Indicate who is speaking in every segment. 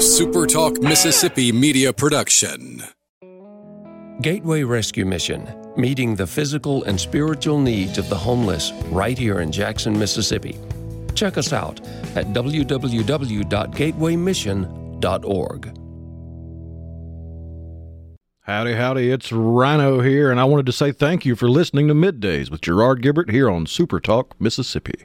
Speaker 1: SuperTalk Mississippi media production.
Speaker 2: Gateway Rescue Mission, meeting the physical and spiritual needs of the homeless right here in Jackson, Mississippi. Check us out at www.gatewaymission.org.
Speaker 3: Howdy, howdy, it's Rhino here, and I wanted to say thank you for listening to Middays with Gerard Gibert here on Super Talk, Mississippi.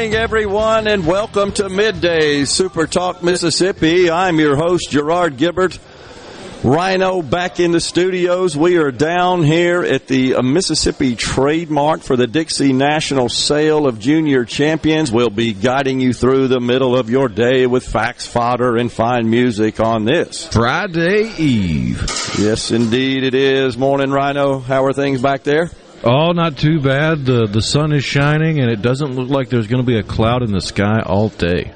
Speaker 4: Morning, everyone, and welcome to Midday Super Talk Mississippi. I'm your host, Gerard Gibert. Rhino back in the studios. We are down here at the uh, Mississippi Trademart for the Dixie National Sale of Junior Champions. We'll be guiding you through the middle of your day with facts, fodder, and fine music on this.
Speaker 3: Friday Eve.
Speaker 4: Yes, indeed it is. Morning, Rhino. How are things back there?
Speaker 3: Oh, not too bad. The the sun is shining, and it doesn't look like there's going to be a cloud in the sky all day.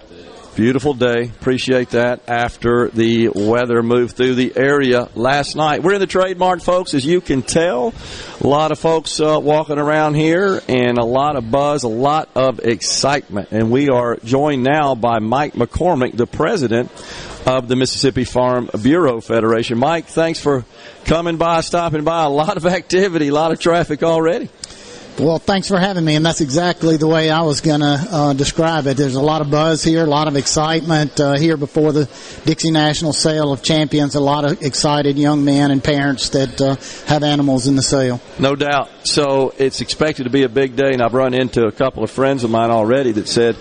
Speaker 4: Beautiful day. Appreciate that after the weather moved through the area last night. We're in the Trademart, folks, as you can tell. A lot of folks uh, walking around here and a lot of buzz, a lot of excitement. And we are joined now by Mike McCormick, the president of the Mississippi Farm Bureau Federation. Mike, thanks for coming by, stopping by. A lot of activity, a lot of traffic already.
Speaker 5: Well, thanks for having me, and that's exactly the way I was going to uh, describe it. There's a lot of buzz here, a lot of excitement uh, here before the Dixie National Sale of Champions. A lot of excited young men and parents that uh, have animals in the sale.
Speaker 4: No doubt. So it's expected to be a big day, and I've run into a couple of friends of mine already that said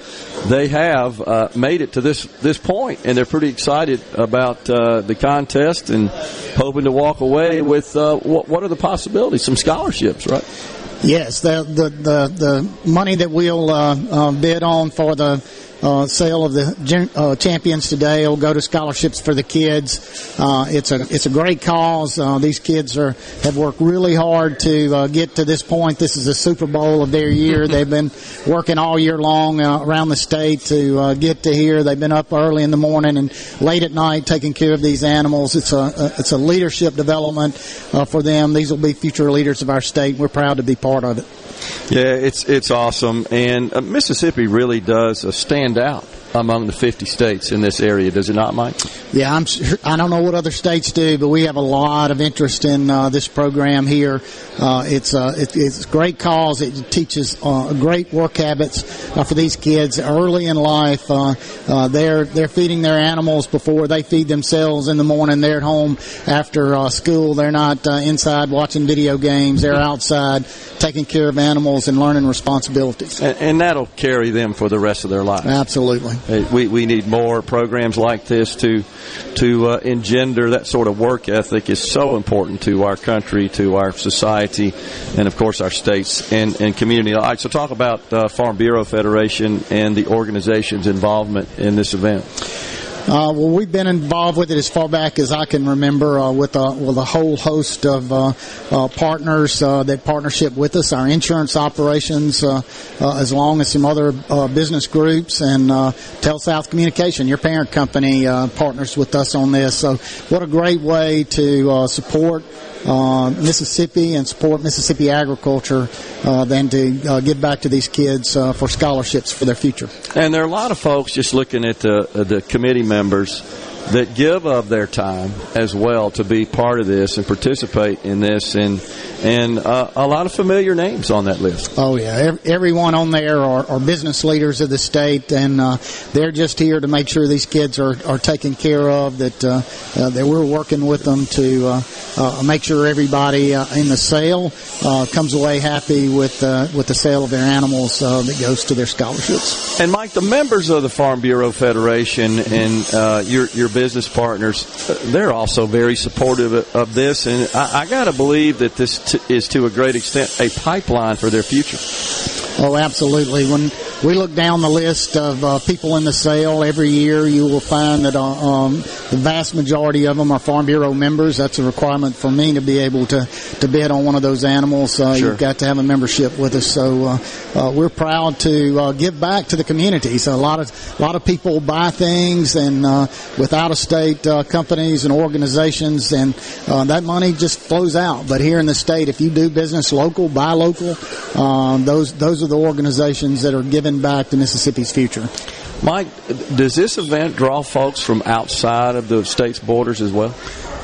Speaker 4: they have uh, made it to this this point, and they're pretty excited about uh, the contest and hoping to walk away with uh, what, what are the possibilities? Some scholarships, right?
Speaker 5: Yes, the the the, the money that we'll uh, uh, bid on for the uh, sale of the uh, champions today will go to scholarships for the kids. Uh, it's a it's a great cause. Uh, these kids are have worked really hard to uh, get to this point. This is the Super Bowl of their year. They've been working all year long uh, around the state to uh, get to here. They've been up early in the morning and late at night taking care of these animals. It's a, a it's a leadership development uh, for them. These will be future leaders of our state. We're proud to be part of it.
Speaker 4: Yeah, it's it's awesome, and uh, Mississippi really does uh, stand out among the 50 states in this area, does it not, Mike?
Speaker 5: Yeah, I'm. Sure, I don't know what other states do, but we have a lot of interest in uh, this program here. Uh, it's uh, it, it's a great cause. It teaches uh, great work habits uh, for these kids early in life. Uh, uh, they're they're feeding their animals before they feed themselves in the morning. They're at home after uh, school. They're not uh, inside watching video games. They're outside taking care of animals and learning responsibilities.
Speaker 4: And, and that'll carry them for the rest of their life.
Speaker 5: Absolutely.
Speaker 4: We, we need more programs like this to to uh, engender that sort of work ethic is so important to our country, to our society, and of course our states and, and community. All right, so talk about uh, Farm Bureau Federation and the organization's involvement in this event.
Speaker 5: Uh, well, we've been involved with it as far back as I can remember, uh, with a with a whole host of uh, uh, partners uh, that partnership with us. Our insurance operations, uh, uh, as long as some other uh, business groups, and uh, Telesouth Communication, your parent company, uh, partners with us on this. So, what a great way to uh, support uh, Mississippi and support Mississippi agriculture uh, than to uh, give back to these kids uh, for scholarships for their future.
Speaker 4: And there are a lot of folks just looking at the the committee members that give of their time as well to be part of this and participate in this, and and uh, a lot of familiar names on that list.
Speaker 5: Oh yeah, everyone on there are, are business leaders of the state, and uh, they're just here to make sure these kids are, are taken care of. That uh, uh, that we're working with them to uh, uh, make sure everybody uh, in the sale uh, comes away happy with uh, with the sale of their animals uh, that goes to their scholarships.
Speaker 4: And Mike, the members of the Farm Bureau Federation and uh, your your business partners, they're also very supportive of this, and I, I got to believe that this t- is to a great extent a pipeline for their future.
Speaker 5: Oh, absolutely. When we look down the list of uh, people in the sale every year, you will find that uh, um, the vast majority of them are Farm Bureau members. That's a requirement for me to be able to, to bid on one of those animals. Uh,
Speaker 4: Sure.
Speaker 5: You've got to have a membership with us. So uh, uh, we're proud to uh, give back to the community. So a lot of a lot of people buy things and uh, with out of state uh, companies and organizations, and uh, that money just flows out. But here in the state, if you do business local, buy local, um, those those are the organizations that are giving back to Mississippi's future.
Speaker 4: Mike, does this event draw folks from outside of the state's borders as well?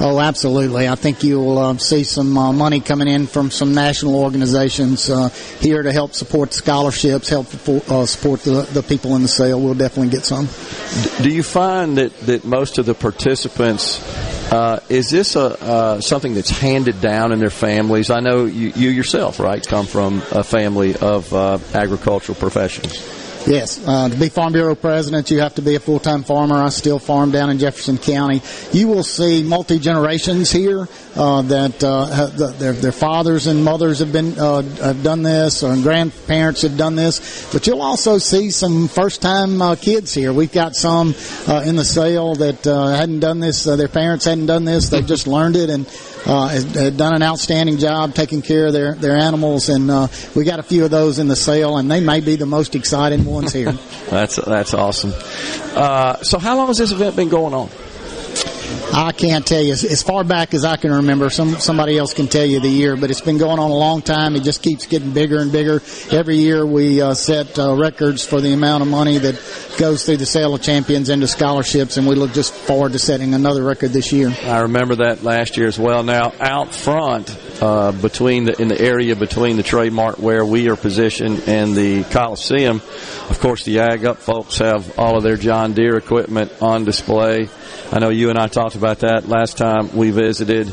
Speaker 5: Oh, absolutely. I think you'll uh, see some uh, money coming in from some national organizations uh, here to help support scholarships, help uh, support the, the people in the sale. We'll definitely get some.
Speaker 4: Do you find that, that most of the participants uh, is this a uh, something that's handed down in their families? I know you, you yourself, right, come from a family of uh, agricultural professionals.
Speaker 5: Yes, uh, to be Farm Bureau president, you have to be a full-time farmer. I still farm down in Jefferson County. You will see multi-generations here uh, that uh, the, their, their fathers and mothers have been uh, have done this, or grandparents have done this. But you'll also see some first-time uh, kids here. We've got some uh, in the sale that uh, hadn't done this. Their parents hadn't done this. They've just learned it and uh, done an outstanding job taking care of their their animals. And uh, we got a few of those in the sale, and they may be the most exciting ones here.
Speaker 4: That's that's awesome. Uh, so, how long has this event been going on?
Speaker 5: I can't tell you as, far back as I can remember. Some somebody else can tell you the year, but it's been going on a long time. It just keeps getting bigger and bigger. Every year we uh, set uh, records for the amount of money that goes through the sale of champions into scholarships, and we look just forward to setting another record this year.
Speaker 4: I remember that last year as well. Now, out front, uh, between the in the area between the Trademart where we are positioned and the Coliseum, of course, the Ag Up folks have all of their John Deere equipment on display. I know you and I talked about that last time we visited.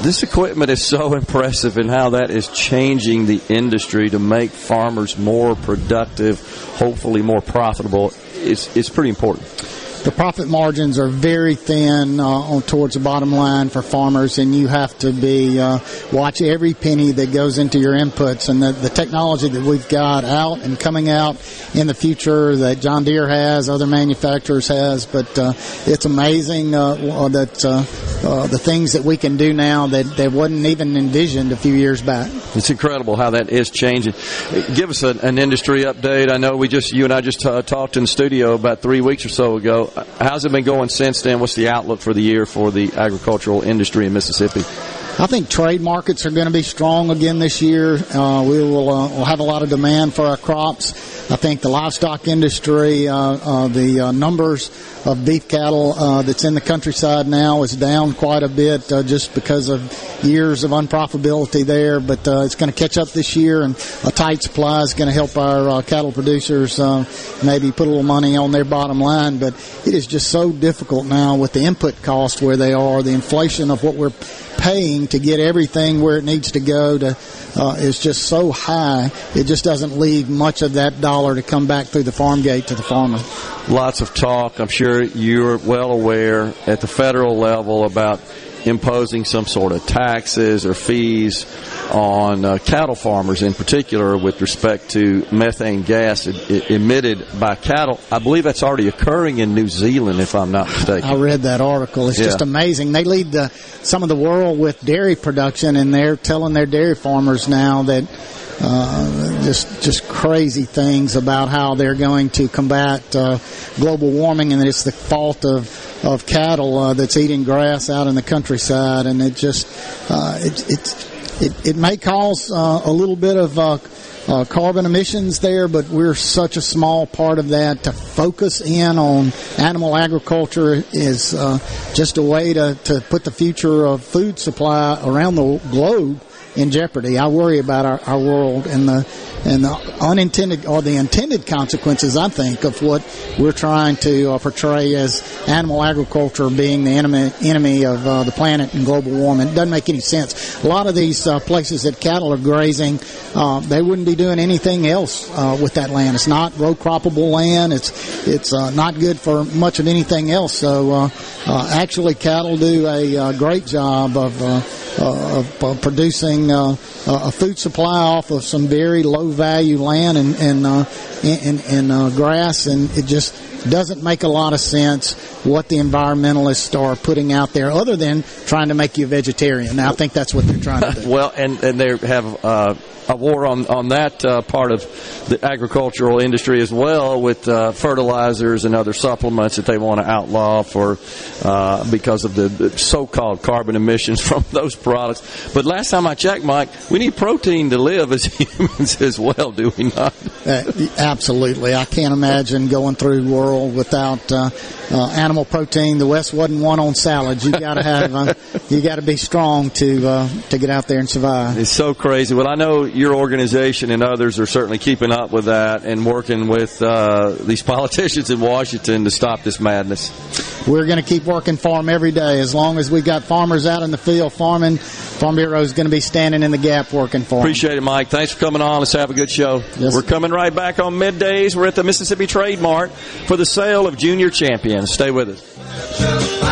Speaker 4: This equipment is so impressive in how that is changing the industry to make farmers more productive, hopefully more profitable. It's, it's pretty important.
Speaker 5: The profit margins are very thin uh, on towards the bottom line for farmers, and you have to be uh, watch every penny that goes into your inputs. And the, the technology that we've got out and coming out in the future that John Deere has, other manufacturers has, but uh, it's amazing uh, that uh, the things that we can do now that that wasn't even envisioned a few years back.
Speaker 4: It's incredible how that is changing. Give us an, an industry update. I know we just you and I just uh, talked in the studio about three weeks or so ago. How's it been going since then? What's the outlook for the year for the agricultural industry in Mississippi?
Speaker 5: I think trade markets are going to be strong again this year. Uh, we will uh, will have a lot of demand for our crops. I think the livestock industry, uh, uh, the uh, numbers of beef cattle uh, that's in the countryside now is down quite a bit just because of years of unprofitability there. But it's going to catch up this year, and a tight supply is going to help our cattle producers maybe put a little money on their bottom line. But it is just so difficult now with the input cost where they are, the inflation of what we're paying to get everything where it needs to go to uh, is just so high. It just doesn't leave much of that dollar to come back through the farm gate to the farmer.
Speaker 4: Lots of talk. I'm sure you're well aware at the federal level about imposing some sort of taxes or fees on uh, cattle farmers in particular with respect to methane gas e- e- emitted by cattle. I believe that's already occurring in New Zealand, if I'm not mistaken.
Speaker 5: I read that article. It's
Speaker 4: Yeah.
Speaker 5: just amazing. They lead the, some of the world with dairy production, and they're telling their dairy farmers now that uh, just just crazy things about how they're going to combat uh, global warming, and that it's the fault of of cattle uh, that's eating grass out in the countryside, and it just uh, it, it it it may cause uh, a little bit of uh, uh, carbon emissions there, but we're such a small part of that. To focus in on animal agriculture is uh, just a way to, to put the future of food supply around the globe in jeopardy. I worry about our, our world and the and the unintended or the intended consequences. I think of what we're trying to uh, portray as animal agriculture being the enemy enemy of uh, the planet and global warming. It doesn't make any sense. A lot of these uh, places that cattle are grazing, uh, they wouldn't be doing anything else uh, with that land. It's not row croppable land. It's it's uh, not good for much of anything else. So actually, cattle do a great job of of uh, producing uh, a food supply off of some very low value land and and and, and grass, and it just doesn't make a lot of sense what the environmentalists are putting out there, other than trying to make you a vegetarian. Now, I think that's what they're trying to do.
Speaker 4: well, and and they have uh, a war on on that uh, part of the agricultural industry as well, with uh, fertilizers and other supplements that they want to outlaw for uh, because of the, the, so-called carbon emissions from those products. But last time I checked, Mike, we need protein to live as humans as well, do we not?
Speaker 5: Uh, absolutely. I can't imagine going through the world without uh, uh, animal protein. The West wasn't won on salads. You got to have you got to be strong to to get out there and survive.
Speaker 4: It's so crazy. Well, I know your organization and others are certainly keeping up with that and working with uh, these politicians in Washington to stop this madness.
Speaker 5: We're going to keep working for them every day. As long as we've got farmers out in the field farming, Farm Bureau is going to be standing in the gap working for
Speaker 4: Appreciate them. it, Mike. Thanks for coming on. Let's have a good show. Yes. We're coming right back on middays. We're at the Mississippi Trademart for the sale of junior champions. Stay with us.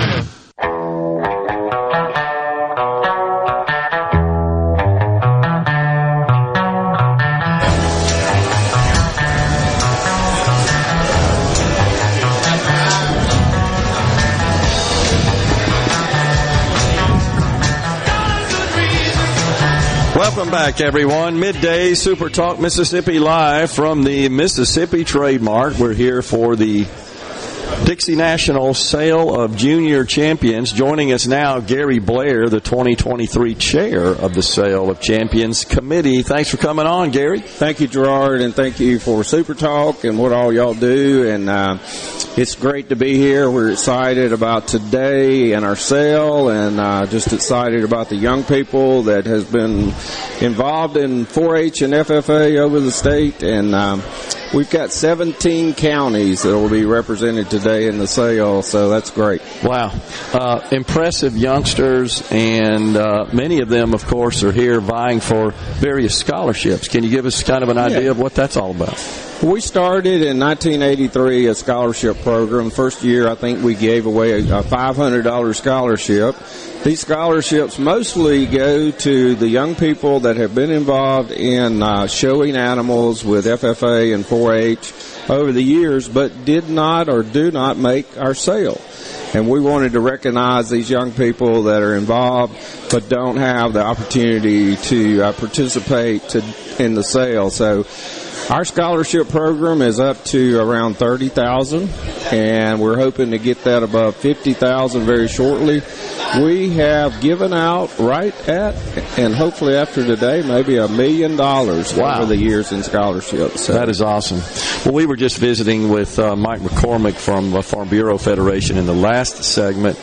Speaker 4: Back, everyone. Midday Super Talk Mississippi live from the Mississippi Trademart. We're here for the Dixie National Sale of Junior Champions. Joining us now, Gary Blair, the 2023 chair of the Sale of Champions Committee. Thanks for coming on, Gary.
Speaker 6: Thank you, Gerard, and thank you for Super Talk and what all y'all do. And uh, it's great to be here. We're excited about today and our sale, and uh, just excited about the young people that has been involved in 4-H and FFA over the state. And um, We've got 17 counties that will be represented today in the sale, so that's great.
Speaker 4: Wow. Uh, impressive youngsters, and uh, many of them, of course, are here vying for various scholarships. Can you give us kind of an idea yeah. of what that's all about?
Speaker 6: We started in 1983 a scholarship program. First year, I think we gave away a $500 scholarship. These scholarships mostly go to the young people that have been involved in uh, showing animals with FFA and 4-H over the years, but did not or do not make our sale. And we wanted to recognize these young people that are involved but don't have the opportunity to uh, participate to, in the sale. So our scholarship program is up to around 30,000 and we're hoping to get that above 50,000 very shortly. We have given out right at and hopefully after today maybe a million dollars over the years in scholarships.
Speaker 4: So. That is awesome. Well, we were just visiting with uh, Mike McCormick from the Farm Bureau Federation in the last segment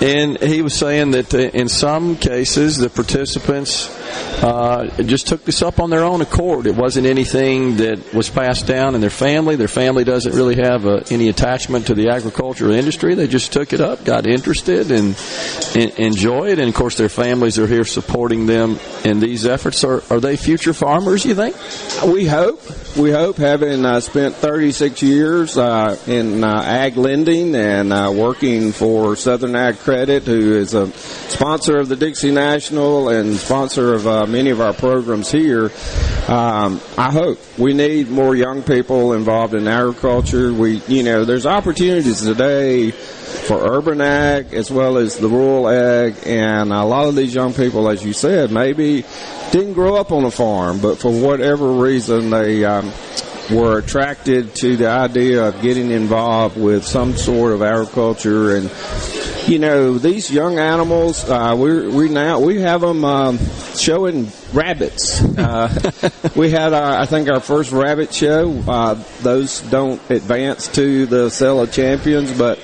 Speaker 4: and he was saying that uh, in some cases the participants uh, just took this up on their own accord. It wasn't anything that was passed down in their family. Their family doesn't really have uh, any attachment to the agricultural industry. They just took it up, got interested, and, and enjoy it. And of course, their families are here supporting them in these efforts. Are, are they future farmers? You think?
Speaker 6: We hope. We hope, having uh, spent 36 years uh, in uh, ag lending and working for Southern Ag Credit, who is a sponsor of the Dixie National and sponsor of uh, many of our programs here. Um, I hope we need more young people involved in agriculture. We, you know, there's opportunities today for urban ag as well as the rural ag, and a lot of these young people, as you said, maybe didn't grow up on a farm, but for whatever reason they. Um, were attracted to the idea of getting involved with some sort of agriculture and you know these young animals uh, we we now we have them um, showing rabbits. Uh, we had our, I think our first rabbit show. Uh, those don't advance to the sale of champions but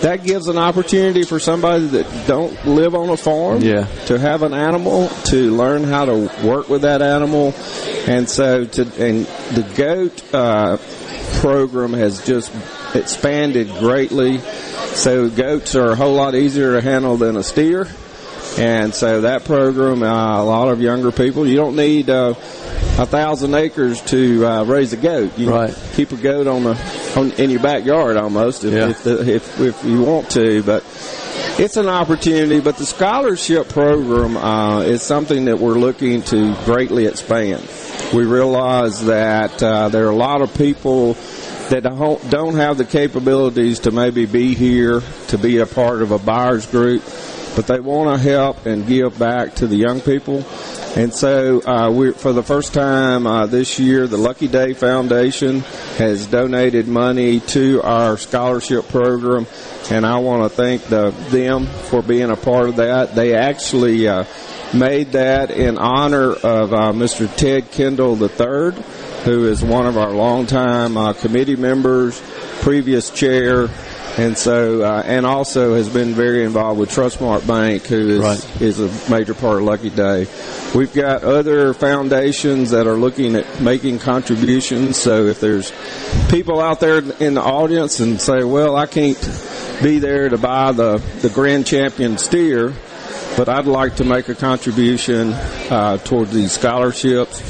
Speaker 6: that gives an opportunity for somebody that don't live on a farm
Speaker 4: Yeah.
Speaker 6: to have an animal to learn how to work with that animal. And so to and the goat uh, program has just expanded greatly so goats are a whole lot easier to handle than a steer and so that program uh, a lot of younger people you don't need uh, a thousand acres to uh, raise a goat you
Speaker 4: Right.
Speaker 6: keep a goat on the on, in your backyard almost if,
Speaker 4: Yeah.
Speaker 6: if, the, if if you want to but it's an opportunity, but the scholarship program uh, is something that we're looking to greatly expand. We realize that uh, there are a lot of people that don't have the capabilities to maybe be here to be a part of a buyers group, but they want to help and give back to the young people. And so, uh, we for the first time uh, this year, the Lucky Day Foundation has donated money to our scholarship program, and I want to thank the, them for being a part of that. They actually uh, made that in honor of uh, Mr. Ted Kendall III, who is one of our longtime uh, committee members, previous chair, and so uh, and also has been very involved with Trustmark Bank, who is
Speaker 4: Right.
Speaker 6: is a major part of Lucky Day. We've got other foundations that are looking at making contributions. So if there's people out there in the audience and say, "Well, I can't be there to buy the the Grand Champion steer," but I'd like to make a contribution uh, toward these scholarships.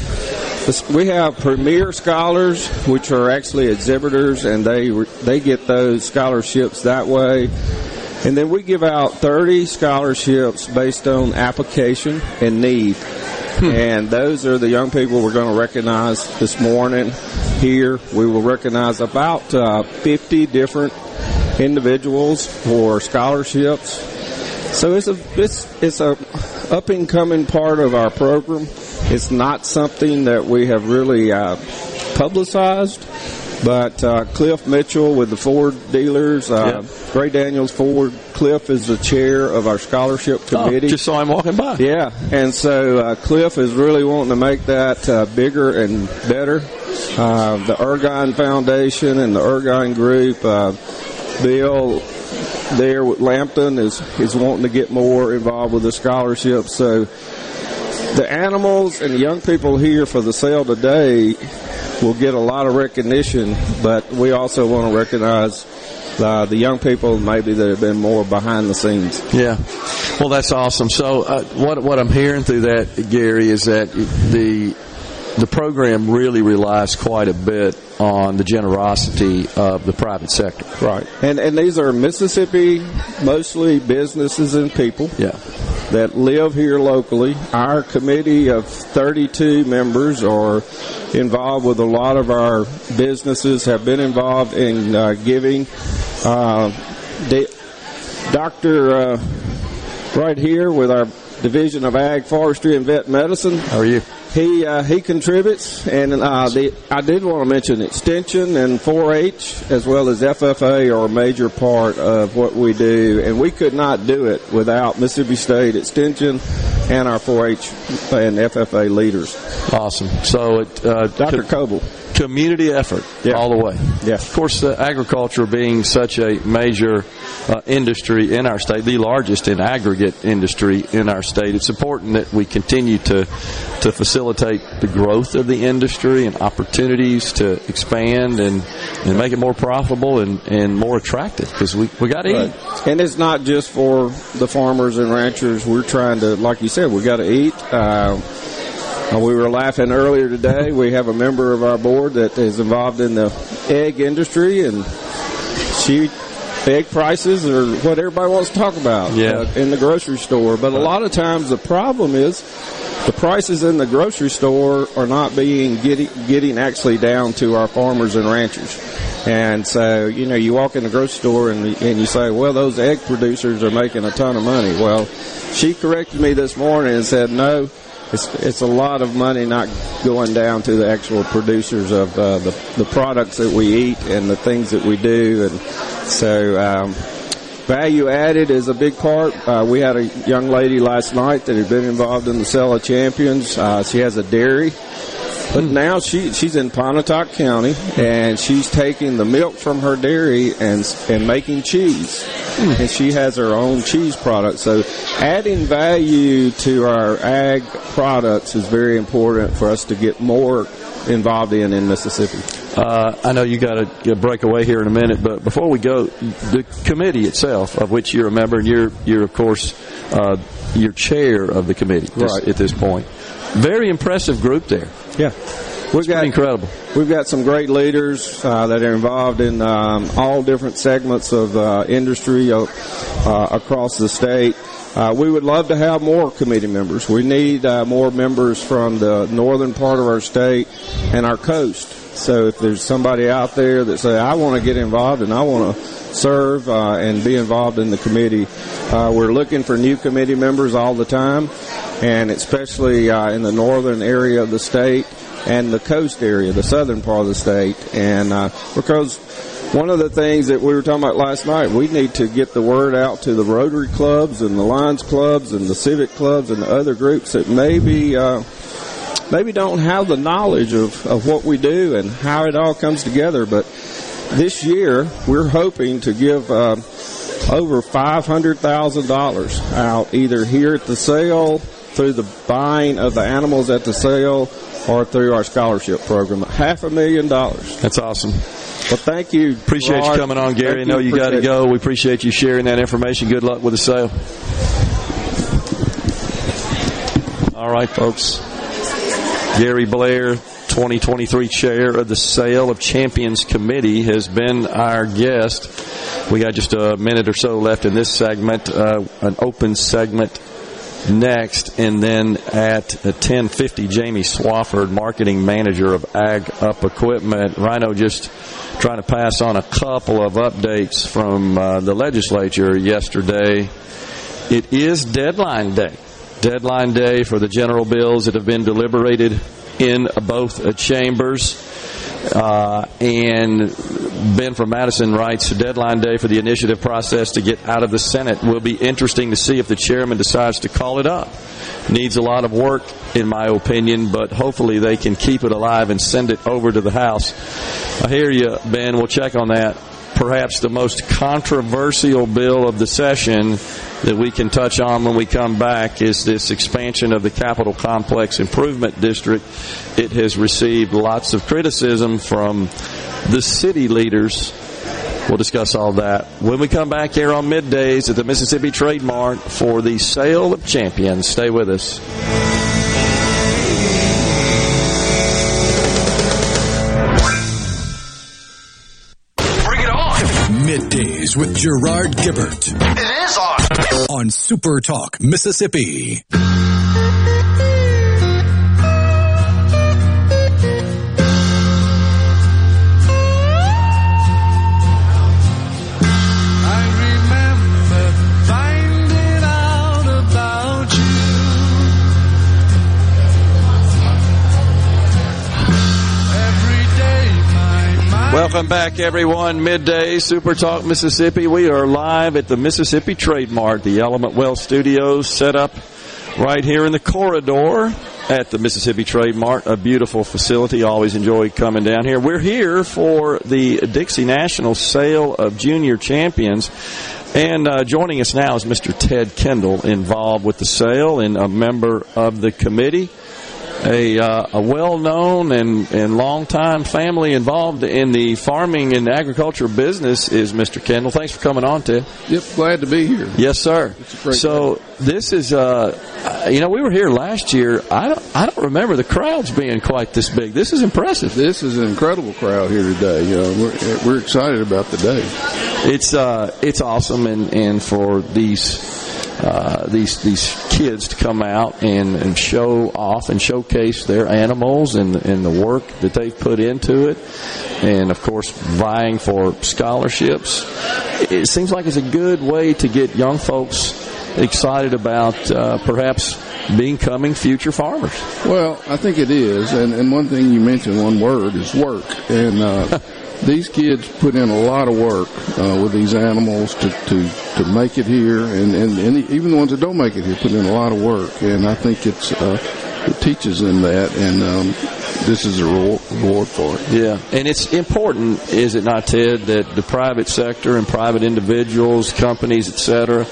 Speaker 6: We have premier scholars, which are actually exhibitors, and they they get those scholarships that way. And then we give out 30 scholarships based on application and need. And those are the young people we're going to recognize this morning here. We will recognize about uh, 50 different individuals for scholarships. So it's a it's it's a up and coming part of our program. It's not something that we have really uh, publicized, but uh, Cliff Mitchell with the Ford dealers, uh, Gray Daniels Ford. Cliff is the chair of our scholarship
Speaker 4: Oh,
Speaker 6: committee.
Speaker 4: just saw him walking by.
Speaker 6: Yeah, and so uh, Cliff is really wanting to make that uh, bigger and better. Uh, the Ergon Foundation and the Ergon Group, uh, Bill there with Lampton is is wanting to get more involved with the scholarship. So the animals and young people here for the sale today will get a lot of recognition, but we also want to recognize uh, the young people maybe that have been more behind the scenes.
Speaker 4: Yeah. Well, that's awesome. So, uh, what what I'm hearing through that, Gary, is that the the program really relies quite a bit on the generosity of the private sector.
Speaker 6: Right. And and these are Mississippi mostly businesses and people
Speaker 4: Yeah.
Speaker 6: that live here locally. Our committee of 32 members are involved with a lot of our businesses, have been involved in uh, giving. Uh, Dr. Uh, right here with our Division of Ag, Forestry, and Vet Medicine.
Speaker 4: How are you?
Speaker 6: He uh, he contributes, and uh, the, I did want to mention extension and 4-H as well as FFA are a major part of what we do, and we could not do it without Mississippi State Extension and our 4-H and FFA leaders.
Speaker 4: Awesome. So, it, uh,
Speaker 6: Dr.
Speaker 4: co-
Speaker 6: Coble.
Speaker 4: Community effort
Speaker 6: Yeah.
Speaker 4: all the way.
Speaker 6: Yeah.
Speaker 4: Of course, uh, agriculture being such a major uh, industry in our state, the largest in aggregate industry in our state, it's important that we continue to to facilitate the growth of the industry and opportunities to expand and, and make it more profitable and, and more attractive because we, we got to eat.
Speaker 6: And it's not just for the farmers and ranchers. We're trying to, like you said, we got to eat. Uh, uh, we were laughing earlier today. We have a member of our board that is involved in the egg industry, and she egg prices are what everybody wants to talk about
Speaker 4: Yeah.
Speaker 6: uh, in the grocery store. But a lot of times the problem is the prices in the grocery store are not being getting getting actually down to our farmers and ranchers. And so, you know, you walk in the grocery store and, and you say, well, those egg producers are making a ton of money. Well, she corrected me this morning and said, no, it's, it's a lot of money not going down to the actual producers of uh, the, the products that we eat and the things that we do. And so, um, value added is a big part. Uh, we had a young lady last night that had been involved in the Sale of Champions. Uh, she has a dairy. But now she she's in Pontotoc County and she's taking the milk from her dairy and and making cheese. And she has her own cheese product. So adding value to our ag products is very important for us to get more involved in in Mississippi.
Speaker 4: Uh, I know you got to break away here in a minute, but before we go, the committee itself, of which you're a member, and you're you're of course uh, you're chair of the committee this- at this point. Very impressive group there.
Speaker 6: Yeah. We've got
Speaker 4: incredible.
Speaker 6: We've got some great leaders uh, that are involved in um, all different segments of uh, industry uh, uh, across the state. Uh, we would love to have more committee members. We need uh, more members from the northern part of our state and our coast. So if there's somebody out there that say, I want to get involved and I want to serve uh, and be involved in the committee, uh, we're looking for new committee members all the time, and especially uh, in the northern area of the state and the coast area, the southern part of the state. And uh, because one of the things that we were talking about last night, we need to get the word out to the Rotary clubs and the Lions clubs and the civic clubs and the other groups that maybe uh, maybe don't have the knowledge of, of what we do and how it all comes together. But this year, we're hoping to give uh, over $500,000 out either here at the sale, through the buying of the animals at the sale, or through our scholarship program. Half a million dollars.
Speaker 4: That's awesome.
Speaker 6: Well, thank you.
Speaker 4: Appreciate you coming on, Gary. I know you got to go. We appreciate you sharing that information. Good luck with the sale. All right, folks. Gary Blair, 2023 chair of the Sale of Champions Committee, has been our guest. We got just a minute or so left in this segment, uh, an open segment next, and then at 10:50, Jamie Swafford, marketing manager of Ag Up Equipment. Rhino just trying to pass on a couple of updates from uh, the legislature yesterday. It is deadline day. Deadline day for the general bills that have been deliberated in both chambers. Uh, and Ben from Madison writes, deadline day for the initiative process to get out of the Senate will be interesting to see if the chairman decides to call it up. Needs a lot of work, in my opinion, but hopefully they can keep it alive and send it over to the House. I hear you, Ben. We'll check on that. Perhaps the most controversial bill of the session that we can touch on when we come back is this expansion of the Capitol Complex Improvement District. It has received lots of criticism from the city leaders. We'll discuss all that when we come back here on middays at the Mississippi Trademart for the sale of champions. Stay with us.
Speaker 1: Middays with Gerard Gibert
Speaker 7: It is on.
Speaker 1: on Super Talk, Mississippi.
Speaker 4: Welcome back, everyone. Midday Super Talk Mississippi. We are live at the Mississippi Trademart, the Element Well Studios, set up right here in the corridor at the Mississippi Trademart. A beautiful facility. Always enjoy coming down here. We're here for the Dixie National Sale of Junior Champions. And uh, joining us now is Mr. Ted Kendall, involved with the sale and a member of the committee a, uh, a well-known and, and long-time family involved in the farming and agriculture business is Mr. Kendall. Thanks for coming on, Ted.
Speaker 8: Yep, glad to be here.
Speaker 4: Yes, sir. So this is, uh, uh, you know, we were here last year. I don't, I don't remember the crowds being quite this big. This is impressive.
Speaker 8: This is an incredible crowd here today. You know, we're, we're excited about the day.
Speaker 4: It's uh, it's awesome, and and for these uh, these these kids to come out and, and show off and showcase their animals and and the work that they've put into it, and of course vying for scholarships. It seems like it's a good way to get young folks excited about uh, perhaps becoming future farmers.
Speaker 8: Well, I think it is, and and one thing you mentioned, one word is work, and. Uh, these kids put in a lot of work uh, with these animals to, to, to make it here, and, and, and even the ones that don't make it here put in a lot of work. And I think it's uh, it teaches them that, and um, this is a reward for it.
Speaker 4: Yeah, and it's important, is it not, Ted, that the private sector and private individuals, companies, etc.,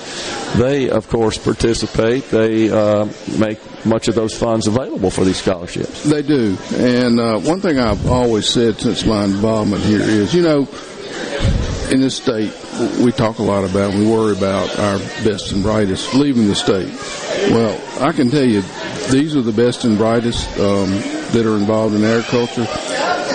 Speaker 4: they of course participate. They uh, make much of those funds available for these scholarships.
Speaker 8: They do, and uh, one thing I've always said since my involvement here is, you know, in this state, we talk a lot about, we worry about our best and brightest leaving the state. Well, I can tell you, these are the best and brightest um, that are involved in agriculture,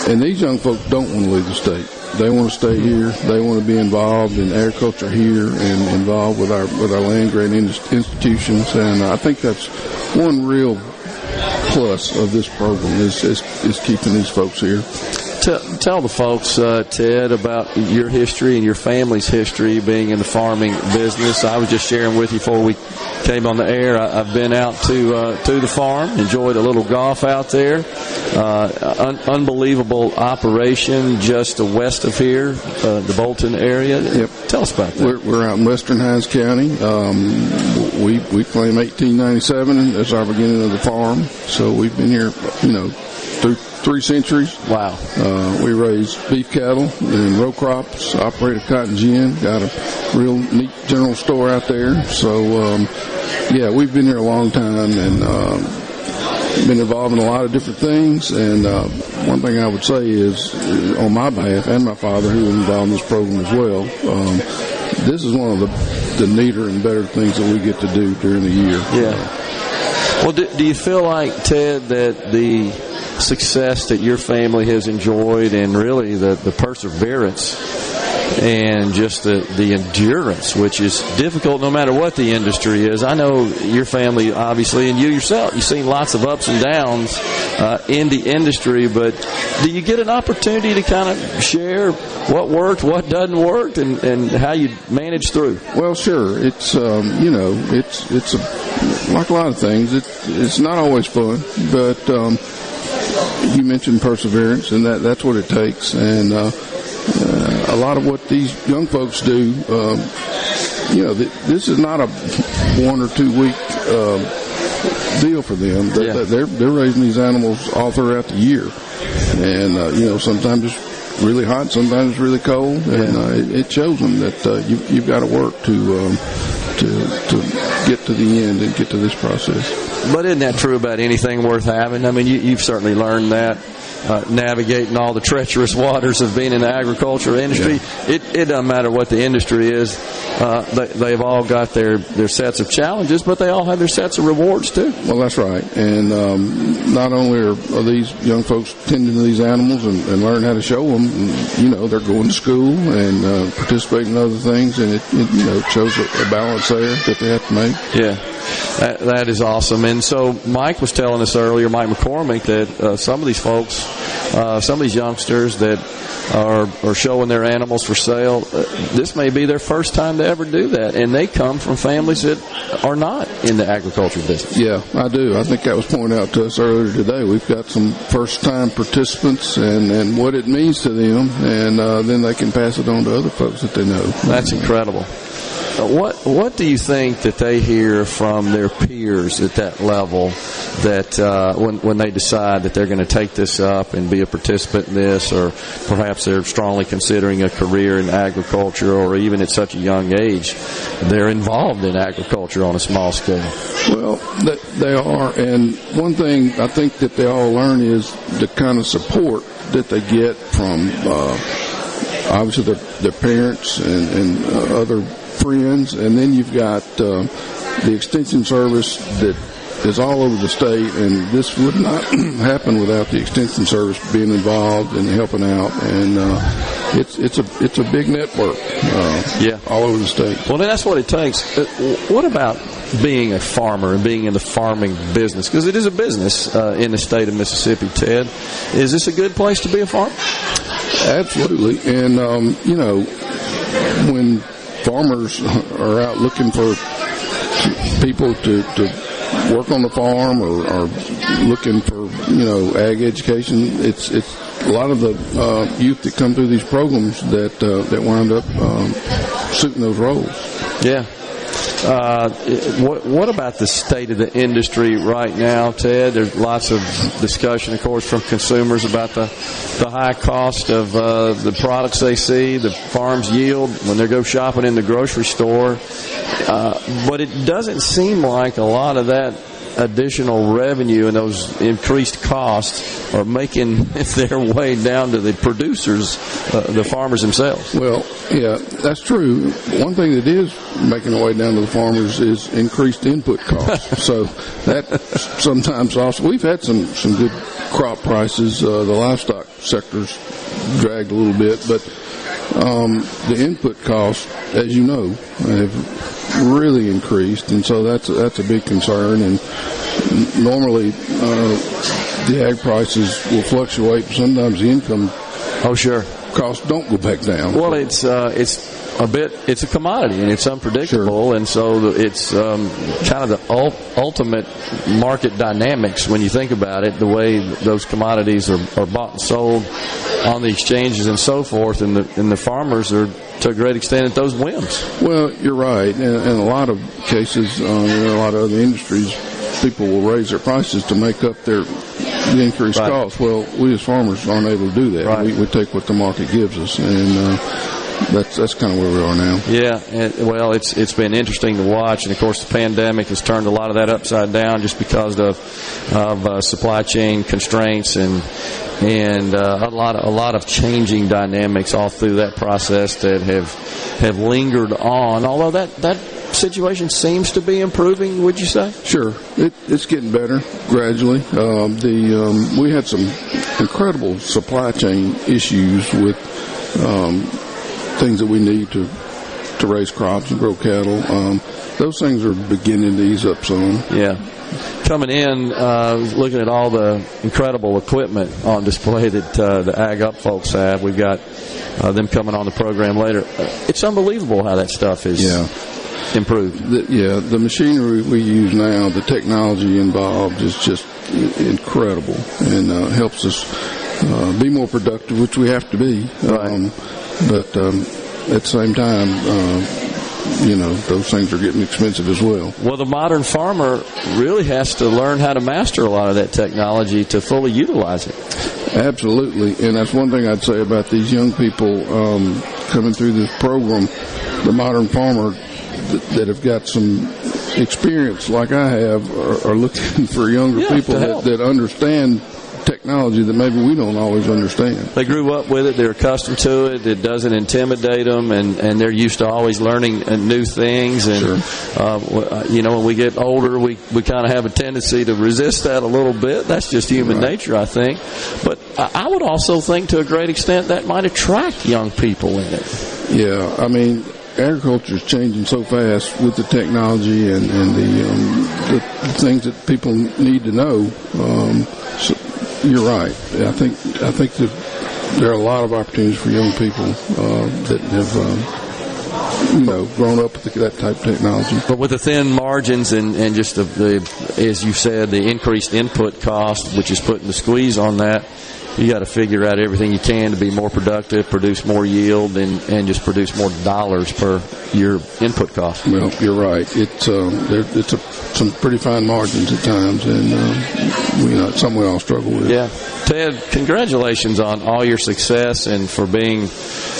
Speaker 8: and these young folks don't want to leave the state. They want to stay here. They want to be involved in agriculture here and involved with our with our land grant institutions. And I think that's one real plus of this program is is, is keeping these folks here.
Speaker 4: Tell, tell the folks, uh, Ted, about your history and your family's history being in the farming business. I was just sharing with you before we came on the air. I, have been out to uh, to the farm, enjoyed a little golf out there. Uh, un- unbelievable operation just west of here, uh, the Bolton area. Yep. Tell us about that.
Speaker 8: We're, we're out in Western Hinds County. Um, we we claim 1897 as our beginning of the farm, so we've been here, you know, through three centuries.
Speaker 4: Wow.
Speaker 8: Uh, we raise beef cattle and row crops, operate a cotton gin, got a real neat general store out there. So, um, yeah, we've been here a long time and um, been involved in a lot of different things. And uh, one thing I would say is, uh, on my behalf and my father, who was involved in this program as well, um, this is one of the, the neater and better things that we get to do during the year.
Speaker 4: Yeah. Well, do, do you feel like, Ted, that the success that your family has enjoyed and really the, the perseverance and just the, the endurance, which is difficult no matter what the industry is. I know your family, obviously, and you yourself, you've seen lots of ups and downs uh, in the industry, but do you get an opportunity to kind of share what worked, what doesn't work, and, and how you manage through?
Speaker 8: Well, sure. It's, um, you know, it's, it's a, like a lot of things, it, it's not always fun, but, um, you mentioned perseverance, and that that's what it takes. And uh, uh, a lot of what these young folks do, um, you know, th- this is not a one or two week um, deal for them. They, yeah. They're they're raising these animals all throughout the year, and uh, you know sometimes it's really hot, sometimes it's really cold, and uh, it, it, shows them that uh, you, you've got to work to um, to to get to the end and get to this process.
Speaker 4: But isn't that true about anything worth having? I mean, you, have certainly learned that. Uh, navigating all the treacherous waters of being in the agriculture industry. Yeah. It, it doesn't matter what the industry is. Uh, they, they've all got their, their sets of challenges, but they all have their sets of rewards too.
Speaker 8: Well, that's right. And um, not only are, are, these young folks tending to these animals and, and learn how to show them, you know, they're going to school and uh, participating in other things, and it, it you know shows a, a balance there that they have to make.
Speaker 4: Yeah. That, that is awesome. And so Mike was telling us earlier, Mike McCormick, that uh, some of these folks, uh, some of these youngsters that are, are showing their animals for sale, uh, this may be their first time to ever do that. And they come from families that are not in the agriculture business.
Speaker 8: Yeah, I do. I think that was pointed out to us earlier today. We've got some first time participants and, and what it means to them, and uh, then they can pass it on to other folks that they know.
Speaker 4: That's incredible. What what do you think that they hear from their peers at that level that uh, when when they decide that they're going to take this up and be a participant in this, or perhaps they're strongly considering a career in agriculture, or even at such a young age, they're involved in agriculture on a small scale?
Speaker 8: Well, they are, and one thing I think that they all learn is the kind of support that they get from. Uh, obviously their, their parents and, and uh, other friends, and then you've got uh, the extension service that is all over the state, and this would not happen without the extension service being involved and helping out. And uh, it's it's a it's a big network. Uh,
Speaker 4: yeah,
Speaker 8: all over the state.
Speaker 4: Well, then that's what it takes. Uh, What about being a farmer and being in the farming business? Because it is a business uh, in the state of Mississippi. Ted, is this a good place to be a farmer?
Speaker 8: Absolutely, and um, you know when farmers are out looking for people to, to work on the farm or, or looking for you know ag education, it's it's a lot of the uh, youth that come through these programs that uh, that wind up um, suiting those roles.
Speaker 4: Yeah. Uh, what, what about the state of the industry right now, Ted? There's lots of discussion, of course, from consumers about the, the high cost of uh, the products they see, the farm's yield when they go shopping in the grocery store. Uh, but it doesn't seem like a lot of that additional revenue and those increased costs are making their way down to the producers, uh, the farmers themselves.
Speaker 8: Well, yeah, that's true. One thing that is making the way down to the farmers is increased input costs. so that sometimes also we've had some some good crop prices. Uh, the livestock sector's dragged a little bit, but um, the input costs, as you know, have really increased, and so that's that's a big concern. And normally, uh, the ag prices will fluctuate. Sometimes the income,
Speaker 4: oh sure,
Speaker 8: costs don't go back down.
Speaker 4: Well, it's uh, it's a bit it's a commodity and it's unpredictable, and so it's um, kind of the ul- ultimate market dynamics when you think about it. The way those commodities are, are bought and sold on the exchanges and so forth, and the and the farmers are to a great extent at those whims.
Speaker 8: Well, you're right. In, in a lot of cases, um, in a lot of other industries, people will raise their prices to make up their the increased
Speaker 4: Right.
Speaker 8: costs. Well, we as farmers aren't able to do that.
Speaker 4: Right.
Speaker 8: We, we take what the market gives us, and uh, that's that's kind of where we are now.
Speaker 4: Yeah, and, well, it's it's been interesting to watch, and of course, the pandemic has turned a lot of that upside down just because of of uh, supply chain constraints and and uh, a lot of, a lot of changing dynamics all through that process that have have lingered on. Although that that situation seems to be improving, would you say?
Speaker 8: Sure, it, it's getting better gradually. Um, the um, we had some incredible supply chain issues with um, things that we need to to raise crops and grow cattle. Um, those things are beginning to ease up some.
Speaker 4: Yeah. Coming in, uh, looking at all the incredible equipment on display that uh, the Ag Up folks have. We've got uh, them coming on the program later. Uh, It's unbelievable how that stuff is
Speaker 8: Yeah.
Speaker 4: Improved.
Speaker 8: The, yeah, the machinery we use now, the technology involved is just incredible and uh, helps us uh, be more productive, which we have to be. Um, but um, at the same time, uh, you know, those things are getting expensive as well.
Speaker 4: Well, the modern farmer really has to learn how to master a lot of that technology to fully utilize it.
Speaker 8: Absolutely, and that's one thing I'd say about these young people um, coming through this program. The modern farmer that have got some experience, like I have, are, are looking for younger
Speaker 4: Yeah,
Speaker 8: people that, that understand technology that maybe we don't always understand.
Speaker 4: They grew up with it. They're accustomed to it. It doesn't intimidate them, and, and they're used to always learning uh, new things. And uh, w- uh, you know, when we get older, we we kind of have a tendency to resist that a little bit. That's just human nature, I think. But I would also think, to a great extent, that might attract young people in it.
Speaker 8: Yeah, I mean, agriculture is changing so fast with the technology and, and the, um, the things that people need to know. Um, so you're right. I think I think that there are a lot of opportunities for young people uh, that have. Um, you know, grown up with that type of technology.
Speaker 4: But with the thin margins and, and just the, the, as you said, the increased input cost, which is putting the squeeze on that, you got to figure out everything you can to be more productive, produce more yield, and, and just produce more dollars per your input cost.
Speaker 8: Well, you're right. It's um, there, it's a, some pretty fine margins at times, and um, know, it's something we all struggle with.
Speaker 4: Yeah. Ted, congratulations on all your success and for being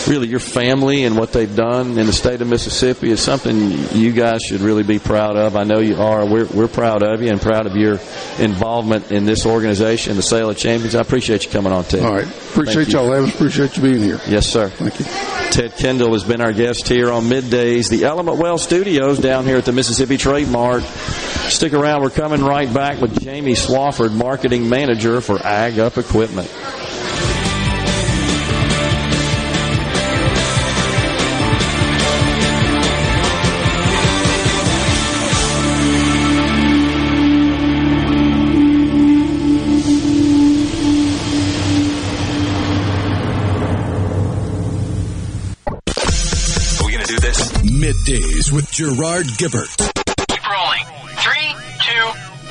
Speaker 4: really your family and what they've done in the state of Mississippi is something you guys should really be proud of. I know you are. We're, we're proud of you and proud of your involvement in this organization, the Sale of Champions. I appreciate you coming on, Ted.
Speaker 8: All right. Appreciate y'all having. Appreciate you being here.
Speaker 4: Yes, sir.
Speaker 8: Thank you.
Speaker 4: Ted Kendall has been our guest here on middays, the Element Well Studios down here at the Mississippi Trademart. Stick around. We're coming right back with Jamie Swafford, marketing manager for Ag Up Equipment. to do this.
Speaker 1: Middays with Gerard Gibert.
Speaker 7: Keep rolling. Three, two,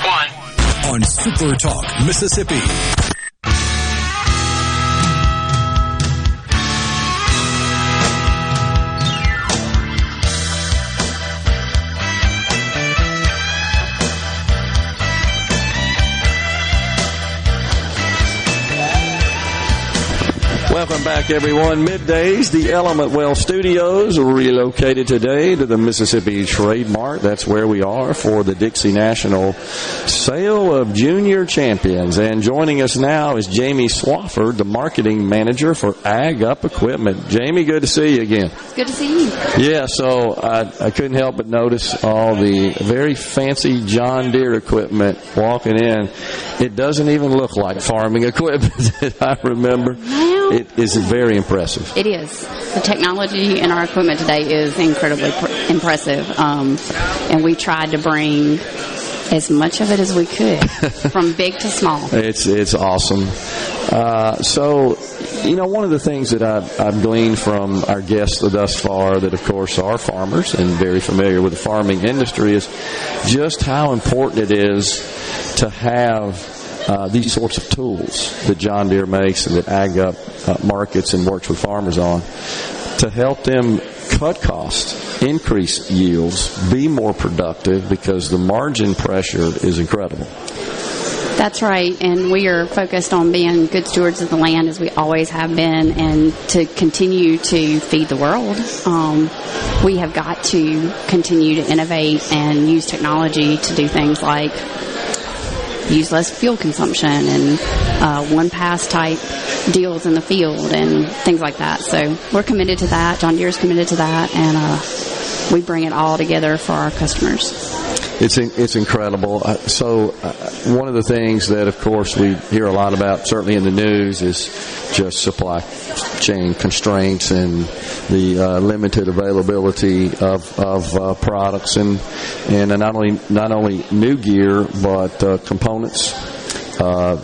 Speaker 7: one.
Speaker 1: On Super Talk, Mississippi.
Speaker 4: Welcome back, everyone. Middays, the Element Well Studios relocated today to the Mississippi Trademart. That's where we are for the Dixie National Sale of Junior Champions. And joining us now is Jamie Swafford, the marketing manager for Ag Up Equipment. Jamie, good to see you again.
Speaker 9: Good to see you.
Speaker 4: Yeah, so I, I couldn't help but notice all the very fancy John Deere equipment walking in. It doesn't even look like farming equipment that I remember. It is very impressive.
Speaker 9: It is. The technology in our equipment today is incredibly pr- impressive. Um, and we tried to bring as much of it as we could, from big to small.
Speaker 4: It's it's awesome. Uh, so, you know, one of the things that I've, I've gleaned from our guests thus far, that of course are farmers and very familiar with the farming industry, is just how important it is to have uh, these sorts of tools that John Deere makes and that Ag Up uh, markets and works with farmers on to help them cut costs, increase yields, be more productive because the margin pressure is incredible.
Speaker 9: That's right, and we are focused on being good stewards of the land as we always have been, and to continue to feed the world. Um, we have got to continue to innovate and use technology to do things like use less fuel consumption and uh, one pass type deals in the field and things like that. So we're committed to that. John Deere is committed to that, and uh, we bring it all together for our customers.
Speaker 4: It's it's incredible. Uh, so uh, one of the things that, of course, we hear a lot about, certainly in the news, is just supply chain constraints and the uh, limited availability of, of uh, products and and not only not only new gear but uh, components, uh,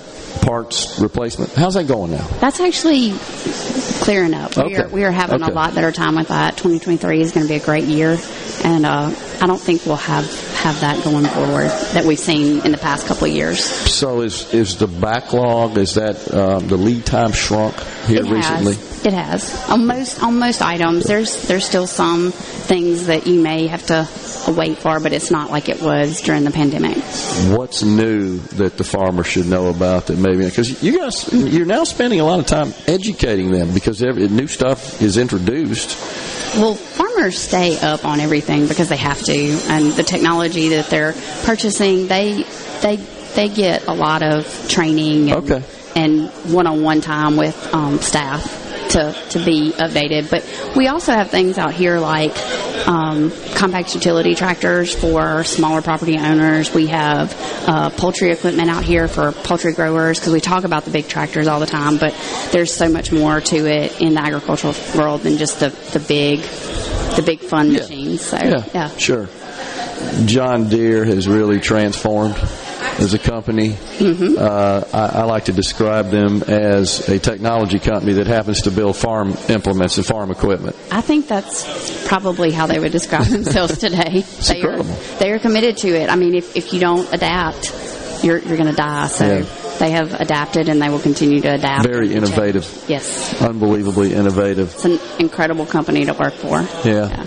Speaker 4: parts replacement. How's that going now?
Speaker 9: That's actually clearing up. We, are,
Speaker 4: Okay.
Speaker 9: we are having
Speaker 4: Okay.
Speaker 9: a lot better time with that. 2023 is going to be a great year, and uh, I don't think we'll have have that going forward that we've seen in the past couple of years.
Speaker 4: So is is the backlog? Is that um, the lead time shrunk here
Speaker 9: it
Speaker 4: recently?
Speaker 9: has. It has. On most on most items, there's there's still some things that you may have to wait for, but it's not like it was during the pandemic.
Speaker 4: What's new that the farmer should know about that maybe because you guys you're now spending a lot of time educating them because every, new stuff is introduced.
Speaker 9: Well, farmers stay up on everything because they have to, and the technology that they're purchasing, they they they get a lot of training and,
Speaker 4: Okay.
Speaker 9: and one-on-one time with um, staff to to be updated. But we also have things out here like um, compact utility tractors for smaller property owners. We have uh, poultry equipment out here for poultry growers because we talk about the big tractors all the time, but there's so much more to it in the agricultural world than just the the big the big fun machines. So yeah.
Speaker 4: sure. John Deere has really transformed as a company.
Speaker 9: Mm-hmm.
Speaker 4: Uh, I, I like to describe them as a technology company that happens to build farm implements and farm equipment.
Speaker 9: I think that's probably how they would describe themselves today. they are they are committed to it. I mean, if if you don't adapt, you're you're going to die. So
Speaker 4: Yeah.
Speaker 9: they have adapted, and they will continue to adapt.
Speaker 4: Very
Speaker 9: and change.
Speaker 4: innovative,
Speaker 9: Yes,
Speaker 4: unbelievably innovative.
Speaker 9: it's an incredible company to work for.
Speaker 4: Yeah.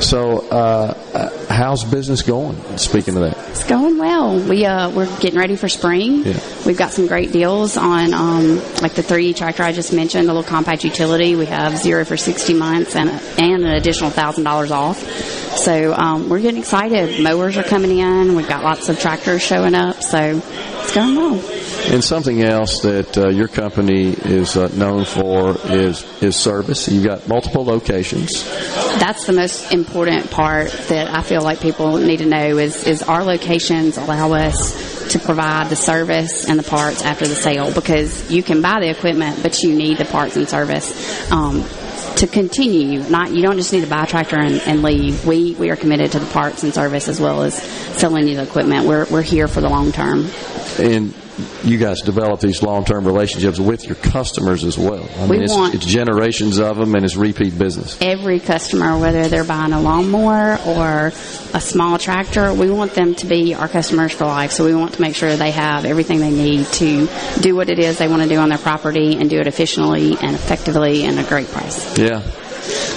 Speaker 4: So, uh, uh, how's business going? Speaking of that,
Speaker 9: It's going well. We uh, we're getting ready for spring.
Speaker 4: Yeah.
Speaker 9: We've got some great deals on um, like the 3D tractor I just mentioned, the little compact utility. We have zero for 60 months and and an additional thousand dollars off. So um, we're getting excited. Mowers are coming in. We've got lots of tractors showing up. So it's going well.
Speaker 4: And something else that uh, your company is uh, known for is is service. You've got multiple locations.
Speaker 9: That's the most important part that I feel like people need to know is, is our locations allow us to provide the service and the parts after the sale because you can buy the equipment, but you need the parts and service. Um, to continue, not you don't just need to buy a tractor and, and leave. We we are committed to the parts and service as well as selling you the equipment. We're we're here for the long term.
Speaker 4: and you guys develop these long-term relationships with your customers as well. I
Speaker 9: We
Speaker 4: mean, it's,
Speaker 9: want-
Speaker 4: it's generations of them, and it's repeat business.
Speaker 9: every customer, whether they're buying a lawnmower or a small tractor, we want them to be our customers for life. So we want to make sure they have everything they need to do what it is they want to do on their property and do it efficiently and effectively and a great price.
Speaker 4: Yeah.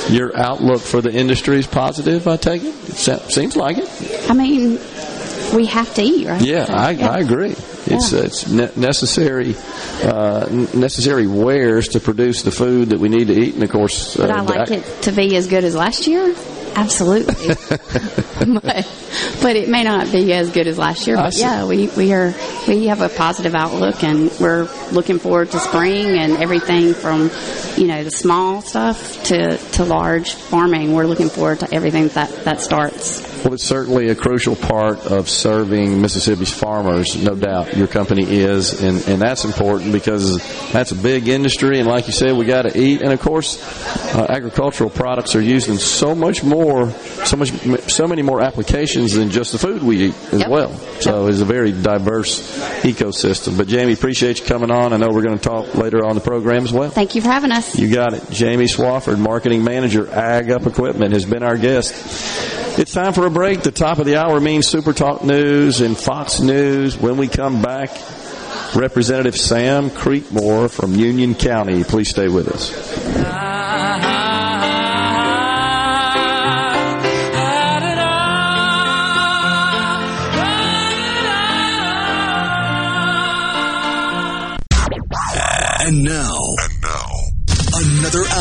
Speaker 4: Your outlook for the industry is positive. I take it. It seems like it.
Speaker 9: I mean, we have to eat, right?
Speaker 4: Yeah,
Speaker 9: So,
Speaker 4: I, I agree. It's
Speaker 9: Yeah.
Speaker 4: uh, it's ne- necessary uh, necessary wares to produce the food that we need to eat, and of course, uh,
Speaker 9: I
Speaker 4: the
Speaker 9: like
Speaker 4: ac-
Speaker 9: it to be as good as last year? Absolutely. but, but it may not be as good as last year. But yeah, we, we are we have a positive outlook and we're looking forward to spring and everything from you know the small stuff to, to large farming. We're looking forward to everything that that starts.
Speaker 4: Well, it's certainly a crucial part of serving Mississippi's farmers, no doubt. Your company is, and, and that's important because that's a big industry, and like you said, we got to eat. And of course, uh, agricultural products are used in so much more, so much, so many more applications than just the food we eat as well. So it's a very diverse ecosystem. But Jamie, appreciate you coming on. I know we're going to talk later on the program as well.
Speaker 9: Thank you for having us.
Speaker 4: You got it. Jamie Swafford, Marketing Manager, Ag Up Equipment, has been our guest. It's time for a break. The top of the hour means Super Talk News and Fox News. When we come back, Representative Sam Creekmore from Union County. Please stay with us.
Speaker 10: And now,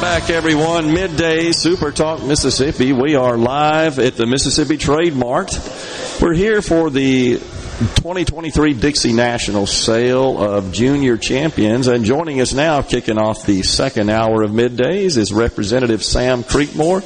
Speaker 4: Back, everyone. Midday Super Talk Mississippi. We are live at the Mississippi Trademart. We're here for the 2023 Dixie National Sale of Junior Champions. And joining us now, kicking off the second hour of middays, is Representative Sam Creekmore.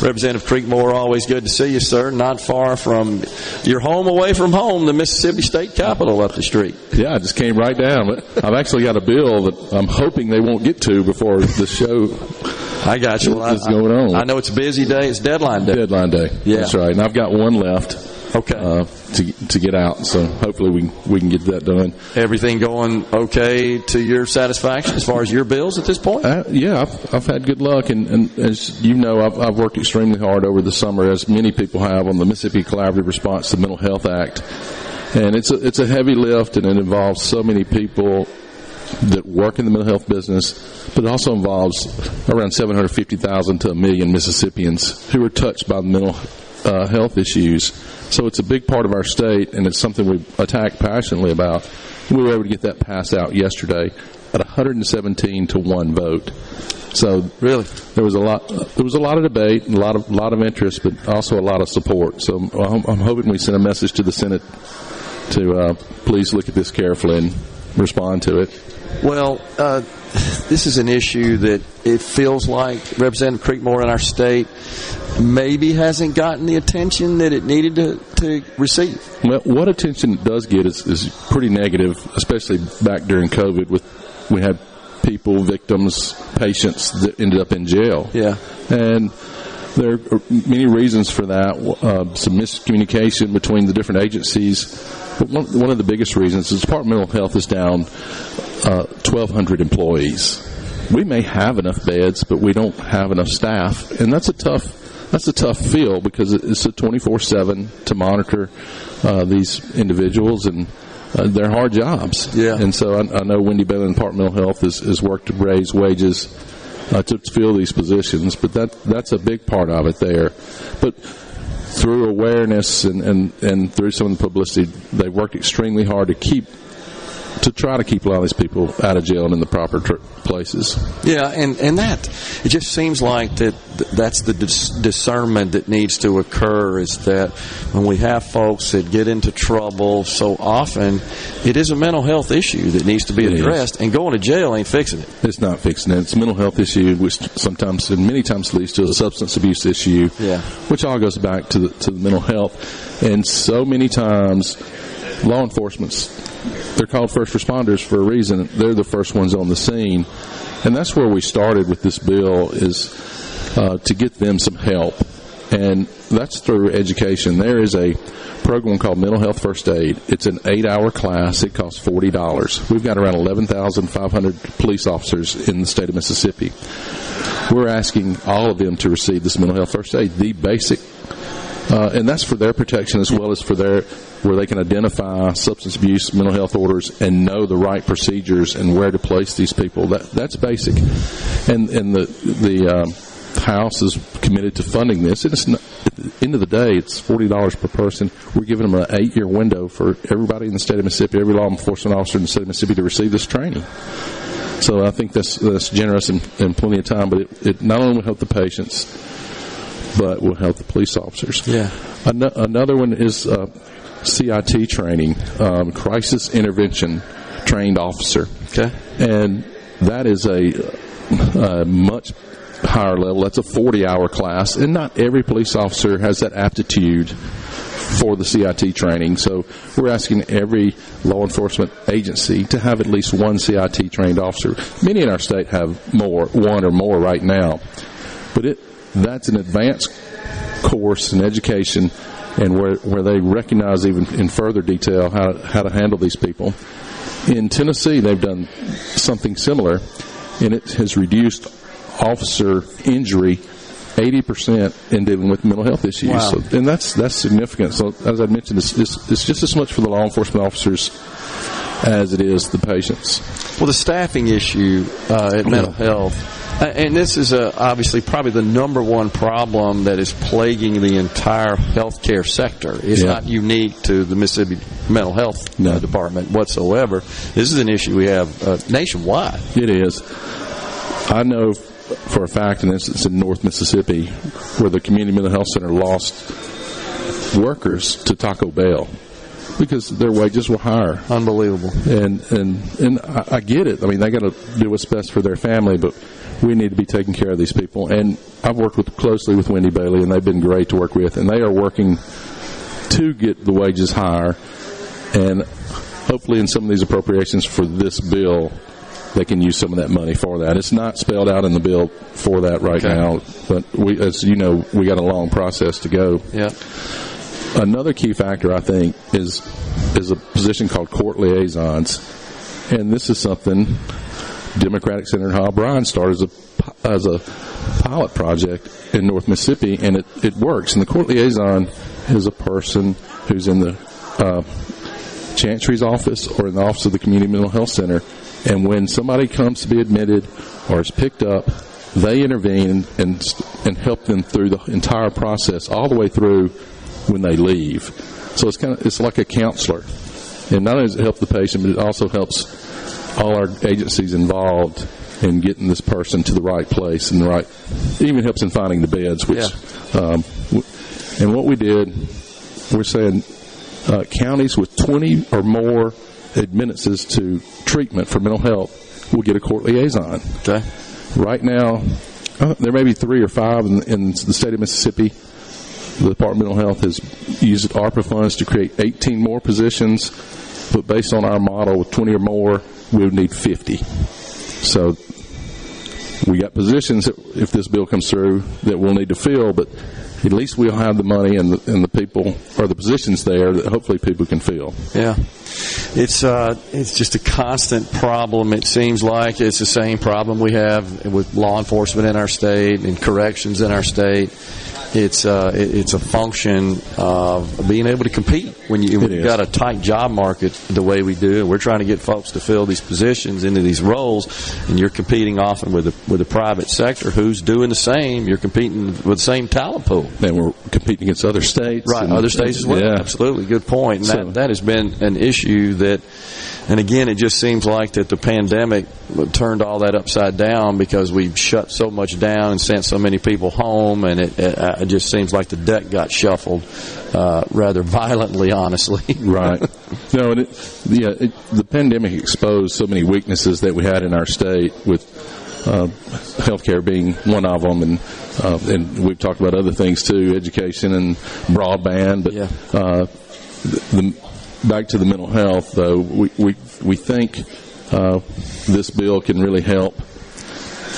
Speaker 4: Representative Creekmore, always good to see you, sir. Not far from your home, away from home, the Mississippi State Capitol up the street.
Speaker 11: Yeah, I just came right down. I've actually got a bill that I'm hoping they won't get to before the show.
Speaker 4: I got you. Well, I-
Speaker 11: going on.
Speaker 4: I know it's a busy day. It's deadline day.
Speaker 11: Deadline day.
Speaker 4: Yeah.
Speaker 11: That's right. And I've got one left.
Speaker 4: Okay.
Speaker 11: Uh, to to get out, so hopefully we we can get that done.
Speaker 4: Everything going okay to your satisfaction as far as your bills at this point?
Speaker 11: Uh, yeah, I've, I've had good luck, and, and as you know, I've, I've worked extremely hard over the summer, as many people have, on the Mississippi Collaborative Response to the Mental Health Act, and it's a, it's a heavy lift, and it involves so many people that work in the mental health business, but it also involves around 750,000 to a million Mississippians who are touched by mental uh, health issues. So it's a big part of our state, and it's something we attack passionately about. We were able to get that passed out yesterday at 117 to one vote. So
Speaker 4: really,
Speaker 11: there was a lot. There was a lot of debate, and a lot of lot of interest, but also a lot of support. So I'm, I'm hoping we send a message to the Senate to uh, please look at this carefully and respond to it.
Speaker 4: Well, uh, this is an issue that it feels like Representative Creekmore in our state maybe hasn't gotten the attention that it needed to, to receive.
Speaker 11: Well, what attention it does get is, is pretty negative, especially back during COVID. With we had people, victims, patients that ended up in jail.
Speaker 4: Yeah,
Speaker 11: and there are many reasons for that. Uh, some miscommunication between the different agencies. But one, one of the biggest reasons is the Department of Mental Health is down uh, 1,200 employees. We may have enough beds, but we don't have enough staff, and that's a tough that's a tough feel because it's a 24/7 to monitor uh, these individuals and. Uh, they're hard jobs,
Speaker 4: yeah.
Speaker 11: And so I, I know Wendy Bailey, Department of Mental Health, has, has worked to raise wages uh, to fill these positions, but that that's a big part of it there. But through awareness and, and, and through some of the publicity, they've worked extremely hard to keep to try to keep a lot of these people out of jail and in the proper tr- places.
Speaker 4: Yeah, and, and that it just seems like that that's the dis- discernment that needs to occur is that when we have folks that get into trouble so often, it is a mental health issue that needs to be
Speaker 11: It is.
Speaker 4: addressed, and going to jail ain't fixing it.
Speaker 11: It's not fixing it. It's a mental health issue, which sometimes and many times leads to a substance abuse issue.
Speaker 4: Yeah.
Speaker 11: Which all goes back to the to the mental health. And so many times law enforcement's they're called first responders for a reason. They're the first ones on the scene. And that's where we started with this bill is uh, to get them some help. And that's through education. There is a program called Mental Health First Aid. It's an eight hour class. It costs $40. We've got around 11,500 police officers in the state of Mississippi. We're asking all of them to receive this mental health first aid, the basic, uh, and that's for their protection as well as for their, where they can identify substance abuse, mental health orders, and know the right procedures and where to place these people. That that's basic, and and the the um, House is committed to funding this. And it's not, at the end of the day, it's forty dollars per person. We're giving them an eight-year window for everybody in the state of Mississippi, every law enforcement officer in the state of Mississippi to receive this training. So I think that's that's generous and, and plenty of time, but it, it not only will help the patients, but will help the police officers.
Speaker 4: Yeah.
Speaker 11: Ano- another one is uh, CIT training, um, crisis intervention trained officer.
Speaker 4: Okay.
Speaker 11: And that is a, a much higher level. That's a 40 hour class, and not every police officer has that aptitude for the CIT training. So we're asking every law enforcement agency to have at least one CIT trained officer. Many in our state have more, one or more right now. But it that's an advanced course in education and where, where they recognize even in further detail how, how to handle these people. In Tennessee, they've done something similar, and it has reduced officer injury 80% in dealing with mental health issues.
Speaker 4: Wow.
Speaker 11: So, and that's that's significant. So, as I mentioned, it's, it's, it's just as much for the law enforcement officers as it is the patients.
Speaker 4: Well, the staffing issue uh, at mental health, and this is uh, obviously probably the number one problem that is plaguing the entire healthcare sector. It's
Speaker 11: Yeah.
Speaker 4: not unique to the Mississippi Mental Health uh, Department whatsoever. This is an issue we have uh, nationwide.
Speaker 11: It is. I know for a fact, it's, it's in North Mississippi, where the Community Mental Health Center lost workers to Taco Bell because their wages were higher.
Speaker 4: Unbelievable.
Speaker 11: And and and I, I get it. I mean, they got to do what's best for their family, but we need to be taking care of these people. And I've worked with closely with Wendy Bailey, and they've been great to work with, and they are working to get the wages higher, and hopefully in some of these appropriations for this bill. They can use some of that money for that. It's not spelled out in the bill for that right
Speaker 4: Okay.
Speaker 11: now, but we, as you know, we got a long process to go.
Speaker 4: Yeah.
Speaker 11: Another key factor, I think, is is a position called court liaisons, and this is something Democratic Senator Hob Bryan started as a as a pilot project in North Mississippi, and it, it works. And the court liaison is a person who's in the uh, Chancery's office or in the office of the Community Mental Health Center, and when somebody comes to be admitted or is picked up, they intervene and and help them through the entire process, all the way through when they leave. So it's kind of it's like a counselor, and not only does it help the patient, but it also helps all our agencies involved in getting this person to the right place and the right. It even helps in finding the beds, which. Um, and what we did, we're saying uh, counties with 20 or more admittances to treatment for mental health will get a court liaison.
Speaker 4: Okay.
Speaker 11: Right now, uh, there may be three or five in, in the state of Mississippi. The Department of Mental Health has used ARPA funds to create 18 more positions, but based on our model with 20 or more, we would need 50. So we got positions that, if this bill comes through that we'll need to fill, but at least we'll have the money and the, and the people or the positions there that hopefully people can fill.
Speaker 4: Yeah, it's uh, it's just a constant problem. It seems like it's the same problem we have with law enforcement in our state and corrections in our state. It's uh, it's a function of being able to compete when you when you've got a tight job market the way we do, and we're trying to get folks to fill these positions into these roles, and you're competing often with the with the private sector who's doing the same. You're competing with the same talent pool.
Speaker 11: And we're competing against other states.
Speaker 4: Right, other states as well.
Speaker 11: Yeah.
Speaker 4: Absolutely, good point. And
Speaker 11: So-
Speaker 4: that, that has been an issue that And again, it just seems like that the pandemic turned all that upside down because we shut so much down and sent so many people home, and it, it, it just seems like the deck got shuffled uh, rather violently, honestly.
Speaker 11: right. No, and it, yeah, it, the pandemic exposed so many weaknesses that we had in our state with uh, healthcare being one of them, and uh, and we've talked about other things too, education and broadband. But uh, the, back to the mental health, though, we we we think uh, this bill can really help.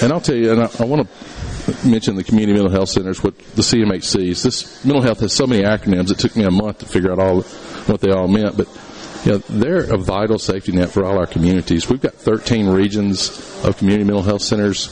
Speaker 11: And I'll tell you, and I, I want to mention the community mental health centers, what the CMHCs. This mental health has so many acronyms. It took me a month to figure out all what they all meant, but you know, they're a vital safety net for all our communities. We've got 13 regions of community mental health centers.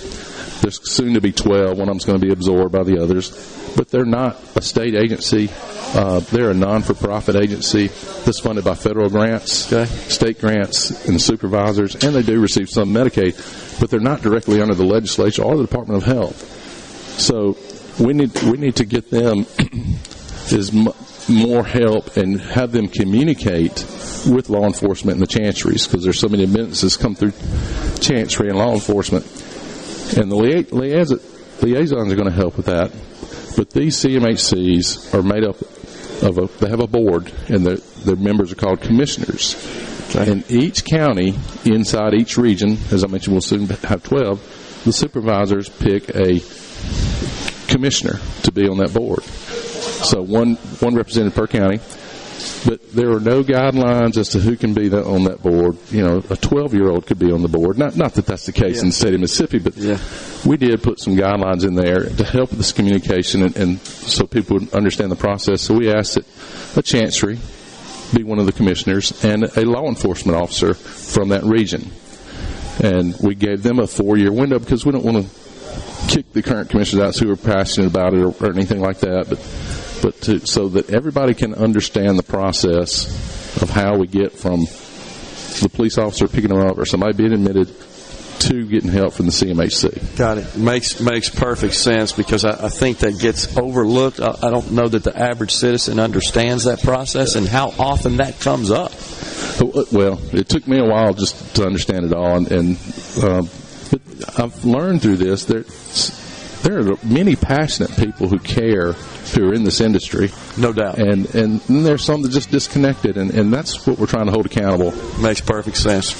Speaker 11: There's soon to be 12. One of them's going to be absorbed by the others. But they're not a state agency. Uh, they're a non-for-profit agency that's funded by federal grants, okay. state grants, and supervisors, and they do receive some Medicaid, but they're not directly under the legislature or the Department of Health. So we need we need to get them as more help and have them communicate with law enforcement and the chanceries because there's so many admittances come through chancery and law enforcement. And the liaisons are going to help with that. But these CMHCs are made up of a, they have a board and their, their members are called commissioners. And each county inside each region, as I mentioned, we'll soon have 12, the supervisors pick a commissioner to be on that board. So one, one representative per county but there are no guidelines as to who can be the, on that board. You know, a 12 year old could be on the board. Not not that that's the case yeah. in the state of Mississippi, but yeah. we did put some guidelines in there to help with this communication and, and so people would understand the process. So we asked that a chancery be one of the commissioners and a law enforcement officer from that region. And we gave them a four year window because we don't want to kick the current commissioners out who are passionate about it or, or anything like that. But but to, so that everybody can understand the process of how we get from the police officer picking them up or somebody being admitted to getting help from the CMHC.
Speaker 4: Got it. Makes makes perfect sense because I, I think that gets overlooked. I, I, don't know that the average citizen understands that process and how often that comes up.
Speaker 11: Uh, well, it took me a while just to understand it all, and, and um, I've learned through this that there are many passionate people who care who are in this industry.
Speaker 4: No doubt.
Speaker 11: And and there's some that just disconnected, and, and that's what we're trying to hold accountable.
Speaker 4: Makes perfect sense.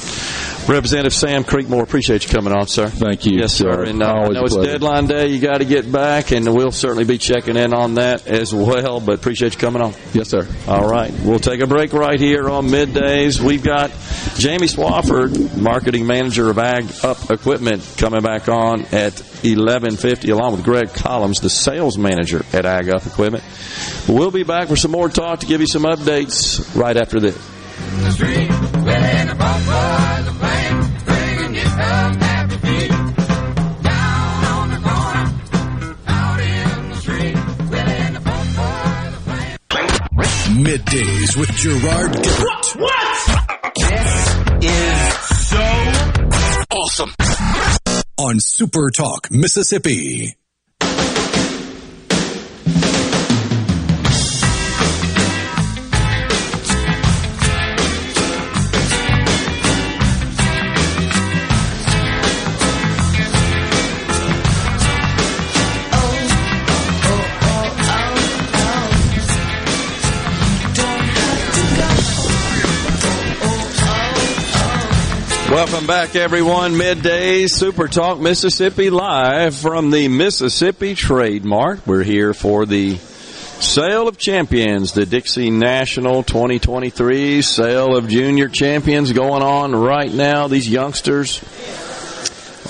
Speaker 4: Representative Sam Creekmore, appreciate you coming on, sir.
Speaker 11: Thank you.
Speaker 4: Yes, sir. And uh, I know it's deadline day. You got to get back, and we'll certainly be checking in on that as well. But appreciate you coming on.
Speaker 11: Yes, sir.
Speaker 4: All right. We'll take a break right here on middays. We've got Jamie Swafford, marketing manager of Ag Up Equipment, coming back on at 11:50, along with Greg Collins, the sales manager at Ag Up Equipment. We'll be back for some more talk to give you some updates right after this.
Speaker 10: Middays with Gerard Gibert.
Speaker 12: What? what? This is so
Speaker 10: awesome. On Super Talk, Mississippi.
Speaker 4: Welcome back, everyone. Midday Super Talk Mississippi live from the Mississippi Trademart. We're here for the Sale of Champions, the Dixie National 2023 Sale of Junior Champions going on right now. These youngsters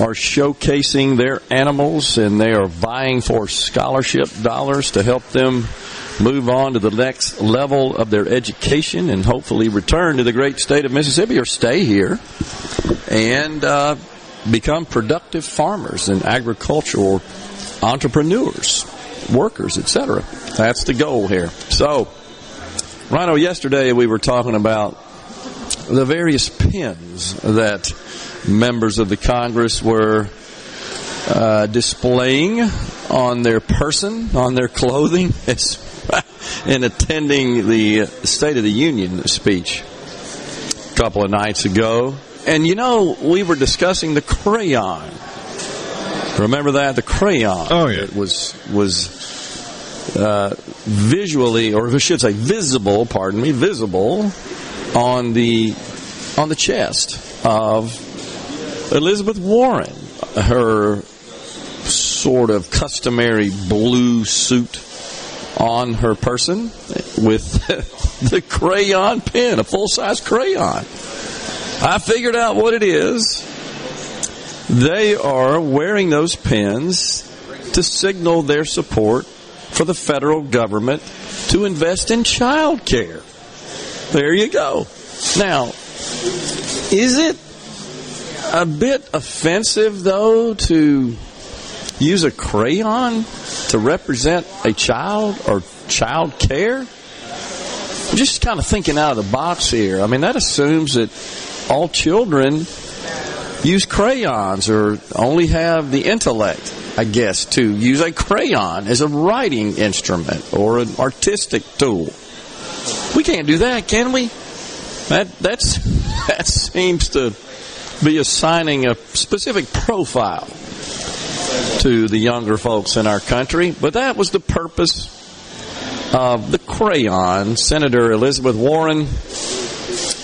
Speaker 4: are showcasing their animals and they are vying for scholarship dollars to help them move on to the next level of their education and hopefully return to the great state of Mississippi or stay here and uh, become productive farmers and agricultural entrepreneurs, workers, etc. That's the goal here. So, Rhino, yesterday we were talking about the various pins that members of the Congress were uh, displaying on their person, on their clothing. It's in attending the State of the Union speech. A couple of nights ago. And you know, we were discussing the crayon. Remember that the crayon?
Speaker 3: Oh yeah,
Speaker 4: it was was uh, visually, or I should say, visible. Pardon me, visible on the on the chest of Elizabeth Warren. Her sort of customary blue suit on her person with the crayon pen, a full size crayon. I figured out what it is. They are wearing those pens to signal their support for the federal government to invest in child care. There you go. Now, is it a bit offensive, though, to use a crayon to represent a child or child care? I'm just kind of thinking out of the box here. I mean, that assumes that all children use crayons or only have the intellect, I guess, to use a crayon as a writing instrument or an artistic tool. We can't do that, can we? That that's that seems to be assigning a specific profile to the younger folks in our country. But that was the purpose of the crayon. Senator Elizabeth Warren,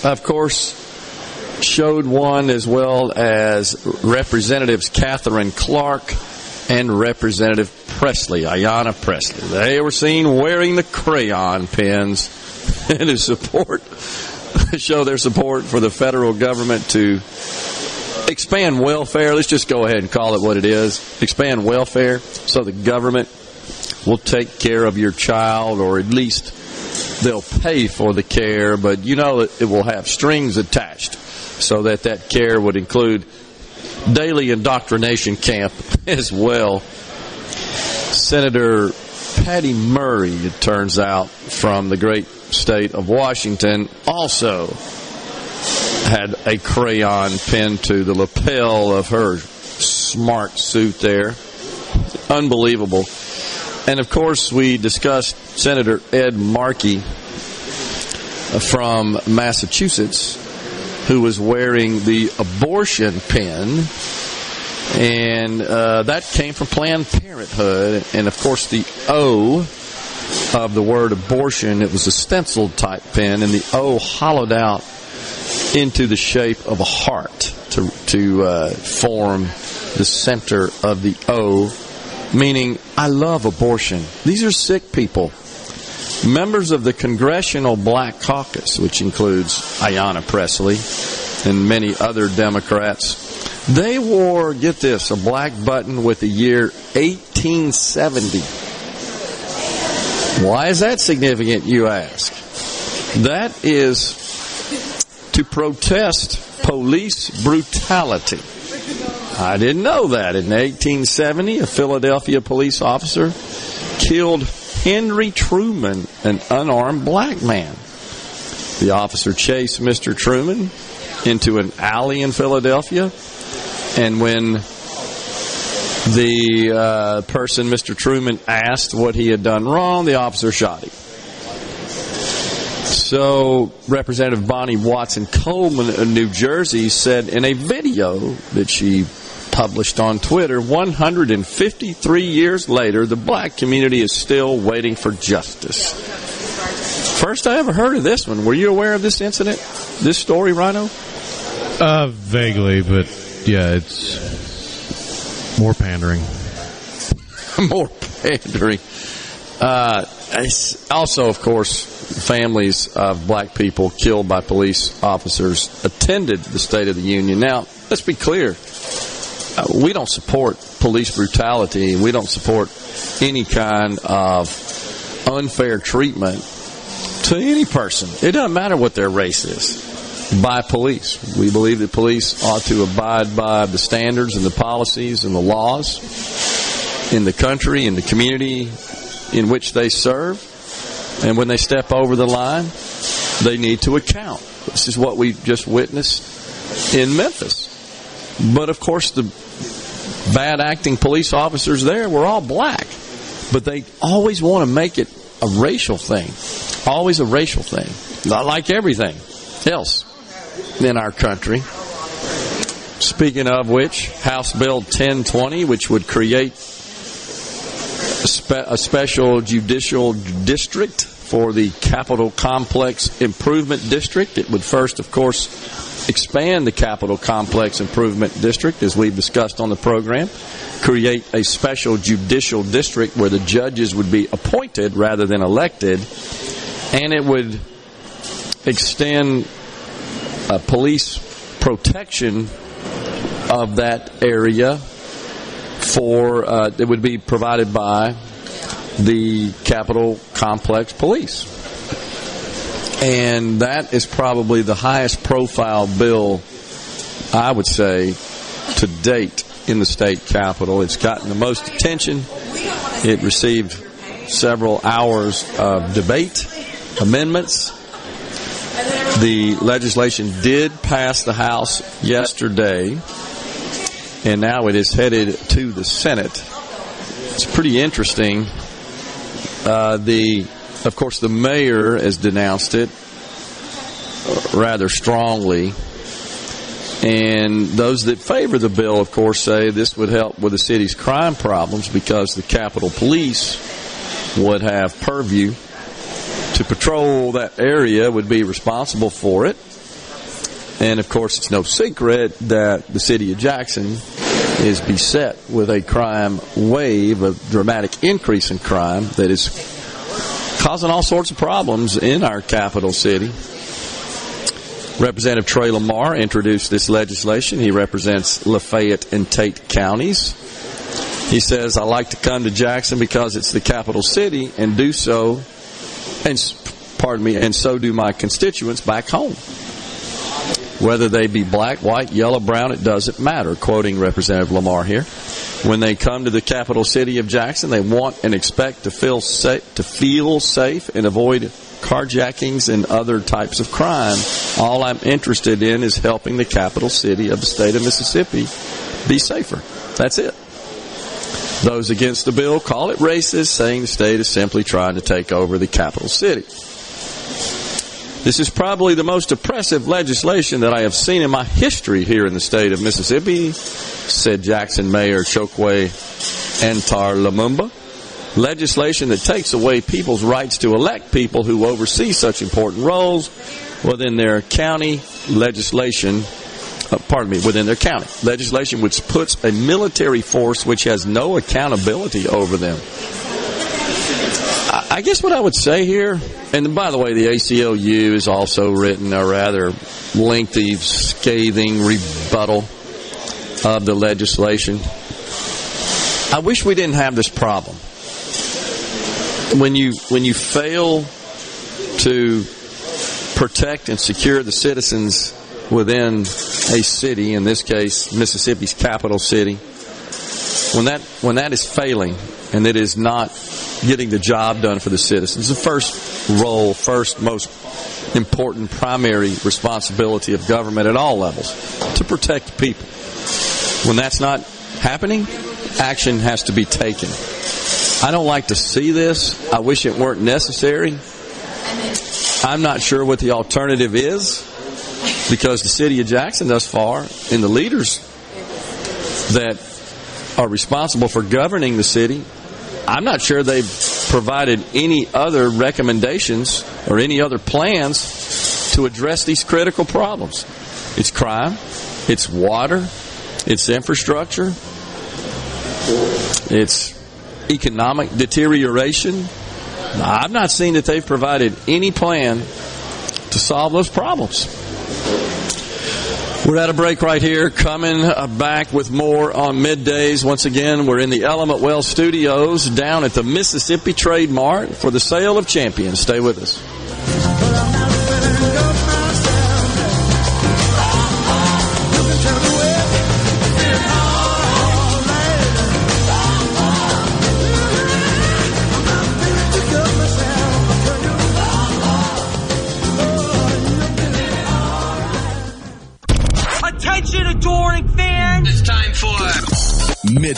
Speaker 4: of course, showed one as well as Representatives Katherine Clark and Representative Pressley, Ayanna Pressley. They were seen wearing the crayon pins in his support, show their support for the federal government to expand welfare. Let's just go ahead and call it what it is. Expand welfare so the government will take care of your child or at least they'll pay for the care, but you know it, it will have strings attached so that that care would include daily indoctrination camp as well. Senator Patty Murray, it turns out, from the great state of Washington, also had a crayon pinned to the lapel of her smart suit there. Unbelievable. And of course, we discussed Senator Ed Markey from Massachusetts, who was wearing the abortion pin. And uh, that came from Planned Parenthood. And of course, the O of the word abortion, it was a stenciled type pin, and the O hollowed out into the shape of a heart to, to uh, form the center of the O, meaning I love abortion. These are sick people. Members of the Congressional Black Caucus, which includes Ayanna Pressley and many other Democrats, they wore, get this, a black button with the year 1870. Why is that significant, you ask? That is to protest police brutality. I didn't know that. In 1870, a Philadelphia police officer killed Henry Truman, an unarmed black man. The officer chased Mr. Truman into an alley in Philadelphia, and when the uh, person, Mr. Truman, asked what he had done wrong, the officer shot him. So, Representative Bonnie Watson Coleman of New Jersey said in a video that she published on Twitter 153 years later, the black community is still waiting for justice. First I ever heard of this one. Were you aware of this incident? This story, Rhino?
Speaker 3: Uh, vaguely, but yeah, it's more pandering.
Speaker 4: more pandering. Uh, also, of course, families of black people killed by police officers attended the State of the Union. Now, let's be clear. Uh, we don't support police brutality. We don't support any kind of unfair treatment to any person. It doesn't matter what their race is by police. We believe that police ought to abide by the standards and the policies and the laws in the country, in the community in which they serve. And when they step over the line, they need to account. This is what we just witnessed in Memphis. But of course, the bad acting police officers there were all black. But they always want to make it a racial thing. Always a racial thing. Not like everything else in our country. Speaking of which, House Bill 1020, which would create spe- a special judicial district for the Capitol Complex Improvement District. It would first, of course, expand the Capitol Complex Improvement District, as we've discussed on the program, create a special judicial district where the judges would be appointed rather than elected, and it would extend uh, police protection of that area for uh, it would be provided by the Capitol Complex Police. And that is probably the highest profile bill, I would say, to date in the state capitol. It's gotten the most attention. It received several hours of debate, amendments. The legislation did pass the House yesterday, and now it is headed to the Senate. It's pretty interesting. Uh, the, of course, the mayor has denounced it rather strongly. And those that favor the bill, of course, say this would help with the city's crime problems because the Capitol Police would have purview to patrol that area, would be responsible for it. And of course, it's no secret that the city of Jackson is beset with a crime wave, a dramatic increase in crime that is causing all sorts of problems in our capital city. Representative Trey Lamar introduced this legislation. He represents Lafayette and Tate counties. He says, I like to come to Jackson because it's the capital city and do so, and pardon me, and so do my constituents back home. Whether they be black, white, yellow, brown, it doesn't matter. Quoting Representative Lamar here. When they come to the capital city of Jackson, they want and expect to feel safe, to feel safe and avoid carjackings and other types of crime. All I'm interested in is helping the capital city of the state of Mississippi be safer. That's it. Those against the bill call it racist, saying the state is simply trying to take over the capital city. This is probably the most oppressive legislation that I have seen in my history here in the state of Mississippi, said Jackson Mayor Chokwe Antar Lumumba. Legislation that takes away people's rights to elect people who oversee such important roles within their county legislation uh, pardon me, within their county. Legislation which puts a military force which has no accountability over them. I guess what I would say here, and by the way, the ACLU has also written a rather lengthy, scathing rebuttal of the legislation. I wish we didn't have this problem. When you when you fail to protect and secure the citizens within a city, in this case Mississippi's capital city, when that when that is failing and it is not getting the job done for the citizens, the first role, first most important primary responsibility of government at all levels to protect people. When that's not happening, action has to be taken. I don't like to see this. I wish it weren't necessary. I'm not sure what the alternative is because the city of Jackson thus far and the leaders that are responsible for governing the city, I'm not sure they've provided any other recommendations or any other plans to address these critical problems. It's crime, it's water, it's infrastructure, it's economic deterioration. I've not seen that they've provided any plan to solve those problems. We're at a break right here. Coming uh, back with more on middays. Once again, we're in the Element Wealth Studios down at the Mississippi Trade Mart for the sale of champions. Stay with us.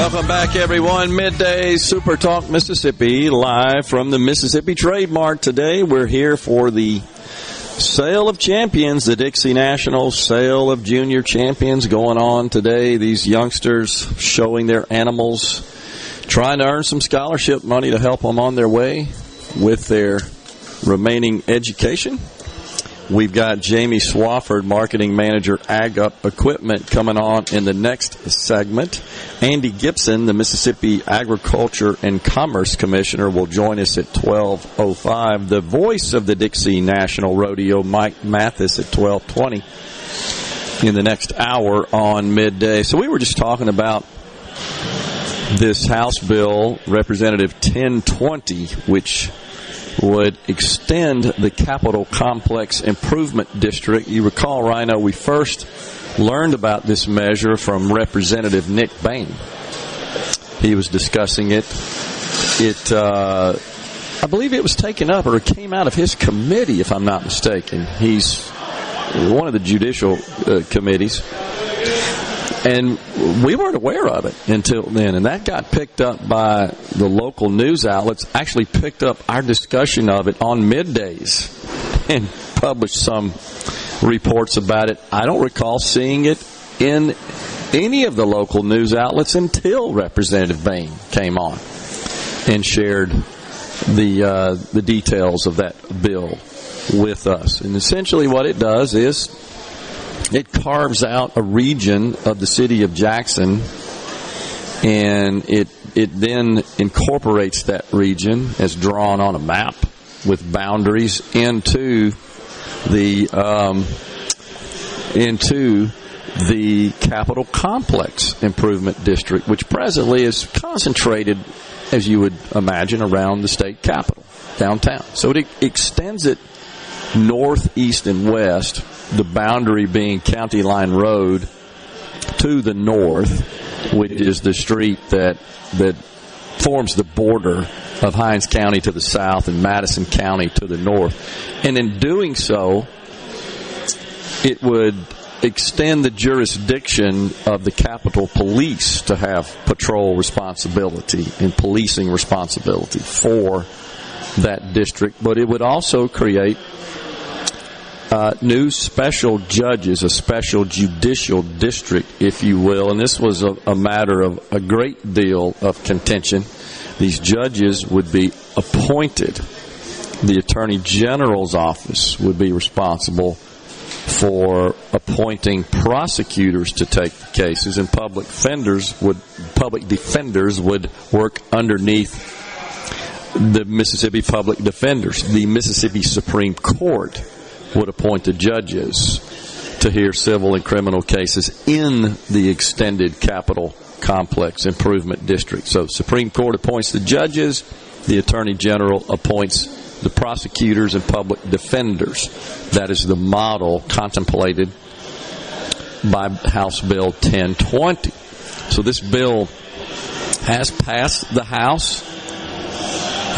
Speaker 4: Welcome back, everyone. Midday Super Talk Mississippi, live from the Mississippi Trademart. Today, we're here for the Sale of Champions, the Dixie National Sale of Junior Champions going on today. These youngsters showing their animals, trying to earn some scholarship money to help them on their way with their remaining education. We've got Jamie Swafford, Marketing Manager, Ag Up Equipment, coming on in the next segment. Andy Gibson, the Mississippi Agriculture and Commerce Commissioner, will join us at 12.05. The voice of the Dixie National Rodeo, Mike Mathis, at 12.20 in the next hour on midday. So we were just talking about this House bill, Representative 1020, which would extend the Capitol Complex Improvement District. You recall, Rhino, we first learned about this measure from Representative Nick Bain. He was discussing it. It, uh, I believe it was taken up or it came out of his committee, if I'm not mistaken. He's one of the judicial uh, committees and we weren't aware of it until then. And that got picked up by the local news outlets, actually picked up our discussion of it on middays and published some reports about it. I don't recall seeing it in any of the local news outlets until Representative Bain came on and shared the uh, the details of that bill with us. And essentially, what it does is it carves out a region of the city of Jackson and it it then incorporates that region as drawn on a map with boundaries into the um, into the Capitol Complex Improvement District, which presently is concentrated, as you would imagine, around the state capital downtown. So it extends it north, east, and west the boundary being County Line Road to the north, which is the street that that forms the border of Hinds County to the south and Madison County to the north. And in doing so, it would extend the jurisdiction of the Capitol Police to have patrol responsibility and policing responsibility for that district, but it would also create uh, new special judges, a special judicial district, if you will, and this was a, a matter of a great deal of contention. These judges would be appointed. The Attorney General's office would be responsible for appointing prosecutors to take the cases, and public defenders would public defenders would work underneath the Mississippi Public Defenders. The Mississippi Supreme Court would appoint the judges to hear civil and criminal cases in the extended capital Complex Improvement District. So, Supreme Court appoints the judges, the Attorney General appoints the prosecutors and public defenders. That is the model contemplated by House Bill 1020. So, this bill has passed the House.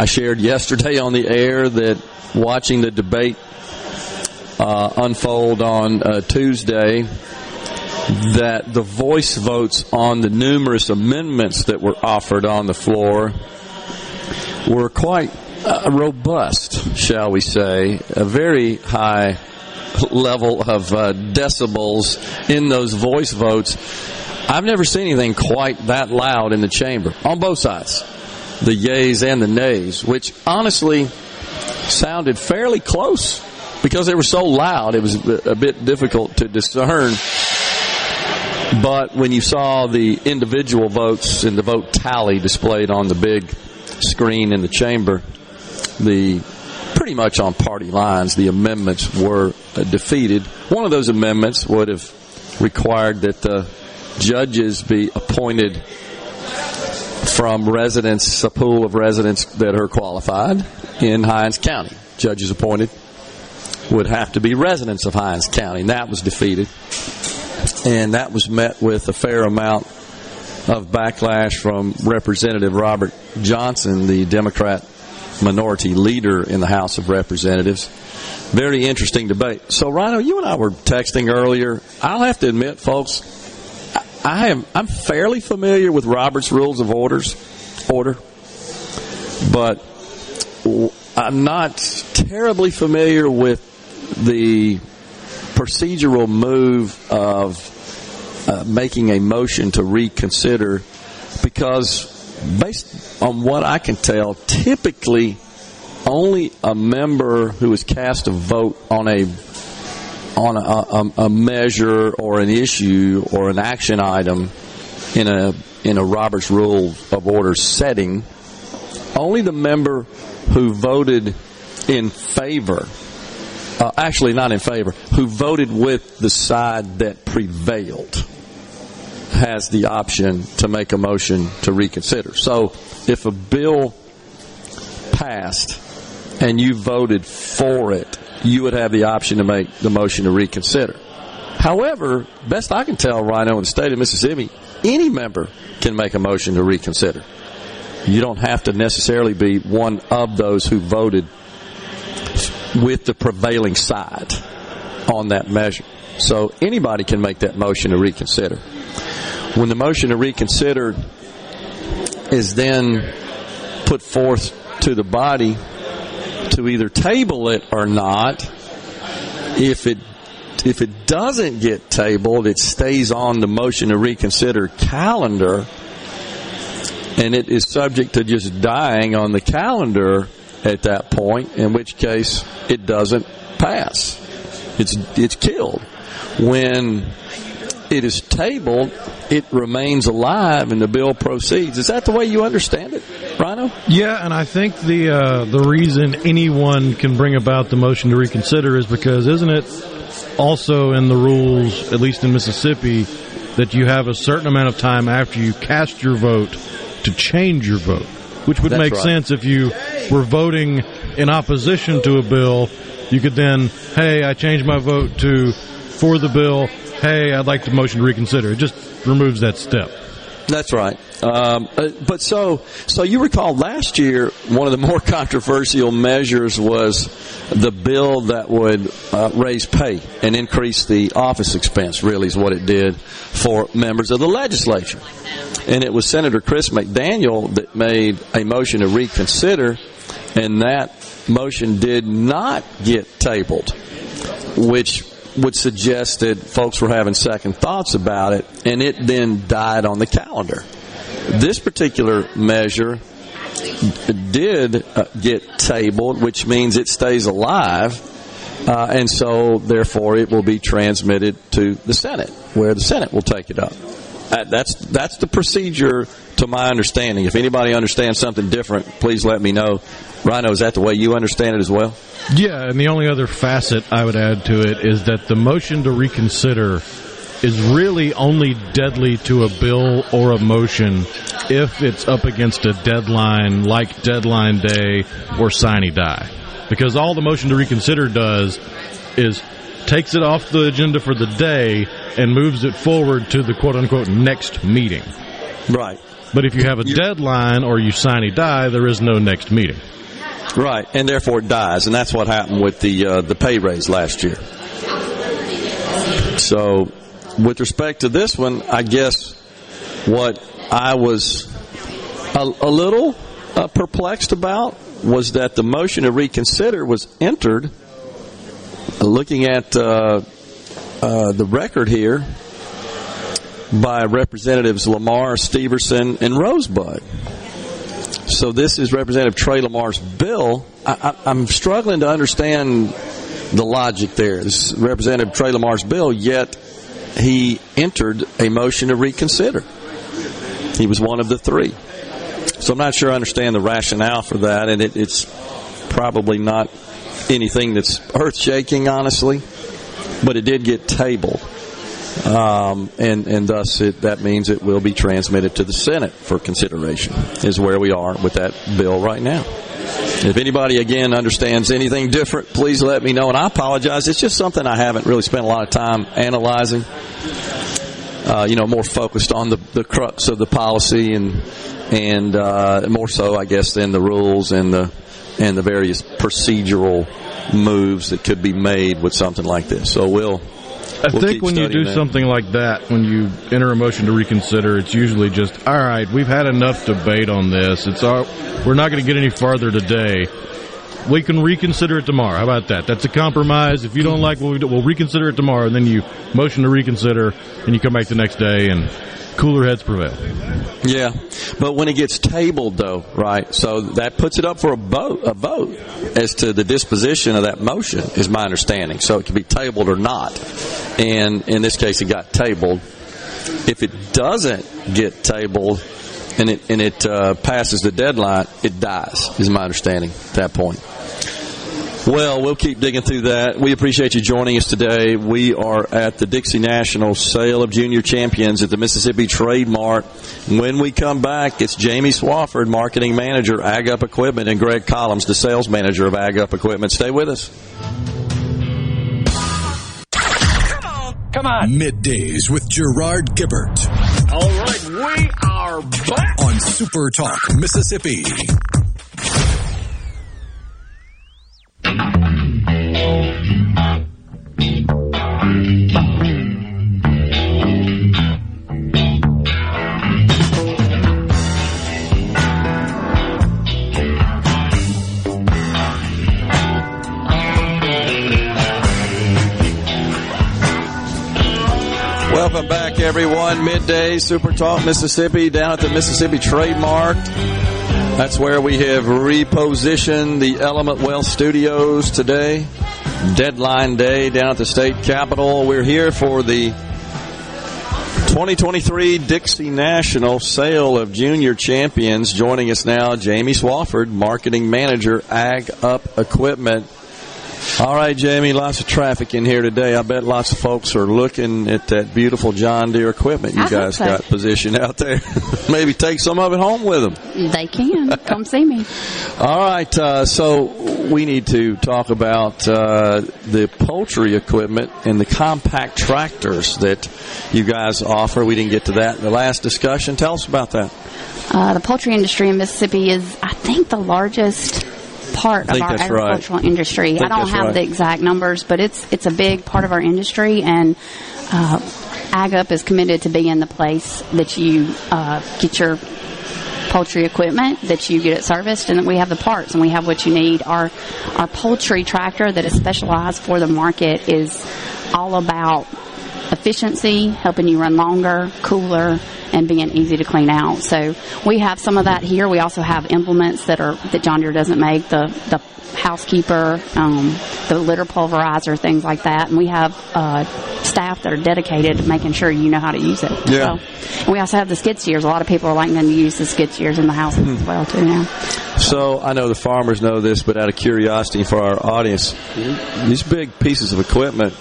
Speaker 4: I shared yesterday on the air that watching the debate unfold on uh, Tuesday that the voice votes on the numerous amendments that were offered on the floor were quite uh, robust, shall we say, a very high level of uh, decibels in those voice votes. I've never seen anything quite that loud in the chamber on both sides, the yays and the nays, which honestly sounded fairly close because they were so loud, it was a bit difficult to discern. But when you saw the individual votes and the vote tally displayed on the big screen in the chamber, the pretty much on party lines, the amendments were uh, defeated. One of those amendments would have required that the judges be appointed from residents, a pool of residents that are qualified in Hinds County. Judges appointed would have to be residents of Hinds County. And that was defeated. And that was met with a fair amount of backlash from Representative Robert Johnson, the Democrat minority leader in the House of Representatives. Very interesting debate. So, Rhino, you and I were texting earlier. I'll have to admit, folks, I am I'm fairly familiar with Robert's Rules of Orders order, but I'm not terribly familiar with the procedural move of uh, making a motion to reconsider because based on what I can tell, typically only a member who has cast a vote on a on a, a, a, measure or an issue or an action item in a in a Robert's Rule of Order setting, only the member who voted in favor, uh, actually not in favor, who voted with the side that prevailed, has the option to make a motion to reconsider. So if a bill passed and you voted for it, you would have the option to make the motion to reconsider. However, best I can tell, Rhino, in the state of Mississippi, any member can make a motion to reconsider. You don't have to necessarily be one of those who voted with the prevailing side on that measure. So anybody can make that motion to reconsider. When the motion to reconsider is then put forth to the body to either table it or not, if it if it doesn't get tabled, it stays on the motion to reconsider calendar and it is subject to just dying on the calendar at that point, in which case it doesn't pass. It's it's killed. When it is tabled, it remains alive and the bill proceeds. Is that the way you understand it, Rhino?
Speaker 3: Yeah, and I think the uh, the reason anyone can bring about the motion to reconsider is because isn't it also in the rules, at least in Mississippi, that you have a certain amount of time after you cast your vote to change your vote, which would
Speaker 4: That's
Speaker 3: make
Speaker 4: right.
Speaker 3: sense if you were voting in opposition to a bill. You could then, hey, I changed my vote to for the bill. Hey, I'd like the motion to reconsider. It just removes that step.
Speaker 4: That's right. Um, uh, but so, so you recall last year, one of the more controversial measures was the bill that would uh, raise pay and increase the office expense. Really, is what it did for members of the legislature. And it was Senator Chris McDaniel that made a motion to reconsider, and that motion did not get tabled, which would suggest that folks were having second thoughts about it, and it then died on the calendar. This particular measure did uh, get tabled, which means it stays alive, uh, and so therefore it will be transmitted to the Senate, where the Senate will take it up. That's that's the procedure, to my understanding. If anybody understands something different, please let me know. Rhino, is that the way you understand it as well?
Speaker 3: Yeah, and the only other facet I would add to it is that the motion to reconsider is really only deadly to a bill or a motion if it's up against a deadline like deadline day or sine die. Because all the motion to reconsider does is takes it off the agenda for the day and moves it forward to the quote unquote next meeting.
Speaker 4: Right.
Speaker 3: But if you have a deadline or you sine die, there is no next meeting.
Speaker 4: Right, and therefore it dies, and that's what happened with the uh, the pay raise last year. So, with respect to this one, I guess what I was a, a little uh, perplexed about was that the motion to reconsider was entered. Looking at uh, uh, the record here by Representatives Lamar, Steverson, and Rosebud. So this is Representative Trey Lamar's bill. I, I'm struggling to understand the logic there. This is Representative Trey Lamar's bill, yet he entered a motion to reconsider. He was one of the three. So I'm not sure I understand the rationale for that, and it, it's probably not anything that's earth shaking, honestly, but it did get tabled. Um, and and thus it, that means it will be transmitted to the Senate for consideration. Is where we are with that bill right now. If anybody again understands anything different, please let me know. And I apologize; it's just something I haven't really spent a lot of time analyzing. Uh, you know, more focused on the, the crux of the policy and and uh, more so, I guess, than the rules and the and the various procedural moves that could be made with something like this. So we'll
Speaker 3: I
Speaker 4: we'll
Speaker 3: think when you do
Speaker 4: that.
Speaker 3: something like that, when you enter a motion to reconsider, it's usually just, all right, we've had enough debate on this. It's our, we're not going to get any farther today. We can reconsider it tomorrow. How about that? That's a compromise. If you don't like what we do, we'll reconsider it tomorrow. And then you motion to reconsider, and you come back the next day, and cooler heads prevail.
Speaker 4: Yeah, but when it gets tabled, though, right? So that puts it up for a vote, a vote as to the disposition of that motion, is my understanding. So it can be tabled or not, and in this case, it got tabled. If it doesn't get tabled and it and it uh, passes the deadline, it dies. Is my understanding at that point. Well, we'll keep digging through that. We appreciate you joining us today. We are at the Dixie National Sale of Junior Champions at the Mississippi Trade Mart. When we come back, it's Jamie Swafford, Marketing Manager, Ag Up Equipment, and Greg Collins, the Sales Manager of Ag Up Equipment. Stay with us.
Speaker 1: Come on. Come on. Middays with Gerard Gibert
Speaker 12: All right, we are back.
Speaker 1: on Super Talk, Mississippi.
Speaker 4: Welcome back, everyone. Midday Super Talk Mississippi down at the Mississippi Trade Mart. That's where we have repositioned the Element Wealth Studios today. Deadline day down at the state capitol. We're here for the 2023 Dixie National Sale of Junior Champions. Joining us now, Jamie Swafford, Marketing Manager, Ag Up Equipment. All right, Jamie, lots of traffic in here today. I bet lots of folks are looking at that beautiful John Deere equipment you
Speaker 9: I
Speaker 4: guys
Speaker 9: so.
Speaker 4: got positioned out there. Maybe take some of it home with them.
Speaker 9: They can come see me.
Speaker 4: All right, uh, so we need to talk about uh, the poultry equipment and the compact tractors that you guys offer. We didn't get to that in the last discussion. Tell us about that.
Speaker 9: Uh, the poultry industry in Mississippi is, I think, the largest part of our
Speaker 4: that's right.
Speaker 9: agricultural industry.
Speaker 4: I
Speaker 9: I don't have
Speaker 4: right.
Speaker 9: the exact numbers, but it's it's a big part of our industry, and uh, AgUp is committed to being the place that you uh, get your poultry equipment that you get it serviced and that we have the parts and we have what you need our our poultry tractor that is specialized for the market is all about efficiency, helping you run longer, cooler, and being easy to clean out. So we have some of that here. We also have implements that are that John Deere doesn't make the the housekeeper, um, the litter pulverizer, things like that. And we have uh, staff that are dedicated to making sure you know how to use it.
Speaker 4: Yeah.
Speaker 9: well. And we also have the skid steers. A lot of people are liking them to use the skid steers in the house
Speaker 4: Hmm.
Speaker 9: as well too now.
Speaker 4: So I know the farmers know this, but out of curiosity for our audience, these big pieces of equipment,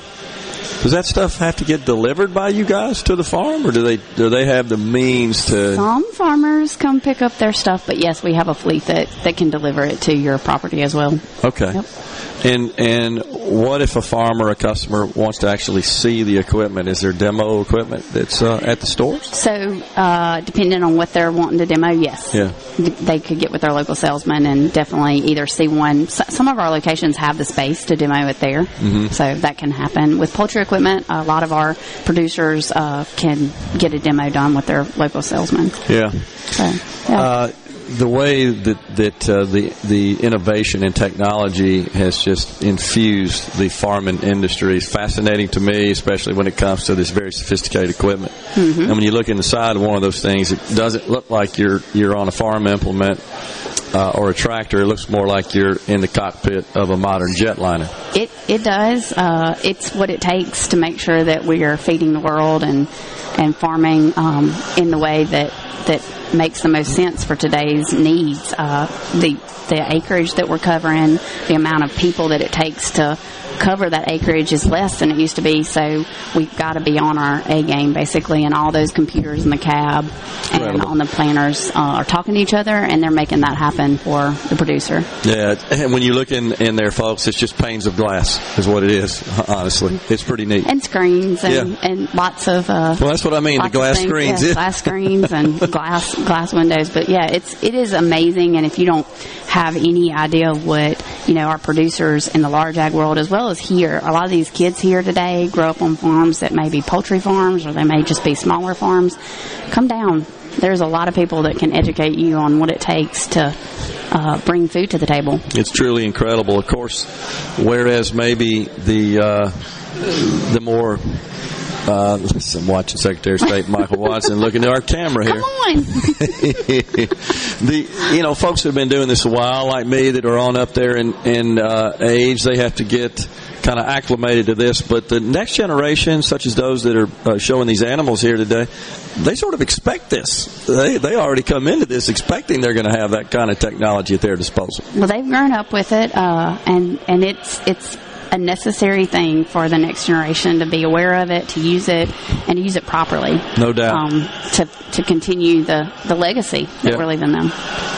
Speaker 4: does that stuff have to get delivered by you guys to the farm, or do they do they have the means to?
Speaker 9: Some farmers come pick up their stuff, but yes, we have a fleet that, that can deliver it to your property as well.
Speaker 4: Okay.
Speaker 9: Yep.
Speaker 4: And and what if a farmer, a customer, wants to actually see the equipment? Is there demo equipment that's uh, at the stores?
Speaker 9: So, uh, depending on what they're wanting to demo, yes.
Speaker 4: Yeah.
Speaker 9: They could get with their local salesman and definitely either see one. Some of our locations have the space to demo it there,
Speaker 4: Mhm.
Speaker 9: so that can happen. With poultry equipment, a lot of our producers uh, can get a demo done with their local salesman.
Speaker 4: Yeah.
Speaker 9: So, yeah.
Speaker 4: Uh, the way that that uh, the the innovation and technology has just infused the farming industry is fascinating to me, especially when it comes to this very sophisticated equipment.
Speaker 9: Mhm.
Speaker 4: And when you look inside of one of those things, it doesn't look like you're you're on a farm implement uh, or a tractor. It looks more like you're in the cockpit of a modern jetliner.
Speaker 9: It it does. Uh, it's what it takes to make sure that we are feeding the world and and farming um, in the way that that makes the most sense for today's needs. Uh, the the acreage that we're covering, the amount of people that it takes to cover that acreage is less than it used to be. So we've got to be on our A game basically, and all those computers in the cab and
Speaker 4: Incredible.
Speaker 9: on the planners uh, are talking to each other, and they're making that happen for the producer.
Speaker 4: Yeah, and when you look in in there, folks, it's just panes of glass, is what it is. Honestly, it's pretty neat.
Speaker 9: and screens and,
Speaker 4: Yeah.
Speaker 9: and lots of uh,
Speaker 4: Well, that's what I mean, the glass
Speaker 9: things.
Speaker 4: screens,
Speaker 9: Yeah,
Speaker 4: yeah.
Speaker 9: glass screens and glass glass windows. But yeah, it's it is amazing. And if you don't have any idea of what you know our producers in the large ag world as well here. A lot of these kids here today grow up on farms that may be poultry farms or they may just be smaller farms. Come down. There's a lot of people that can educate you on what it takes to uh, bring food to the table.
Speaker 4: It's truly incredible. Of course, whereas maybe the uh, the more uh, I'm watching Secretary of State Michael Watson looking at our camera here.
Speaker 9: Come on.
Speaker 4: the you know folks who've been doing this a while, like me, that are on up there in in uh, age, they have to get kind of acclimated to this. But the next generation, such as those that are uh, showing these animals here today, they sort of expect this. They they already come into this expecting they're going to have that kind of technology at their disposal.
Speaker 9: Well, they've grown up with it, uh, and and it's it's a necessary thing for the next generation to be aware of it, to use it, and use it properly.
Speaker 4: No doubt.
Speaker 9: Um, to to continue the the legacy that
Speaker 4: Yeah.
Speaker 9: we're leaving them.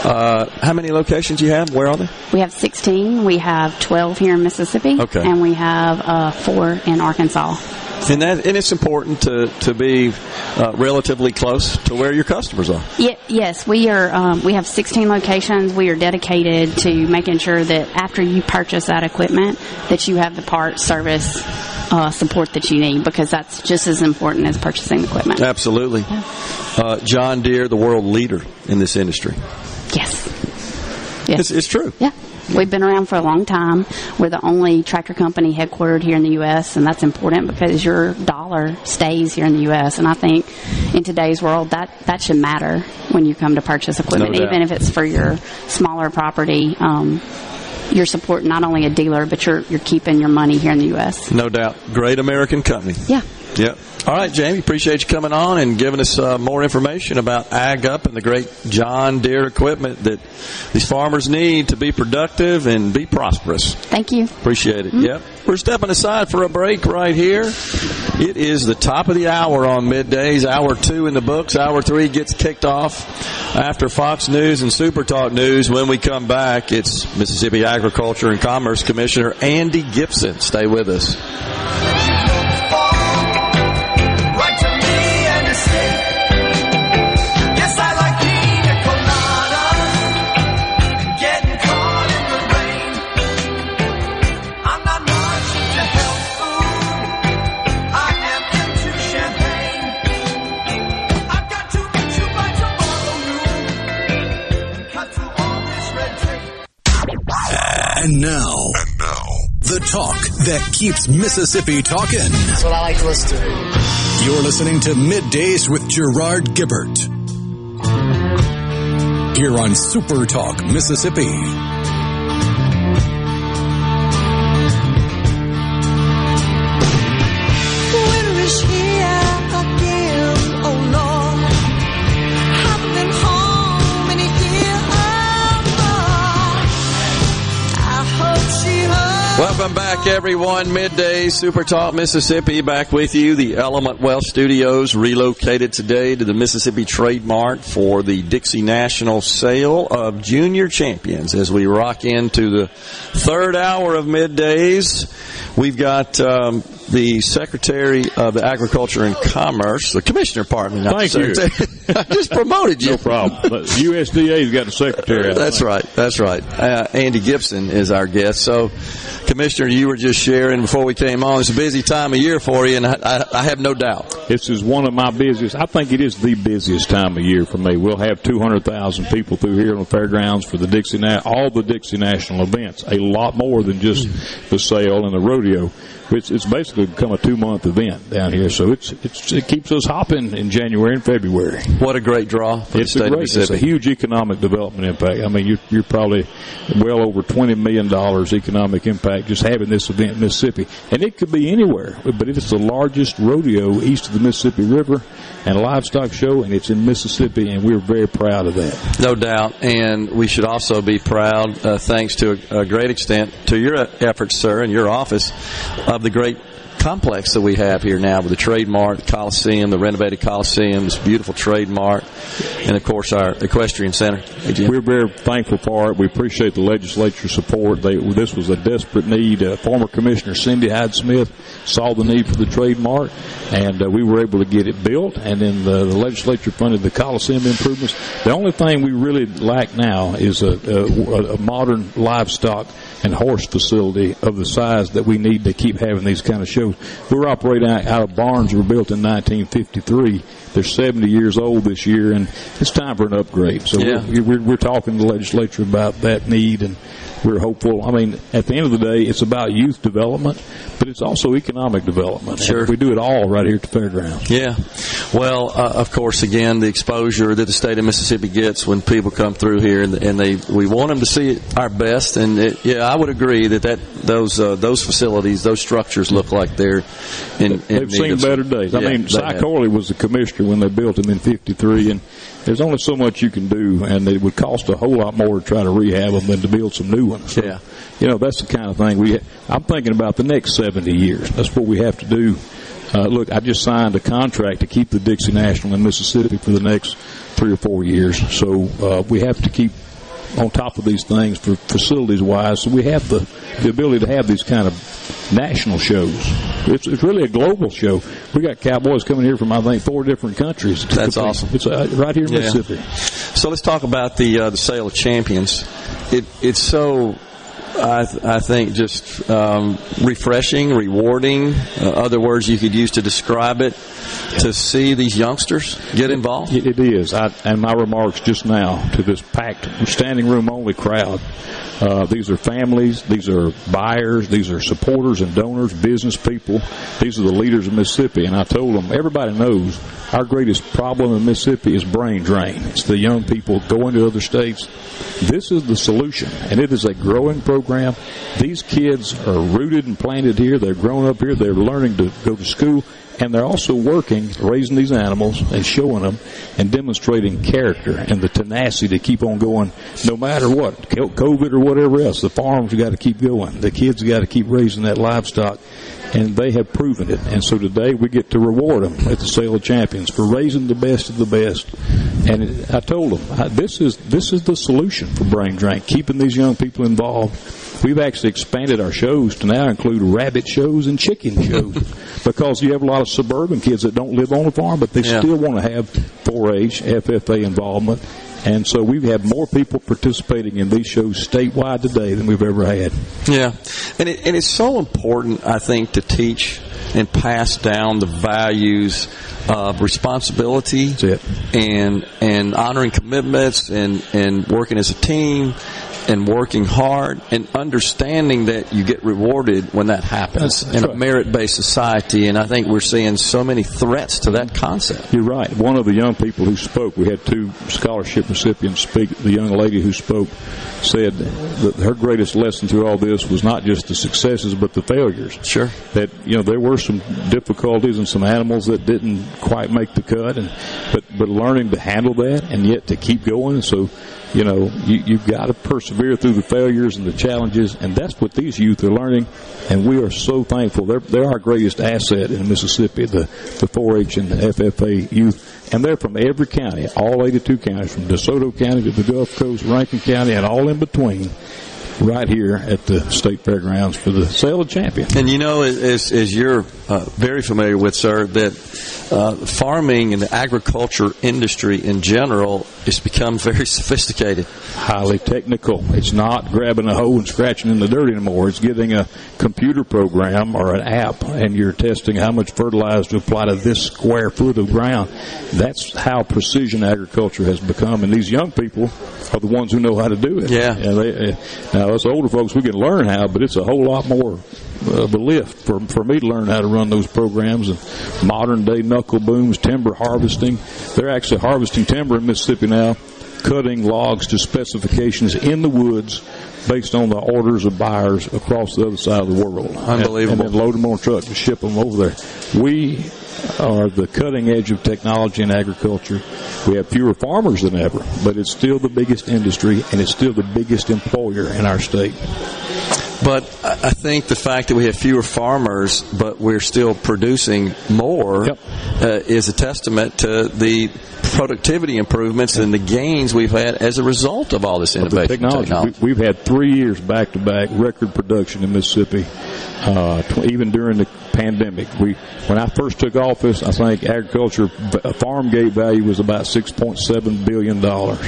Speaker 4: Uh, how many locations you have? Where are they?
Speaker 9: We have 16. We have 12 here in Mississippi.
Speaker 4: Okay.
Speaker 9: And we have uh, four in Arkansas.
Speaker 4: And that and it's important to to be uh, relatively close to where your customers are.
Speaker 9: Ye- yes, we are. Um, we have 16 locations. We are dedicated to making sure that after you purchase that equipment, that you have the parts, service, uh, support that you need, because that's just as important as purchasing equipment.
Speaker 4: Absolutely. Uh, John Deere, the world leader in this industry.
Speaker 9: Yes. Yes.
Speaker 4: It's, it's true.
Speaker 9: Yeah. We've been around for a long time. We're the only tractor company headquartered here in the U.S., and that's important because your dollar stays here in the U.S. And I think in today's world, that, that should matter when you come to purchase equipment,
Speaker 4: No
Speaker 9: even if it's for your smaller property. Um, you're supporting not only a dealer, but you're you're keeping your money here in the U.S.
Speaker 4: No doubt. Great American company.
Speaker 9: Yeah.
Speaker 4: Yep. All right, Jamie, appreciate you coming on and giving us uh, more information about Ag Up and the great John Deere equipment that these farmers need to be productive and be prosperous.
Speaker 9: Thank you.
Speaker 4: Appreciate it. Yep. We're stepping aside for a break right here. It is the top of the hour on middays. Hour two in the books. Hour three gets kicked off after Fox News and Super Talk News. When we come back, it's Mississippi Agriculture and Commerce Commissioner Andy Gibson. Stay with us.
Speaker 13: And
Speaker 10: now, and now, the talk that keeps Mississippi talking.
Speaker 14: That's what I like to listen to.
Speaker 10: You're listening to Middays with Gerard Gibert. Here on Super Talk, Mississippi.
Speaker 4: Welcome back, everyone. Midday Super Talk Mississippi back with you. The Element Wealth Studios relocated today to the Mississippi Trade Mart for the Dixie National Sale of Junior Champions as we rock into the third hour of middays. We've got um, the Secretary of Agriculture and Commerce, the Commissioner, pardon me. not
Speaker 15: Thank
Speaker 4: the
Speaker 15: you.
Speaker 4: Secretary. I just promoted you.
Speaker 15: No problem. USDA's got a secretary.
Speaker 4: That's right. That's right. Uh, Andy Gibson is our guest. So, Commissioner, you were just sharing before we came on. It's a busy time of year for you, and I, I, I have no doubt.
Speaker 15: This is one of my busiest. I think it is the busiest time of year for me. We'll have 200,000 people through here on the fairgrounds for the Dixie, all the Dixie National events. A lot more than just the sale and the rodeo. It's, it's basically become a two month event down here, so it's, it's it keeps us hopping in January and February.
Speaker 4: What a great draw for
Speaker 15: It's
Speaker 4: the state
Speaker 15: a
Speaker 4: of
Speaker 15: great, it's a huge economic development impact. I mean, you're, you're probably well over twenty million dollars economic impact just having this event in Mississippi, and it could be anywhere, but it is the largest rodeo east of the Mississippi River and livestock show, and it's in Mississippi, and we're very proud of that.
Speaker 4: No doubt, and we should also be proud, uh, thanks to a, a great extent to your efforts, sir, and your office, of the great complex that we have here now with the Trademart the Coliseum, the renovated Coliseum, this beautiful Trademart, and of course our equestrian center. Hey,
Speaker 15: We're very thankful for it. We appreciate the legislature's support. They, this was a desperate need. Uh, former Commissioner Cindy Hyde Smith saw the need for the Trademart, and uh, we were able to get it built. And then the, the legislature funded the Coliseum improvements. The only thing we really lack now is a, a, a modern livestock and horse facility of the size that we need to keep having these kind of shows. We're operating out, of barns that were built in 1953. They're 70 years old this year, and it's time for an upgrade. So
Speaker 4: Yeah.
Speaker 15: we're, we're, we're talking to the legislature about that need, and we're hopeful. I mean, at the end of the day, it's about youth development, but it's also economic development.
Speaker 4: Sure.
Speaker 15: We do it all right here at the fairgrounds.
Speaker 4: Yeah. Well, uh, of course, again, the exposure that the state of Mississippi gets when people come through here, and, and they we want them to see our best. And it, yeah, I would agree that, that those uh, those facilities, those structures look like they're in. in
Speaker 15: They've seen better days. I
Speaker 4: Yeah,
Speaker 15: mean,
Speaker 4: Si.
Speaker 15: Corley was the commissioner when they built them in '53, and there's only so much you can do, and it would cost a whole lot more to try to rehab them than to build some new ones.
Speaker 4: Yeah.
Speaker 15: you know that's the kind of thing we. I'm thinking about the next 70 years. That's what we have to do. Uh, look, I just signed a contract to keep the Dixie National in Mississippi for the next three or four years. So uh, we have to keep on top of these things for facilities wise. So we have the the ability to have these kind of national shows. It's, it's really a global show. We got cowboys coming here from I think four different countries.
Speaker 4: That's awesome.
Speaker 15: It's uh, right here in
Speaker 4: Yeah.
Speaker 15: Mississippi.
Speaker 4: So let's talk about the uh, the sale of champions. It it's so. I, th- I think just um, refreshing, rewarding, uh, other words you could use to describe it, to see these youngsters get involved.
Speaker 15: It, it is. I, and my remarks just now to this packed standing room only crowd. Uh, these are families. These are buyers. These are supporters and donors, business people. These are the leaders of Mississippi. And I told them, everybody knows our greatest problem in Mississippi is brain drain. It's the young people going to other states. This is the solution, and it is a growing program. These kids are rooted and planted here. They're grown up here. They're learning to go to school and they're also working, raising these animals and showing them and demonstrating character and the tenacity to keep on going no matter what, co- COVID or whatever else. The farms got to keep going. The kids got to keep raising that livestock. And they have proven it. And so today we get to reward them at the Sale of Champions for raising the best of the best. And it, I told them, this is, this is the solution for brain drain, keeping these young people involved. We've actually expanded our shows to now include rabbit shows and chicken shows because you have a lot of suburban kids that don't live on a farm, but they
Speaker 4: Yeah.
Speaker 15: still want to have 4-H, FFA involvement. And so we've had more people participating in these shows statewide today than we've ever had.
Speaker 4: Yeah, and it, and it's so important, I think, to teach and pass down the values of responsibility and and honoring commitments and and working as a team and working hard and understanding that you get rewarded when that happens
Speaker 15: That's
Speaker 4: in a merit-based society. And I think we're seeing so many threats to that concept.
Speaker 15: You're right. One of the young people who spoke, we had two scholarship recipients speak. The young lady who spoke said that her greatest lesson through all this was not just the successes, but the failures.
Speaker 4: Sure.
Speaker 15: That you know there were some difficulties and some animals that didn't quite make the cut, and but but learning to handle that and yet to keep going. So. You know, you, you've got to persevere through the failures and the challenges, and that's what these youth are learning. And we are so thankful. They're, they're our greatest asset in Mississippi, the, the 4-H and the FFA youth. And they're from every county, all 82 counties, from DeSoto County to the Gulf Coast, Rankin County, and all in between, right here at the State Fairgrounds for the Sale of Champions.
Speaker 4: And you know, as, as you're uh, very familiar with, sir, that uh, farming and the agriculture industry in general has become very sophisticated.
Speaker 15: highly technical. It's not grabbing a hoe and scratching in the dirt anymore. It's getting a computer program or an app and you're testing how much fertilizer to apply to this square foot of ground. That's how precision agriculture has become. And these young people are the ones who know how to do it.
Speaker 4: Yeah.
Speaker 15: And they, uh, now, us older folks, we can learn how, but it's a whole lot more of a lift for, for me to learn how to run those programs and modern day knuckle booms, timber harvesting. They're actually harvesting timber in Mississippi now, cutting logs to specifications in the woods based on the orders of buyers across the other side of the world.
Speaker 4: Unbelievable.
Speaker 15: And, and then load them on a truck to ship them over there. We are the cutting edge of technology in agriculture. We have fewer farmers than ever, but it's still the biggest industry and it's still the biggest employer in our state.
Speaker 4: But I think the fact that we have fewer farmers, but we're still producing more, uh, is a testament to the productivity improvements and the gains we've had as a result of all this innovation.
Speaker 15: technology. We, we've had three years back to back record production in Mississippi, uh, tw- even during the pandemic. We, when I first took office, I think agriculture farm gate value was about six point seven billion dollars.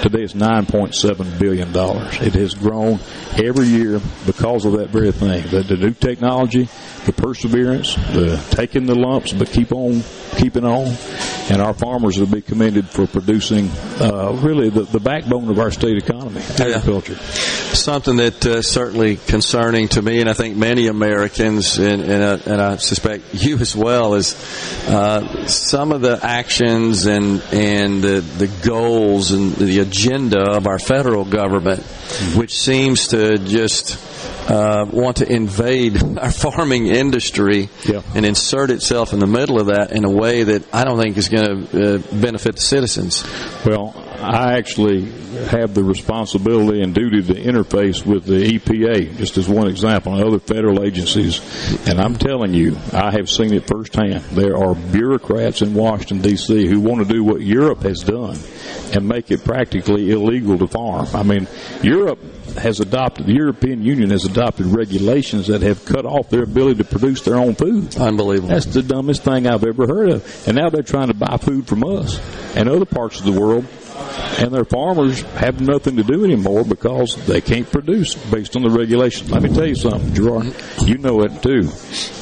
Speaker 15: Today it's nine point seven billion dollars. It has grown every year because of that very thing. The, the new technology, the perseverance, the taking the lumps but keep on keeping on, and our farmers will be commended for producing uh, really the, the backbone of our state economy, agriculture.
Speaker 4: Something that uh, certainly concerning to me, and I think many Americans, and, and, uh, and I suspect you as well, is uh, some of the actions and and the, the goals and the agenda of our federal government, which seems to just uh, want to invade our farming industry and insert itself in the middle of that in a way that I don't think is going to uh, benefit the citizens.
Speaker 15: Well, I actually have the responsibility and duty to interface with the EPA, just as one example, and other federal agencies. And I'm telling you, I have seen it firsthand. There are bureaucrats in Washington, D.C. who want to do what Europe has done and make it practically illegal to farm. I mean, Europe has adopted, the European Union has adopted regulations that have cut off their ability to produce their own food.
Speaker 4: Unbelievable.
Speaker 15: That's the dumbest thing I've ever heard of. And now they're trying to buy food from us and other parts of the world. And their farmers have nothing to do anymore because they can't produce based on the regulations. Let me tell you something, Gerard. You know it too.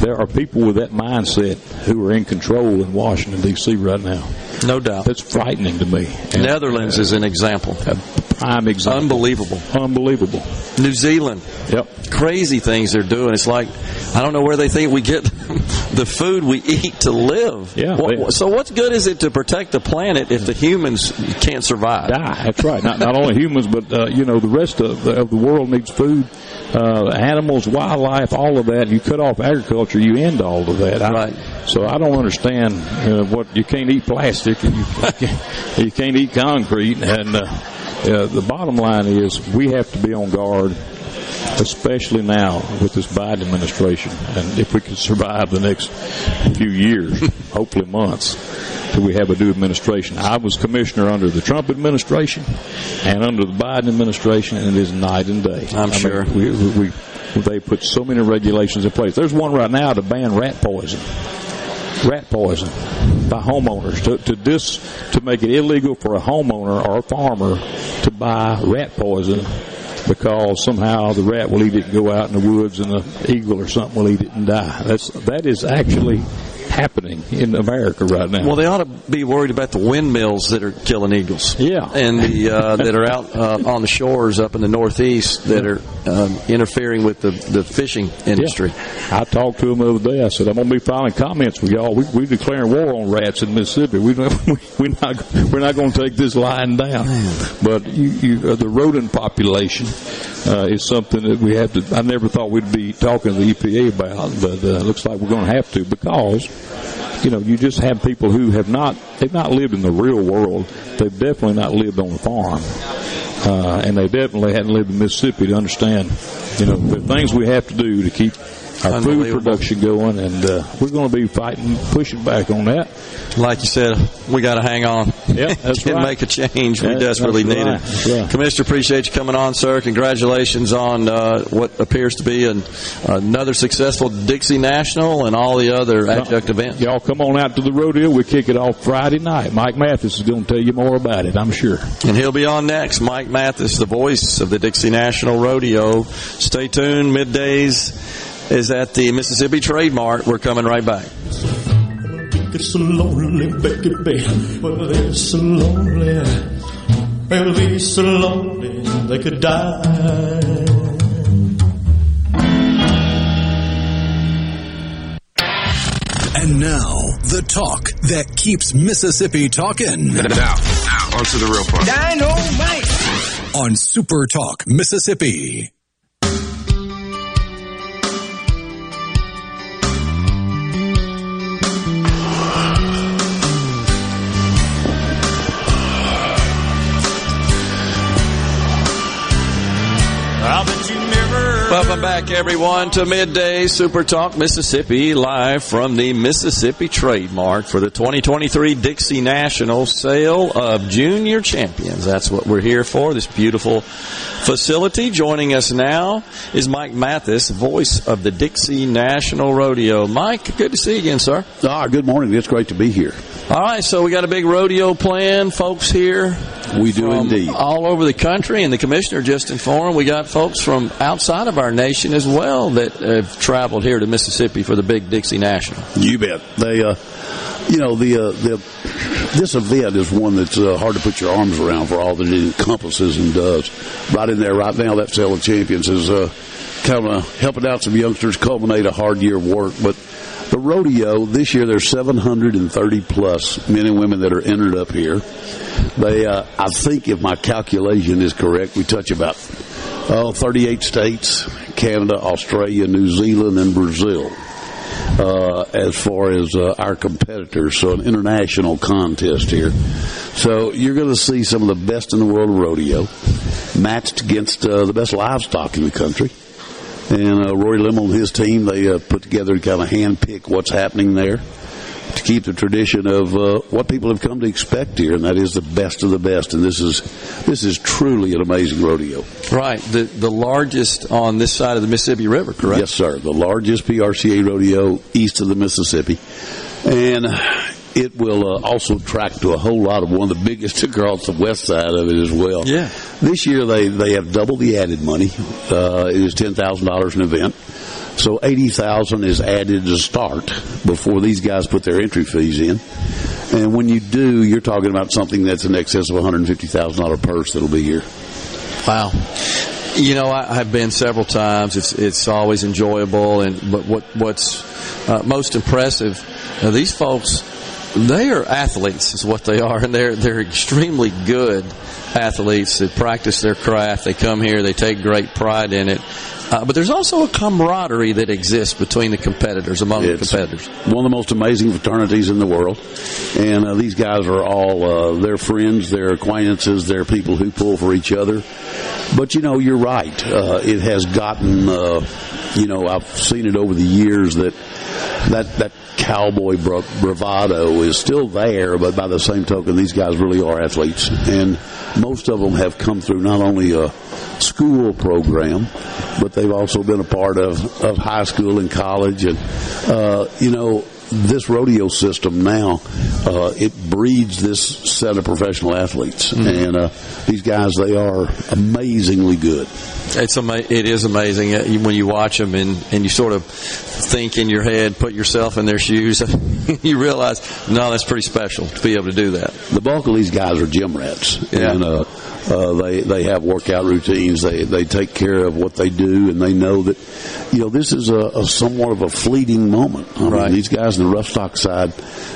Speaker 15: There are people with that mindset who are in control in Washington D.C. right now.
Speaker 4: No doubt.
Speaker 15: That's frightening to me. And
Speaker 4: Netherlands is an example.
Speaker 15: A prime example.
Speaker 4: Unbelievable.
Speaker 15: Unbelievable.
Speaker 4: New Zealand.
Speaker 15: Yep.
Speaker 4: Crazy things they're doing. It's like I don't know where they think we get the food we eat to live.
Speaker 15: Yeah,
Speaker 4: What-
Speaker 15: they-
Speaker 4: so what good is it to protect the planet if the humans can't survive?
Speaker 15: die. That's right. Not not only humans, but uh, you know the rest of the, of the world needs food. Uh, animals, wildlife, all of that. You cut off agriculture, you end all of that. I-
Speaker 4: Right.
Speaker 15: So I don't understand uh, what you can't eat plastic and you can't, you can't eat concrete. And uh, uh, the bottom line is we have to be on guard, especially now with this Biden administration. And if we can survive the next few years, hopefully months, till we have a new administration. I was commissioner under the Trump administration and under the Biden administration, and it is night and day.
Speaker 4: I'm
Speaker 15: I mean,
Speaker 4: sure.
Speaker 15: we, we, we they put so many regulations in place. There's one right now to ban rat poison. Rat poison by homeowners to, to this to make it illegal for a homeowner or a farmer to buy rat poison because somehow the rat will eat it and go out in the woods and the eagle or something will eat it and die. That's that is actually happening in America right now.
Speaker 4: Well, they ought to be worried about the windmills that are killing eagles.
Speaker 15: Yeah.
Speaker 4: and the uh, that are out uh, on the shores up in the northeast that are um, interfering with the, the fishing industry.
Speaker 15: I talked to him the other day. I said, I'm going to be filing comments with y'all. We, we declaring war on rats in Mississippi. We, we're not we're not going to take this lying down. But you, you, uh, the rodent population uh, is something that we have to. I never thought we'd be talking to the EPA about, but uh, looks like we're going to have to because you know you just have people who have not they've not lived in the real world. They've definitely not lived on a farm. Uh, and they definitely hadn't lived in Mississippi to understand, you know, the things we have to do to keep our food production going, and uh, we're going to be fighting, pushing back on that.
Speaker 4: Like you said, we got to hang on.
Speaker 15: Yeah, that's right.
Speaker 4: make a change. We desperately need
Speaker 15: right.
Speaker 4: it.
Speaker 15: Right.
Speaker 4: Commissioner, appreciate you coming on, sir. Congratulations on uh, what appears to be an, another successful Dixie National and all the other adjunct events.
Speaker 15: Y'all come on out to the rodeo. We kick it off Friday night. Mike Mathis is going to tell you more about it, I'm sure.
Speaker 4: And he'll be on next. Mike Mathis, the voice of the Dixie National Rodeo. Stay tuned. Middays is at the Mississippi Trademart. We're coming right back.
Speaker 14: It's so lonely, baby, baby. Well, they're so lonely. Well, they're so lonely they could die.
Speaker 10: And now, the talk that keeps Mississippi talking.
Speaker 1: Now, now, on to the real part.
Speaker 10: Dynamite! On Super Talk, Mississippi.
Speaker 4: Everyone, to Midday Super Talk Mississippi, live from the Mississippi Trademart for the 2023 Dixie National Sale of Junior Champions. That's what we're here for, this beautiful facility. Joining us now is Mike Mathis, voice of the Dixie National Rodeo. Mike, good to see you again, sir.
Speaker 16: Ah, good morning. It's great to be here.
Speaker 4: All right, so we got a big rodeo plan, folks here.
Speaker 16: We do indeed.
Speaker 4: All over the country, and the commissioner just informed we got folks from outside of our nation as well that have traveled here to Mississippi for the big Dixie National.
Speaker 16: You bet. They, uh, you know, the uh, the this event is one that's uh, hard to put your arms around for all that it encompasses and does. Right in there, right now, that Sale of Champions is uh, kind of helping out some youngsters culminate a hard year of work, but. The rodeo this year, there's 730 plus men and women that are entered up here. They, uh, I think, if my calculation is correct, we touch about oh, 38 states, Canada, Australia, New Zealand, and Brazil. Uh, as far as uh, our competitors, so an international contest here. So you're going to see some of the best in the world of rodeo matched against uh, the best livestock in the country. And uh, Rory Limmel and his team, they uh, put together to kind of handpick what's happening there to keep the tradition of uh, what people have come to expect here, and that is the best of the best. And this is this is truly an amazing rodeo.
Speaker 4: Right, the the largest on this side of the Mississippi River, correct?
Speaker 16: Yes, sir. The largest PRCA rodeo east of the Mississippi, and it will uh, also track to a whole lot of one of the biggest across the west side of it as well.
Speaker 4: Yeah.
Speaker 16: This year they they have doubled the added money. Uh, it is ten thousand dollars an event. So eighty thousand is added to start before these guys put their entry fees in. And when you do, you're talking about something that's in excess of one hundred fifty thousand dollar purse that'll be here.
Speaker 4: Wow. You know, I, I've been several times. It's it's always enjoyable, and but what what's uh, most impressive, uh, these folks, they are athletes, is what they are, and they're they're extremely good athletes that practice their craft. They come here, they take great pride in it. Uh, but there's also a camaraderie that exists between the competitors, among
Speaker 16: It's
Speaker 4: the competitors.
Speaker 16: One of the most amazing fraternities in the world, and uh, these guys are all uh, they're friends, they're acquaintances, they're people who pull for each other. But you know, you're right. Uh, it has gotten, uh, you know, I've seen it over the years that that that cowboy bravado is still there, but by the same token, these guys really are athletes, and most of them have come through not only a school program, but they've also been a part of, of high school and college, and uh, you know this rodeo system now uh, it breeds this set of professional athletes, and uh, these guys they are amazingly good.
Speaker 4: It's ama- it is amazing uh, when you watch them and, and you sort of think in your head, put yourself in their shoes. you realize, no, that's pretty special to be able to do that.
Speaker 16: The bulk of these guys are gym rats,
Speaker 4: Yeah.
Speaker 16: and uh, uh, they they have workout routines. They they take care of what they do, and they know that you know this is a, a somewhat of a fleeting moment. I mean, these guys in the rough stock side,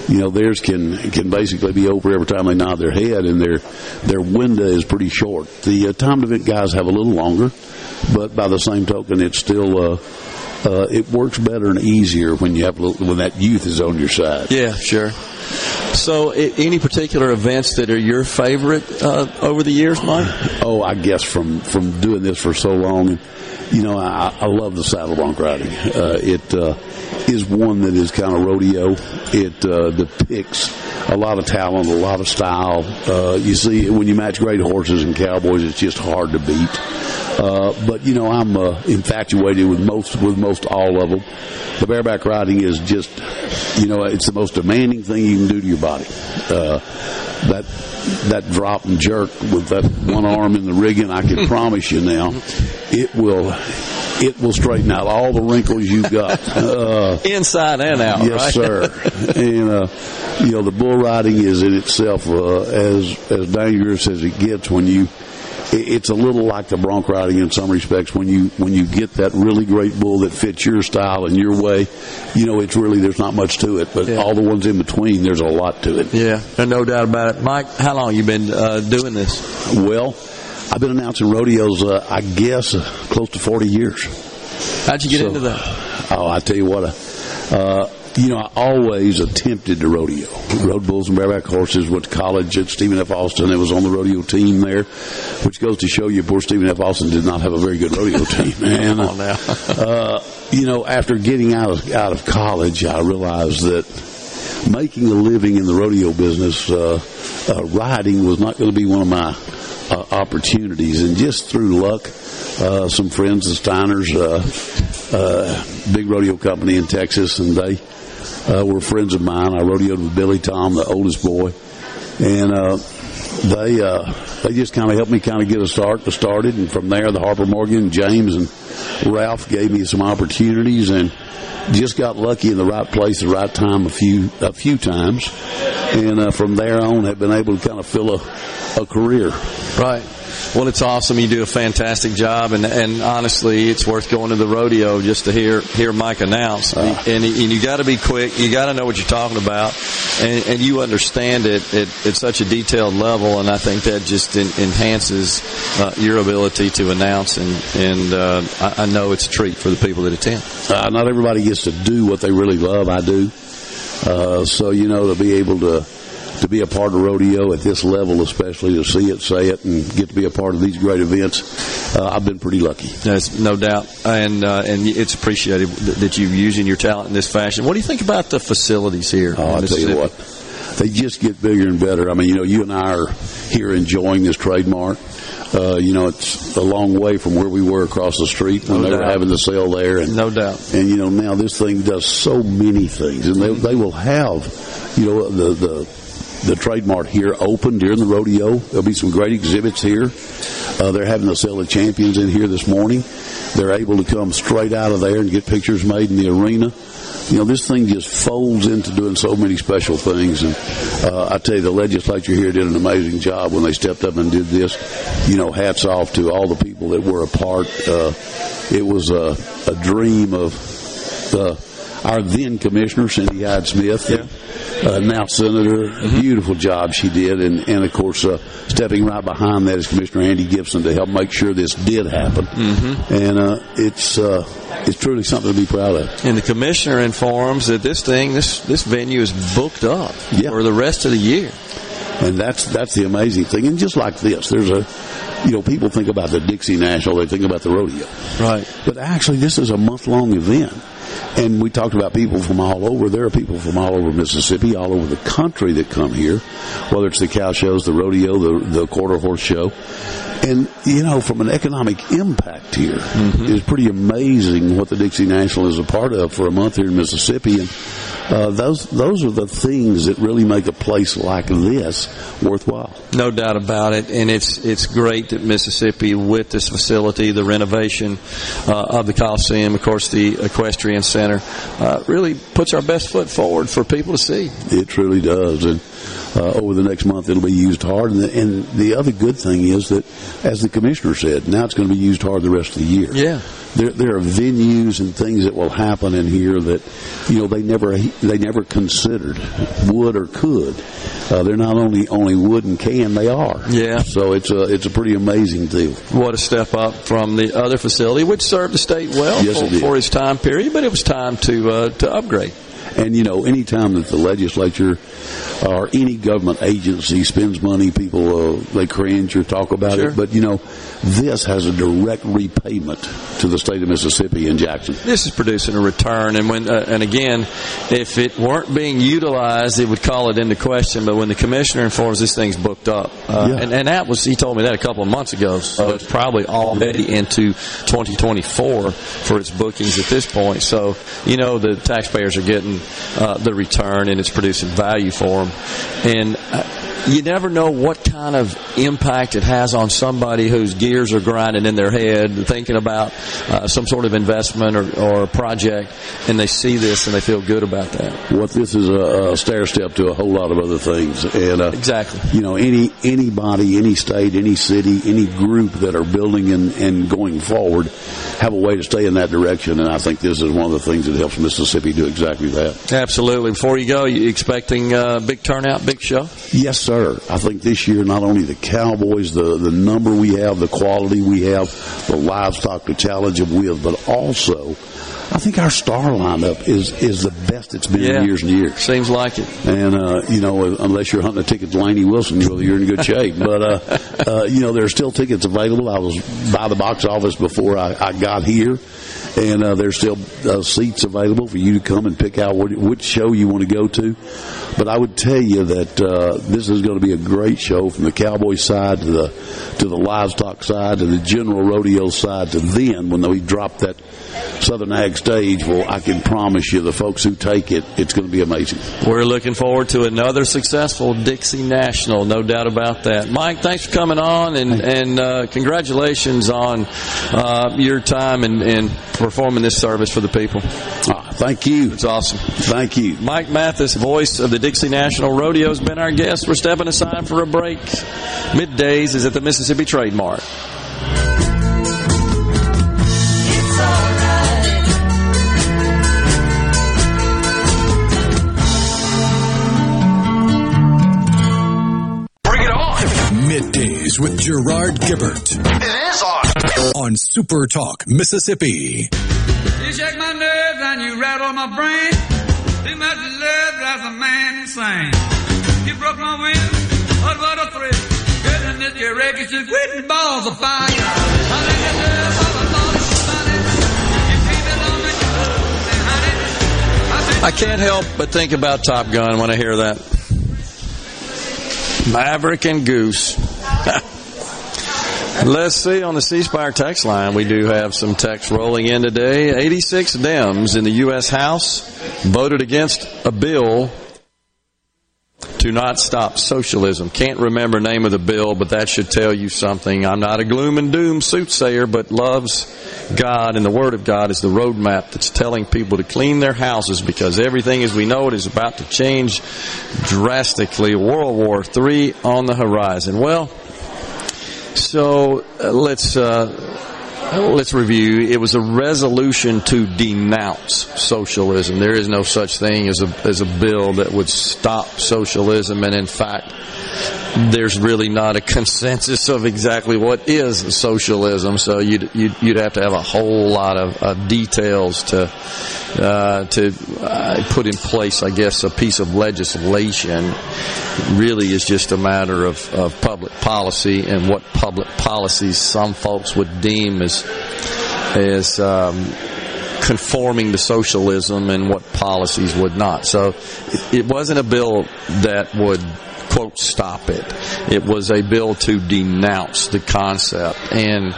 Speaker 16: you know, theirs can can basically be over every time they nod their head, and their their window is pretty short. The uh, time event guys have a little longer, but by the same token, it's still. Uh, uh, it works better and easier when you have little, when that youth is on your side.
Speaker 4: Yeah, sure. So, any particular events that are your favorite uh, over the years, Mike?
Speaker 16: Oh, I guess from from doing this for so long, you know, I, I love the saddle bronc riding. Uh, it uh, is one that is kind of rodeo. It uh, depicts a lot of talent, a lot of style. Uh, you see, when you match great horses and cowboys, it's just hard to beat. Uh, but you know, I'm uh, infatuated with most with most all of them. The bareback riding is just, you know, it's the most demanding thing you can do to your body. Uh, that that drop and jerk with that one arm in the rigging, I can promise you now, it will it will straighten out all the wrinkles you've got. Uh,
Speaker 4: Inside and out,
Speaker 16: yes,
Speaker 4: right?
Speaker 16: sir. and uh, you know, the bull riding is in itself uh, as as dangerous as it gets when you. It- It's a little like the bronc riding in some respects. When you when you get that really great bull that fits your style and your way, you know it's really there's not much to it. But all the ones in between, there's a lot to it.
Speaker 4: Yeah, no doubt about it. Mike, how long you been uh, doing this?
Speaker 16: Well, I've been announcing rodeos, uh, I guess, uh, close to 40 years.
Speaker 4: How'd you get
Speaker 16: So-
Speaker 4: into that?
Speaker 16: Oh, I tell you what, uh, uh, you know, I always attempted to rodeo. Rode bulls and bareback horses. Went to college at Stephen F. Austin. It was on the rodeo team there, which goes to show you, poor Stephen F. Austin did not have a very good rodeo team. And
Speaker 4: now.
Speaker 16: uh, you know, after getting out of out of college, I realized that making a living in the rodeo business, uh, uh, riding was not going to be one of my uh, opportunities. And just through luck, uh, some friends, the Steiners, uh, uh, big rodeo company in Texas, and they uh, were friends of mine. I rodeoed with Billy Tom, the oldest boy, and uh, they uh, they just kind of helped me kind of get a start to started, and from there, the Harper Morgan, James, and Ralph gave me some opportunities, and just got lucky in the right place, at the right time, a few a few times, and uh, from there on, have been able to kind of fill a a career.
Speaker 4: Right. Well, it's awesome. You do a fantastic job, and and honestly, it's worth going to the rodeo just to hear hear Mike announce. and, and you got to be quick. You got to know what you're talking about, and, and you understand it at, at such a detailed level. And I think that just en- enhances uh, your ability to announce. And and uh, I, I know it's a treat for the people that attend.
Speaker 16: Uh, not everybody gets to do what they really love. I do. Uh, so you know to be able to to be a part of rodeo at this level, especially to see it, say it, and get to be a part of these great events, uh, I've been pretty lucky.
Speaker 4: There's no doubt, and uh, and it's appreciated that you're using your talent in this fashion. What do you think about the facilities here?
Speaker 16: Oh, I tell you what, they just get bigger and better. I mean, you know, you and I are here enjoying this Trademart. Uh, you know, it's a long way from where we were across the street when
Speaker 4: No
Speaker 16: they were having the sale there. And,
Speaker 4: no doubt.
Speaker 16: And you know, now this thing does so many things, and they they will have, you know, the the the Trademart here open during the rodeo. There'll be some great exhibits here. Uh, they're having the sale of champions in here this morning. They're able to come straight out of there and get pictures made in the arena. You know, this thing just folds into doing so many special things. And uh, I tell you, the legislature here did an amazing job when they stepped up and did this. You know, hats off to all the people that were a part. Uh, it was a, a dream of uh, our then commissioner, Cindy Hyde Smith, uh, now senator. A beautiful job she did, and and of course, uh, stepping right behind that is Commissioner Andy Gipson to help make sure this did happen.
Speaker 4: Mm-hmm.
Speaker 16: And uh, it's uh, it's truly something to be proud of.
Speaker 4: And the commissioner informs that this thing, this this venue is booked up for the rest of the year.
Speaker 16: And that's that's the amazing thing. And just like this, there's a you know people think about the Dixie National, they think about the rodeo,
Speaker 4: right?
Speaker 16: But actually, this is a month long event. And we talked about people from all over. There are people from all over Mississippi, all over the country that come here, whether it's the cow shows, the rodeo, the, the quarter horse show. And, you know, from an economic impact here, it's pretty amazing what the Dixie National is a part of for a month here in Mississippi. And uh, those, those are the things that really make a place like this worthwhile.
Speaker 4: No doubt about it, and it's it's great that Mississippi, with this facility, the renovation uh, of the Coliseum, of course, the Equestrian Center, uh, really puts our best foot forward for people to see.
Speaker 16: It truly does. And uh, over the next month, it'll be used hard. And the, and the other good thing is that, as the commissioner said, now it's going to be used hard the rest of the year.
Speaker 4: Yeah.
Speaker 16: There, there are venues and things that will happen in here that, you know, they never they never considered would or could. Uh, they're not only only would and can, they are.
Speaker 4: Yeah.
Speaker 16: So it's a it's a pretty amazing deal.
Speaker 4: What a step up from the other facility, which served the state well
Speaker 16: Yes,
Speaker 4: for, for its time period, but it was time to uh, to upgrade.
Speaker 16: And you know, any time that the legislature or any government agency spends money, people uh, they cringe or talk about
Speaker 4: Sure.
Speaker 16: it. But you know, this has a direct repayment to the state of Mississippi and Jackson.
Speaker 4: This is producing a return, and when uh, and again, if it weren't being utilized, it would call it into question. But when the commissioner informs this thing's booked up, uh,
Speaker 16: Yeah.
Speaker 4: and, and that was he told me that a couple of months ago, so it's probably already into 2024 for its bookings at this point. So you know the taxpayers are getting uh, the return, and it's producing value for them, and. Uh, you never know what kind of impact it has on somebody who's whose gears are grinding in their head, thinking about uh, some sort of investment or, or project, and they see this and they feel good about that.
Speaker 16: What this is a, a stair step to a whole lot of other things, and uh,
Speaker 4: exactly,
Speaker 16: you know, any anybody, any state, any city, any group that are building and, and going forward have a way to stay in that direction, and I think this is one of the things that helps Mississippi do exactly that.
Speaker 4: Absolutely. Before you go, you expecting uh, big turnout, big show?
Speaker 16: Yes, sir. I think this year, not only the Cowboys, the, the number we have, the quality we have, the livestock to challenge them with, but also I think our star lineup is is the best it's been
Speaker 4: Yeah.
Speaker 16: in years and years.
Speaker 4: Seems like it.
Speaker 16: And uh, you know, unless you're hunting a ticket to Lainey Wilson, you're, you're in good shape. But uh, uh, you know, there are still tickets available. I was by the box office before I, I got here, and uh, there's still uh, seats available for you to come and pick out what, which show you want to go to. But I would tell you that uh, this is going to be a great show from the cowboy side to the to the livestock side to the general rodeo side to then when we drop that Southern Ag stage. Well, I can promise you, the folks who take it, it's going to be amazing.
Speaker 4: We're looking forward to another successful Dixie National, no doubt about that. Mike, thanks for coming on, and and uh, congratulations on uh, your time and, and performing this service for the people.
Speaker 16: Ah, thank you.
Speaker 4: It's awesome.
Speaker 16: Thank you.
Speaker 4: Mike Mathis, voice of the Dixie National Rodeo, has been our guest. We're stepping aside for a break. Middays is at the Mississippi
Speaker 1: Trademart. Middays with Gerard Gibert
Speaker 7: It is on.
Speaker 1: on Super Talk, Mississippi.
Speaker 17: You shake my nerves and you rattle my brain. Too much love drives a man insane. You broke my will, but what a thrill. Goodness, your records just quitting balls of fire. I let you love all alone, honey. You keep it on me, and honey.
Speaker 4: I can't help but think about Top Gun when I hear that. Maverick and Goose. Let's see on the C text line. We do have some text rolling in today. 86 Dems in the U.S. House voted against a bill to not stop socialism. Can't remember name of the bill, but that should tell you something. I'm not a gloom and doom soothsayer, but loves God and the Word of God is the roadmap that's telling people to clean their houses because everything as we know it is about to change drastically. World War III on the horizon. Well, so uh, let's uh, let's review. It was a resolution to denounce socialism. There is no such thing as a as a bill that would stop socialism, and in fact, there's really not a consensus of exactly what is socialism. So you'd you'd, you'd have to have a whole lot of uh, details to uh, to uh, put in place. I guess a piece of legislation really is just a matter of, of public policy and what public policies some folks would deem as as um, conforming to socialism and what policies would not. So it, it wasn't a bill that would quote stop it. It was a bill to denounce the concept and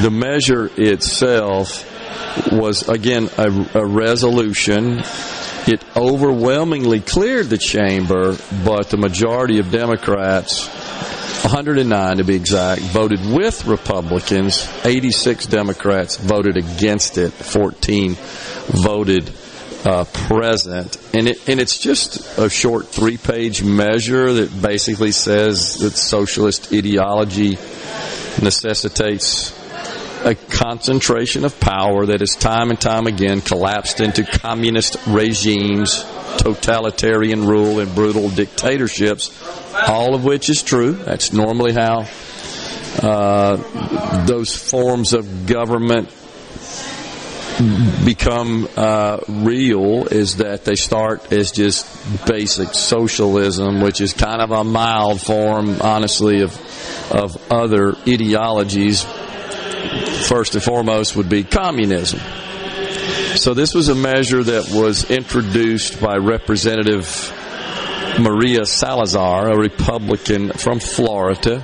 Speaker 4: the measure itself was again a, a resolution. It overwhelmingly cleared the chamber, but the majority of Democrats 109 to be exact, voted with Republicans. 86 Democrats voted against it. 14 voted uh, present. And, it, and it's just a short three page measure that basically says that socialist ideology necessitates a concentration of power that has time and time again collapsed into communist regimes, totalitarian rule, and brutal dictatorships, all of which is true. That's normally how uh, those forms of government become uh, real is that they start as just basic socialism, which is kind of a mild form, honestly, of of other ideologies. First and foremost would be communism. So this was a measure that was introduced by Representative Maria Salazar, a Republican from Florida.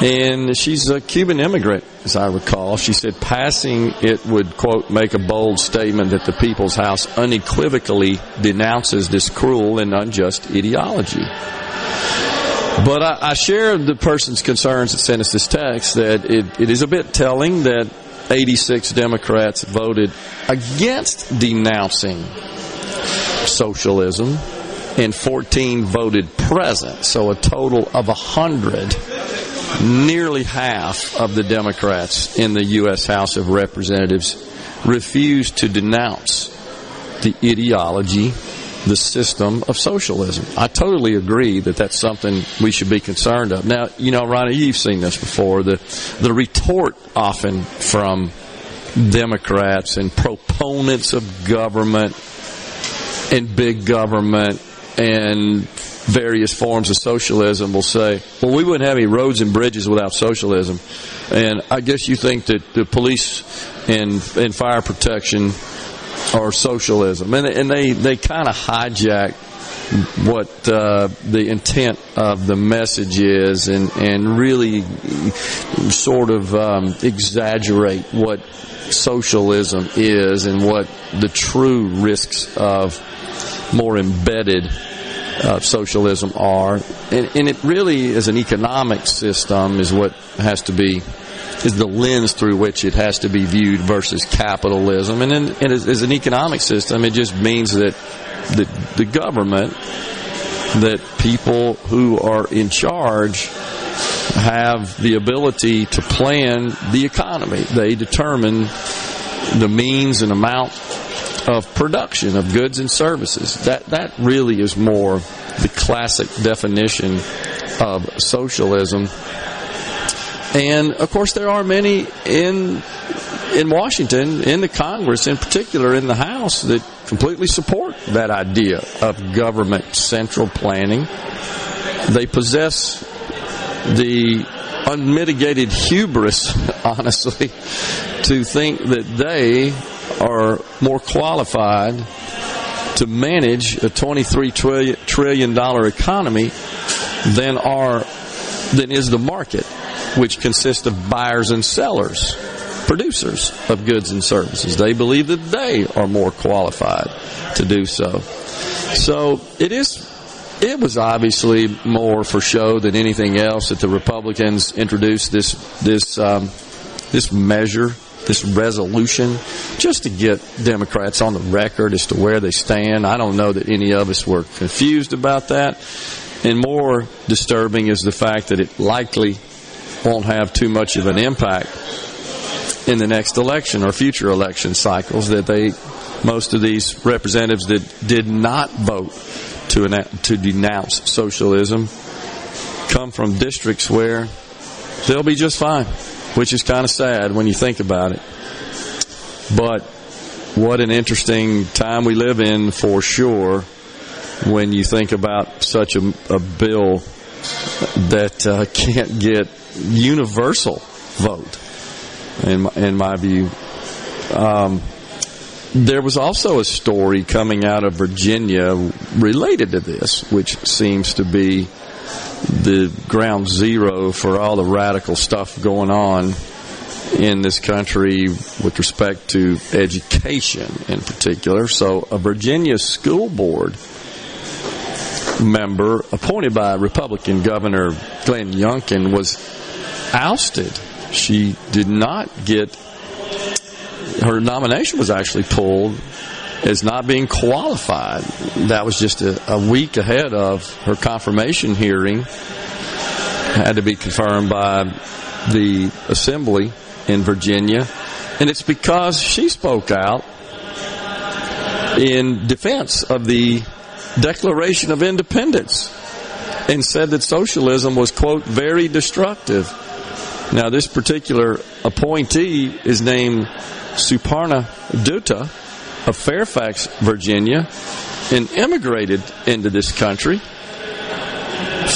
Speaker 4: And she's a Cuban immigrant, as I recall. She said passing it would, quote, make a bold statement that the People's House unequivocally denounces this cruel and unjust ideology. But I, I share the person's concerns that sent us this text that it, it is a bit telling that 86 Democrats voted against denouncing socialism and 14 voted present. So a total of 100 nearly half of the Democrats in the U.S. House of Representatives refused to denounce the ideology, the system of socialism. I totally agree that that's something we should be concerned of. Now, you know, Ronnie, you've seen this before. The the retort often from Democrats and proponents of government and big government and various forms of socialism will say, well, we wouldn't have any roads and bridges without socialism. And I guess you think that the police and, and fire protection are socialism. And, and they, they kind of hijack what uh, the intent of the message is and, and really sort of um, exaggerate what socialism is and what the true risks of more embedded uh, socialism are. And, and it really is an economic system is what has to be is the lens through which it has to be viewed versus capitalism. And, and as, as an economic system, it just means that the, the government, that people who are in charge have the ability to plan the economy. They determine the means and amount of production of goods and services. That that really is more the classic definition of socialism. And of course, there are many in in Washington, in the Congress, in particular in the House, that completely support that idea of government central planning. They possess the unmitigated hubris, honestly, to think that they are more qualified to manage a $23 trillion, trillion dollar economy than are than is the market, which consists of buyers and sellers, producers of goods and services. They believe that they are more qualified to do so. So it is it was obviously more for show than anything else that the Republicans introduced this this um, this measure, this resolution, just to get Democrats on the record as to where they stand. I don't know that any of us were confused about that. And more disturbing is the fact that it likely won't have too much of an impact in the next election or future election cycles. That they, most of these representatives that did not vote to to denounce socialism come from districts where they'll be just fine, which is kind of sad when you think about it. But what an interesting time we live in for sure when you think about such a, a bill that uh, can't get universal vote, in my, in my view. Um, there was also a story coming out of Virginia related to this, which seems to be the ground zero for all the radical stuff going on in this country with respect to education in particular. So, a Virginia school board member appointed by Republican Governor Glenn Youngkin was ousted. She did not get her nomination was actually pulled as not being qualified. That was just a, a week ahead of her confirmation hearing. Had to be confirmed by the assembly in Virginia. And it's because she spoke out in defense of the Declaration of Independence and said that socialism was, quote, very destructive. Now, this particular appointee is named Suparna Dutta of Fairfax, Virginia, and immigrated into this country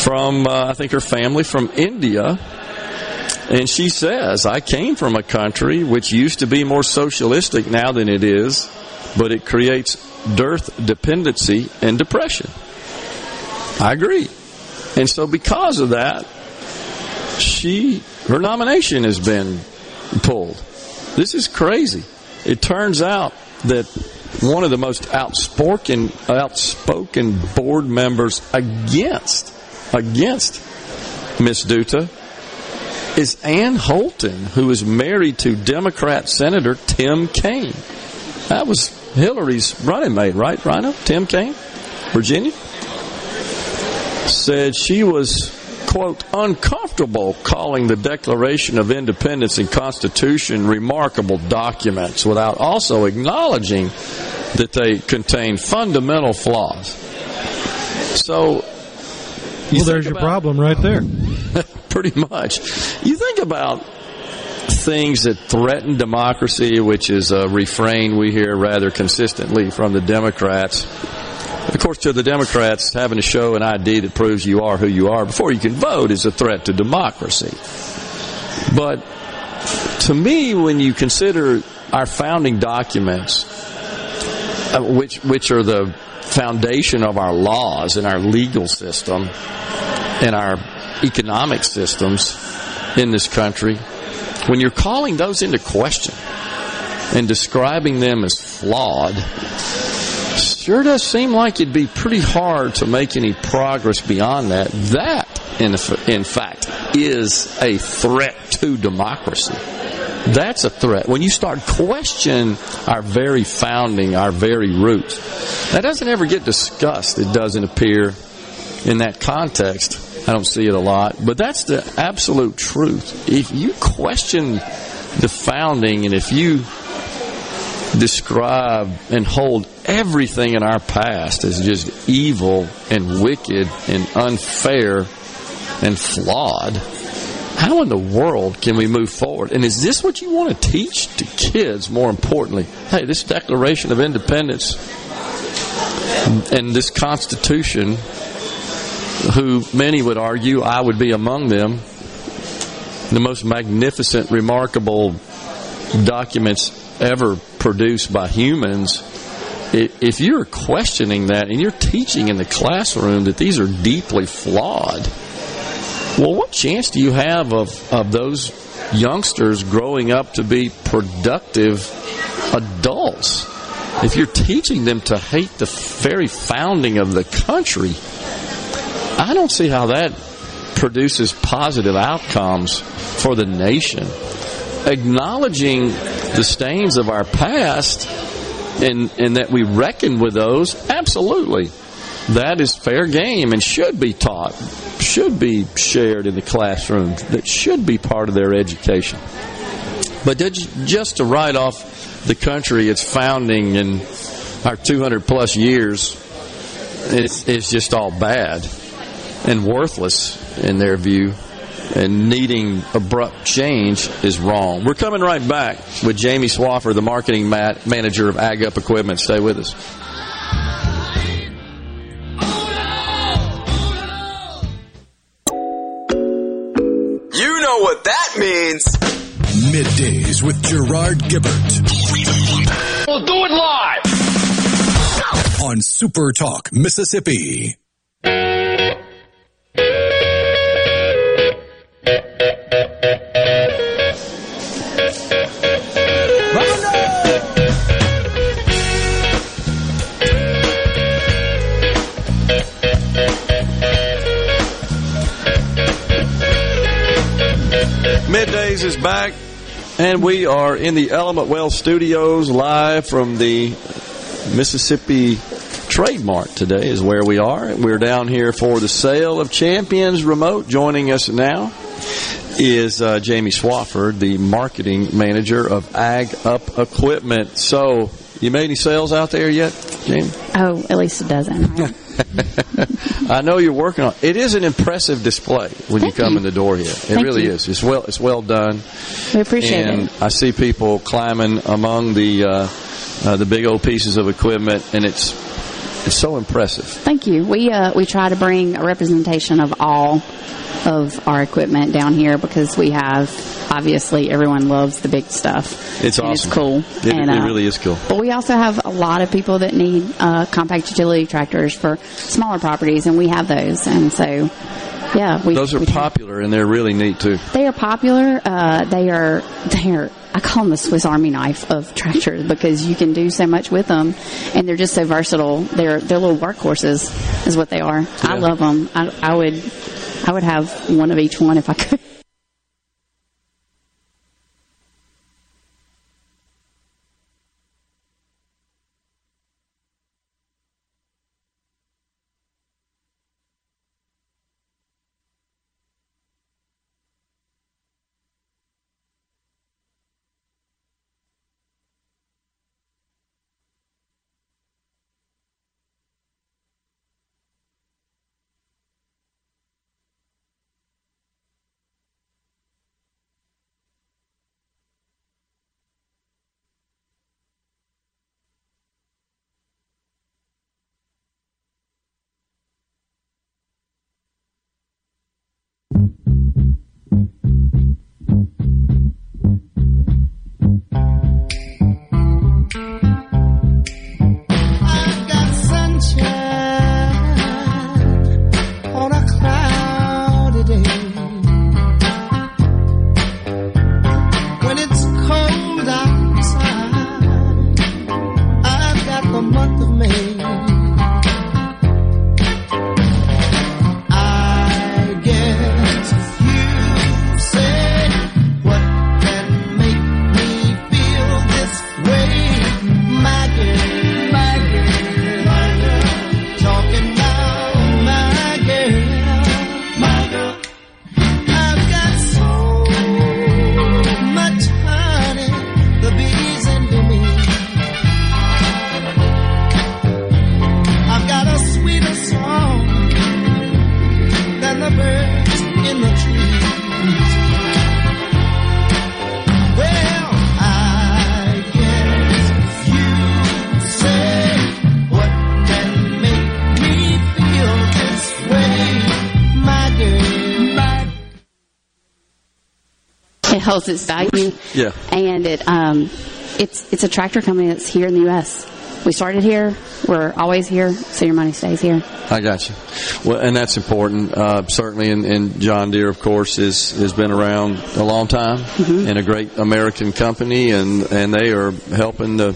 Speaker 4: from, uh, I think, her family from India. And she says, I came from a country which used to be more socialistic now than it is, but it creates dearth, dependency, and depression. I agree. And so, because of that, she, her nomination has been pulled. This is crazy. It turns out that one of the most outspoken outspoken board members against against Miss Dutta is Ann Holton, who is married to Democrat Senator Tim Kaine. That was Hillary's running mate, right, Rhino? Tim Kaine, Virginia. Said she was quote, uncomfortable calling the Declaration of Independence and Constitution remarkable documents without also acknowledging that they contain fundamental flaws. So,
Speaker 3: well, there's your problem right there.
Speaker 4: pretty much. You think about things that threaten democracy, which is a refrain we hear rather consistently from the Democrats. Of course, to the Democrats, having to show an ID that proves you are who you are before you can vote is a threat to democracy. But to me, when you consider our founding documents, uh, which which are the foundation of our laws and our legal system and our economic systems in this country, when you're calling those into question and describing them as flawed, sure does seem like it'd be pretty hard to make any progress beyond that. That, in, in fact, is a threat to democracy. That's a threat. When you start questioning our very founding, our very roots, that doesn't ever get discussed. It doesn't appear in that context. I don't see it a lot, but that's the absolute truth. If you question the founding and if you describe and hold everything in our past is just evil and wicked and unfair and flawed, how in the world can we move forward? And is this what you want to teach to kids, more importantly? Hey, this Declaration of Independence and this Constitution, who many would argue, I would be among them, the most magnificent, remarkable documents ever produced by humans. If you're questioning that and you're teaching in the classroom that these are deeply flawed, well, what chance do you have of, of those youngsters growing up to be productive adults? If you're teaching them to hate the very founding of the country, I don't see how that produces positive outcomes for the nation. Acknowledging the stains of our past and, and that we reckon with those, absolutely. That is fair game and should be taught, should be shared in the classroom, that should be part of their education. But just to write off the country, its founding, and our 200 plus years, it's just all bad and worthless in their view and needing abrupt change is wrong. We're coming right back with Jamie Swaffer, the marketing mat- manager of Ag Up Equipment. Stay with us.
Speaker 18: You know what that means.
Speaker 1: Middays with Gerard Gibert
Speaker 12: We'll do it live.
Speaker 1: on Super Talk, Mississippi.
Speaker 4: Is back, and we are in the Element Wealth Studios live from the Mississippi Trademart today is where we are. We're down here for the Sale of Champions remote. Joining us now is uh, Jamie Swafford, the marketing manager of Ag Up Equipment. So, you made any sales out there yet, Jamie?
Speaker 9: Oh, at least a dozen. Right?
Speaker 4: I know you're working on. It is an impressive display when you come in the door here. It
Speaker 9: Thank
Speaker 4: really
Speaker 9: you.
Speaker 4: is. It's well. It's well done.
Speaker 9: We appreciate
Speaker 4: and
Speaker 9: it.
Speaker 4: I see people climbing among the uh, uh, the big old pieces of equipment, and it's it's so impressive.
Speaker 9: Thank you. We uh, we try to bring a representation of all of our equipment down here because we have obviously everyone loves the big stuff.
Speaker 4: It's awesome.
Speaker 9: It's cool.
Speaker 4: It,
Speaker 9: and,
Speaker 4: it
Speaker 9: uh,
Speaker 4: really is cool.
Speaker 9: But we also have a lot of people that need uh, compact utility tractors for smaller properties, and we have those. And so, yeah, we,
Speaker 4: Those are popular, and they're really neat too.
Speaker 9: They are popular. Uh, they are they are. I call them the Swiss Army knife of tractors because you can do so much with them, and they're just so versatile. They're they're little workhorses, is what they are. I love them. I, I would I would have one of each one if I could. Its value,
Speaker 4: Yeah.
Speaker 9: and it um, it's it's a tractor company that's here in the U.S. We started here. We're always here, so your money stays here.
Speaker 4: I got you. Well, and that's important. Uh, certainly, and, and John Deere, of course, is has been around a long time
Speaker 9: Mm-hmm.
Speaker 4: and a great American company, and and they are helping the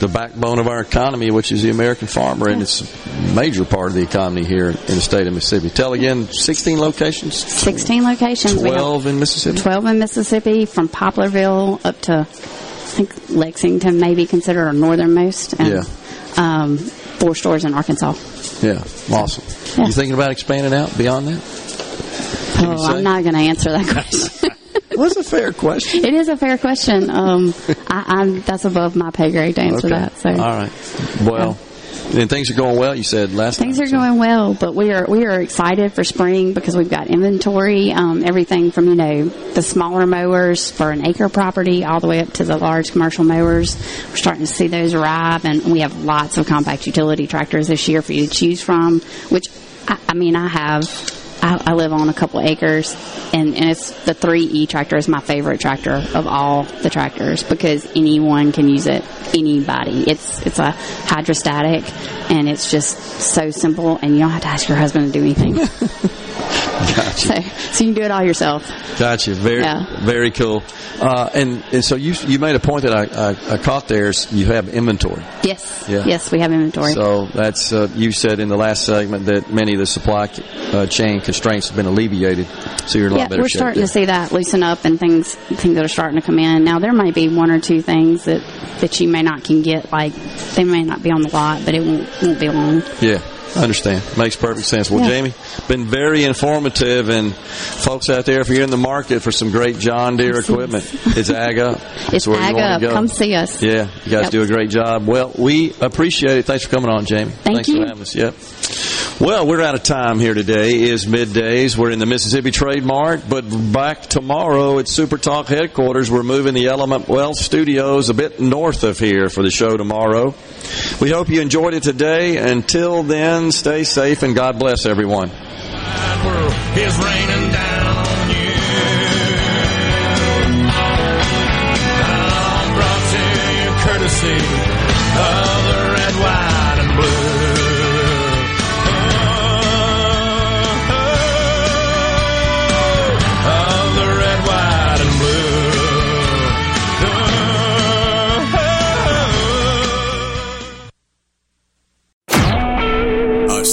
Speaker 4: the backbone of our economy, which is the American farmer, and it's a major part of the economy here in the state of Mississippi. Tell again, sixteen locations,
Speaker 9: 16 locations.
Speaker 4: Twelve in Mississippi.
Speaker 9: 12 in Mississippi, from Poplarville up to, I think Lexington may be considered our northernmost. And,
Speaker 4: Yeah.
Speaker 9: Um, four stores in Arkansas.
Speaker 4: Yeah, awesome.
Speaker 9: Yeah.
Speaker 4: You thinking about expanding out beyond that?
Speaker 9: Oh, I'm not going to answer that question.
Speaker 4: What's a fair question?
Speaker 9: It is a fair question. Um, I, I'm, that's above my pay grade to answer
Speaker 4: Okay.
Speaker 9: that. So
Speaker 4: All right. Well, and things are going well. You said last
Speaker 9: Things
Speaker 4: time.
Speaker 9: are going well, but we are we are excited for spring because we've got inventory, um, everything from you know the smaller mowers for an acre property all the way up to the large commercial mowers. We're starting to see those arrive, and we have lots of compact utility tractors this year for you to choose from. Which I, I mean, I have. I, I live on a couple acres, and, and it's the 3E tractor is my favorite tractor of all the tractors because anyone can use it. Anybody. It's it's a hydrostatic, and it's just so simple, and you don't have to ask your husband to do anything.
Speaker 4: Gotcha.
Speaker 9: so, so you can do it all yourself.
Speaker 4: Gotcha. Very,
Speaker 9: Yeah.
Speaker 4: very cool. Uh, and, and so you you made a point that I, I, I caught there. Is you have inventory.
Speaker 9: Yes.
Speaker 4: Yeah.
Speaker 9: Yes, we have inventory.
Speaker 4: So that's uh, you said in the last segment that many of the supply uh, chain constraints have been alleviated. So you're a lot
Speaker 9: yeah,
Speaker 4: better
Speaker 9: we're starting
Speaker 4: there.
Speaker 9: to see that loosen up and things things that are starting to come in. Now there might be one or two things that that you may not can get like they may not be on the lot, but it won't won't be long.
Speaker 4: Yeah, I understand. Makes perfect sense. Well,
Speaker 9: Yeah.
Speaker 4: Jamie, been very informative, and folks out there, if you're in the market for some great John Deere equipment, it's AGA.
Speaker 9: It's
Speaker 4: That's where
Speaker 9: Ag Up. Come see us.
Speaker 4: Yeah, you guys
Speaker 9: Yep.
Speaker 4: do a great job. Well, we appreciate it. Thanks for coming on, Jamie.
Speaker 9: Thank
Speaker 4: Thanks
Speaker 9: you.
Speaker 4: for having us. Yep. Well, we're out of time here today. It Is middays. We're in the Mississippi Trademart, but back tomorrow at Super Talk headquarters. We're moving the Element Wealth Studios a bit north of here for the show tomorrow. We hope you enjoyed it today. Until then, stay safe and God bless everyone.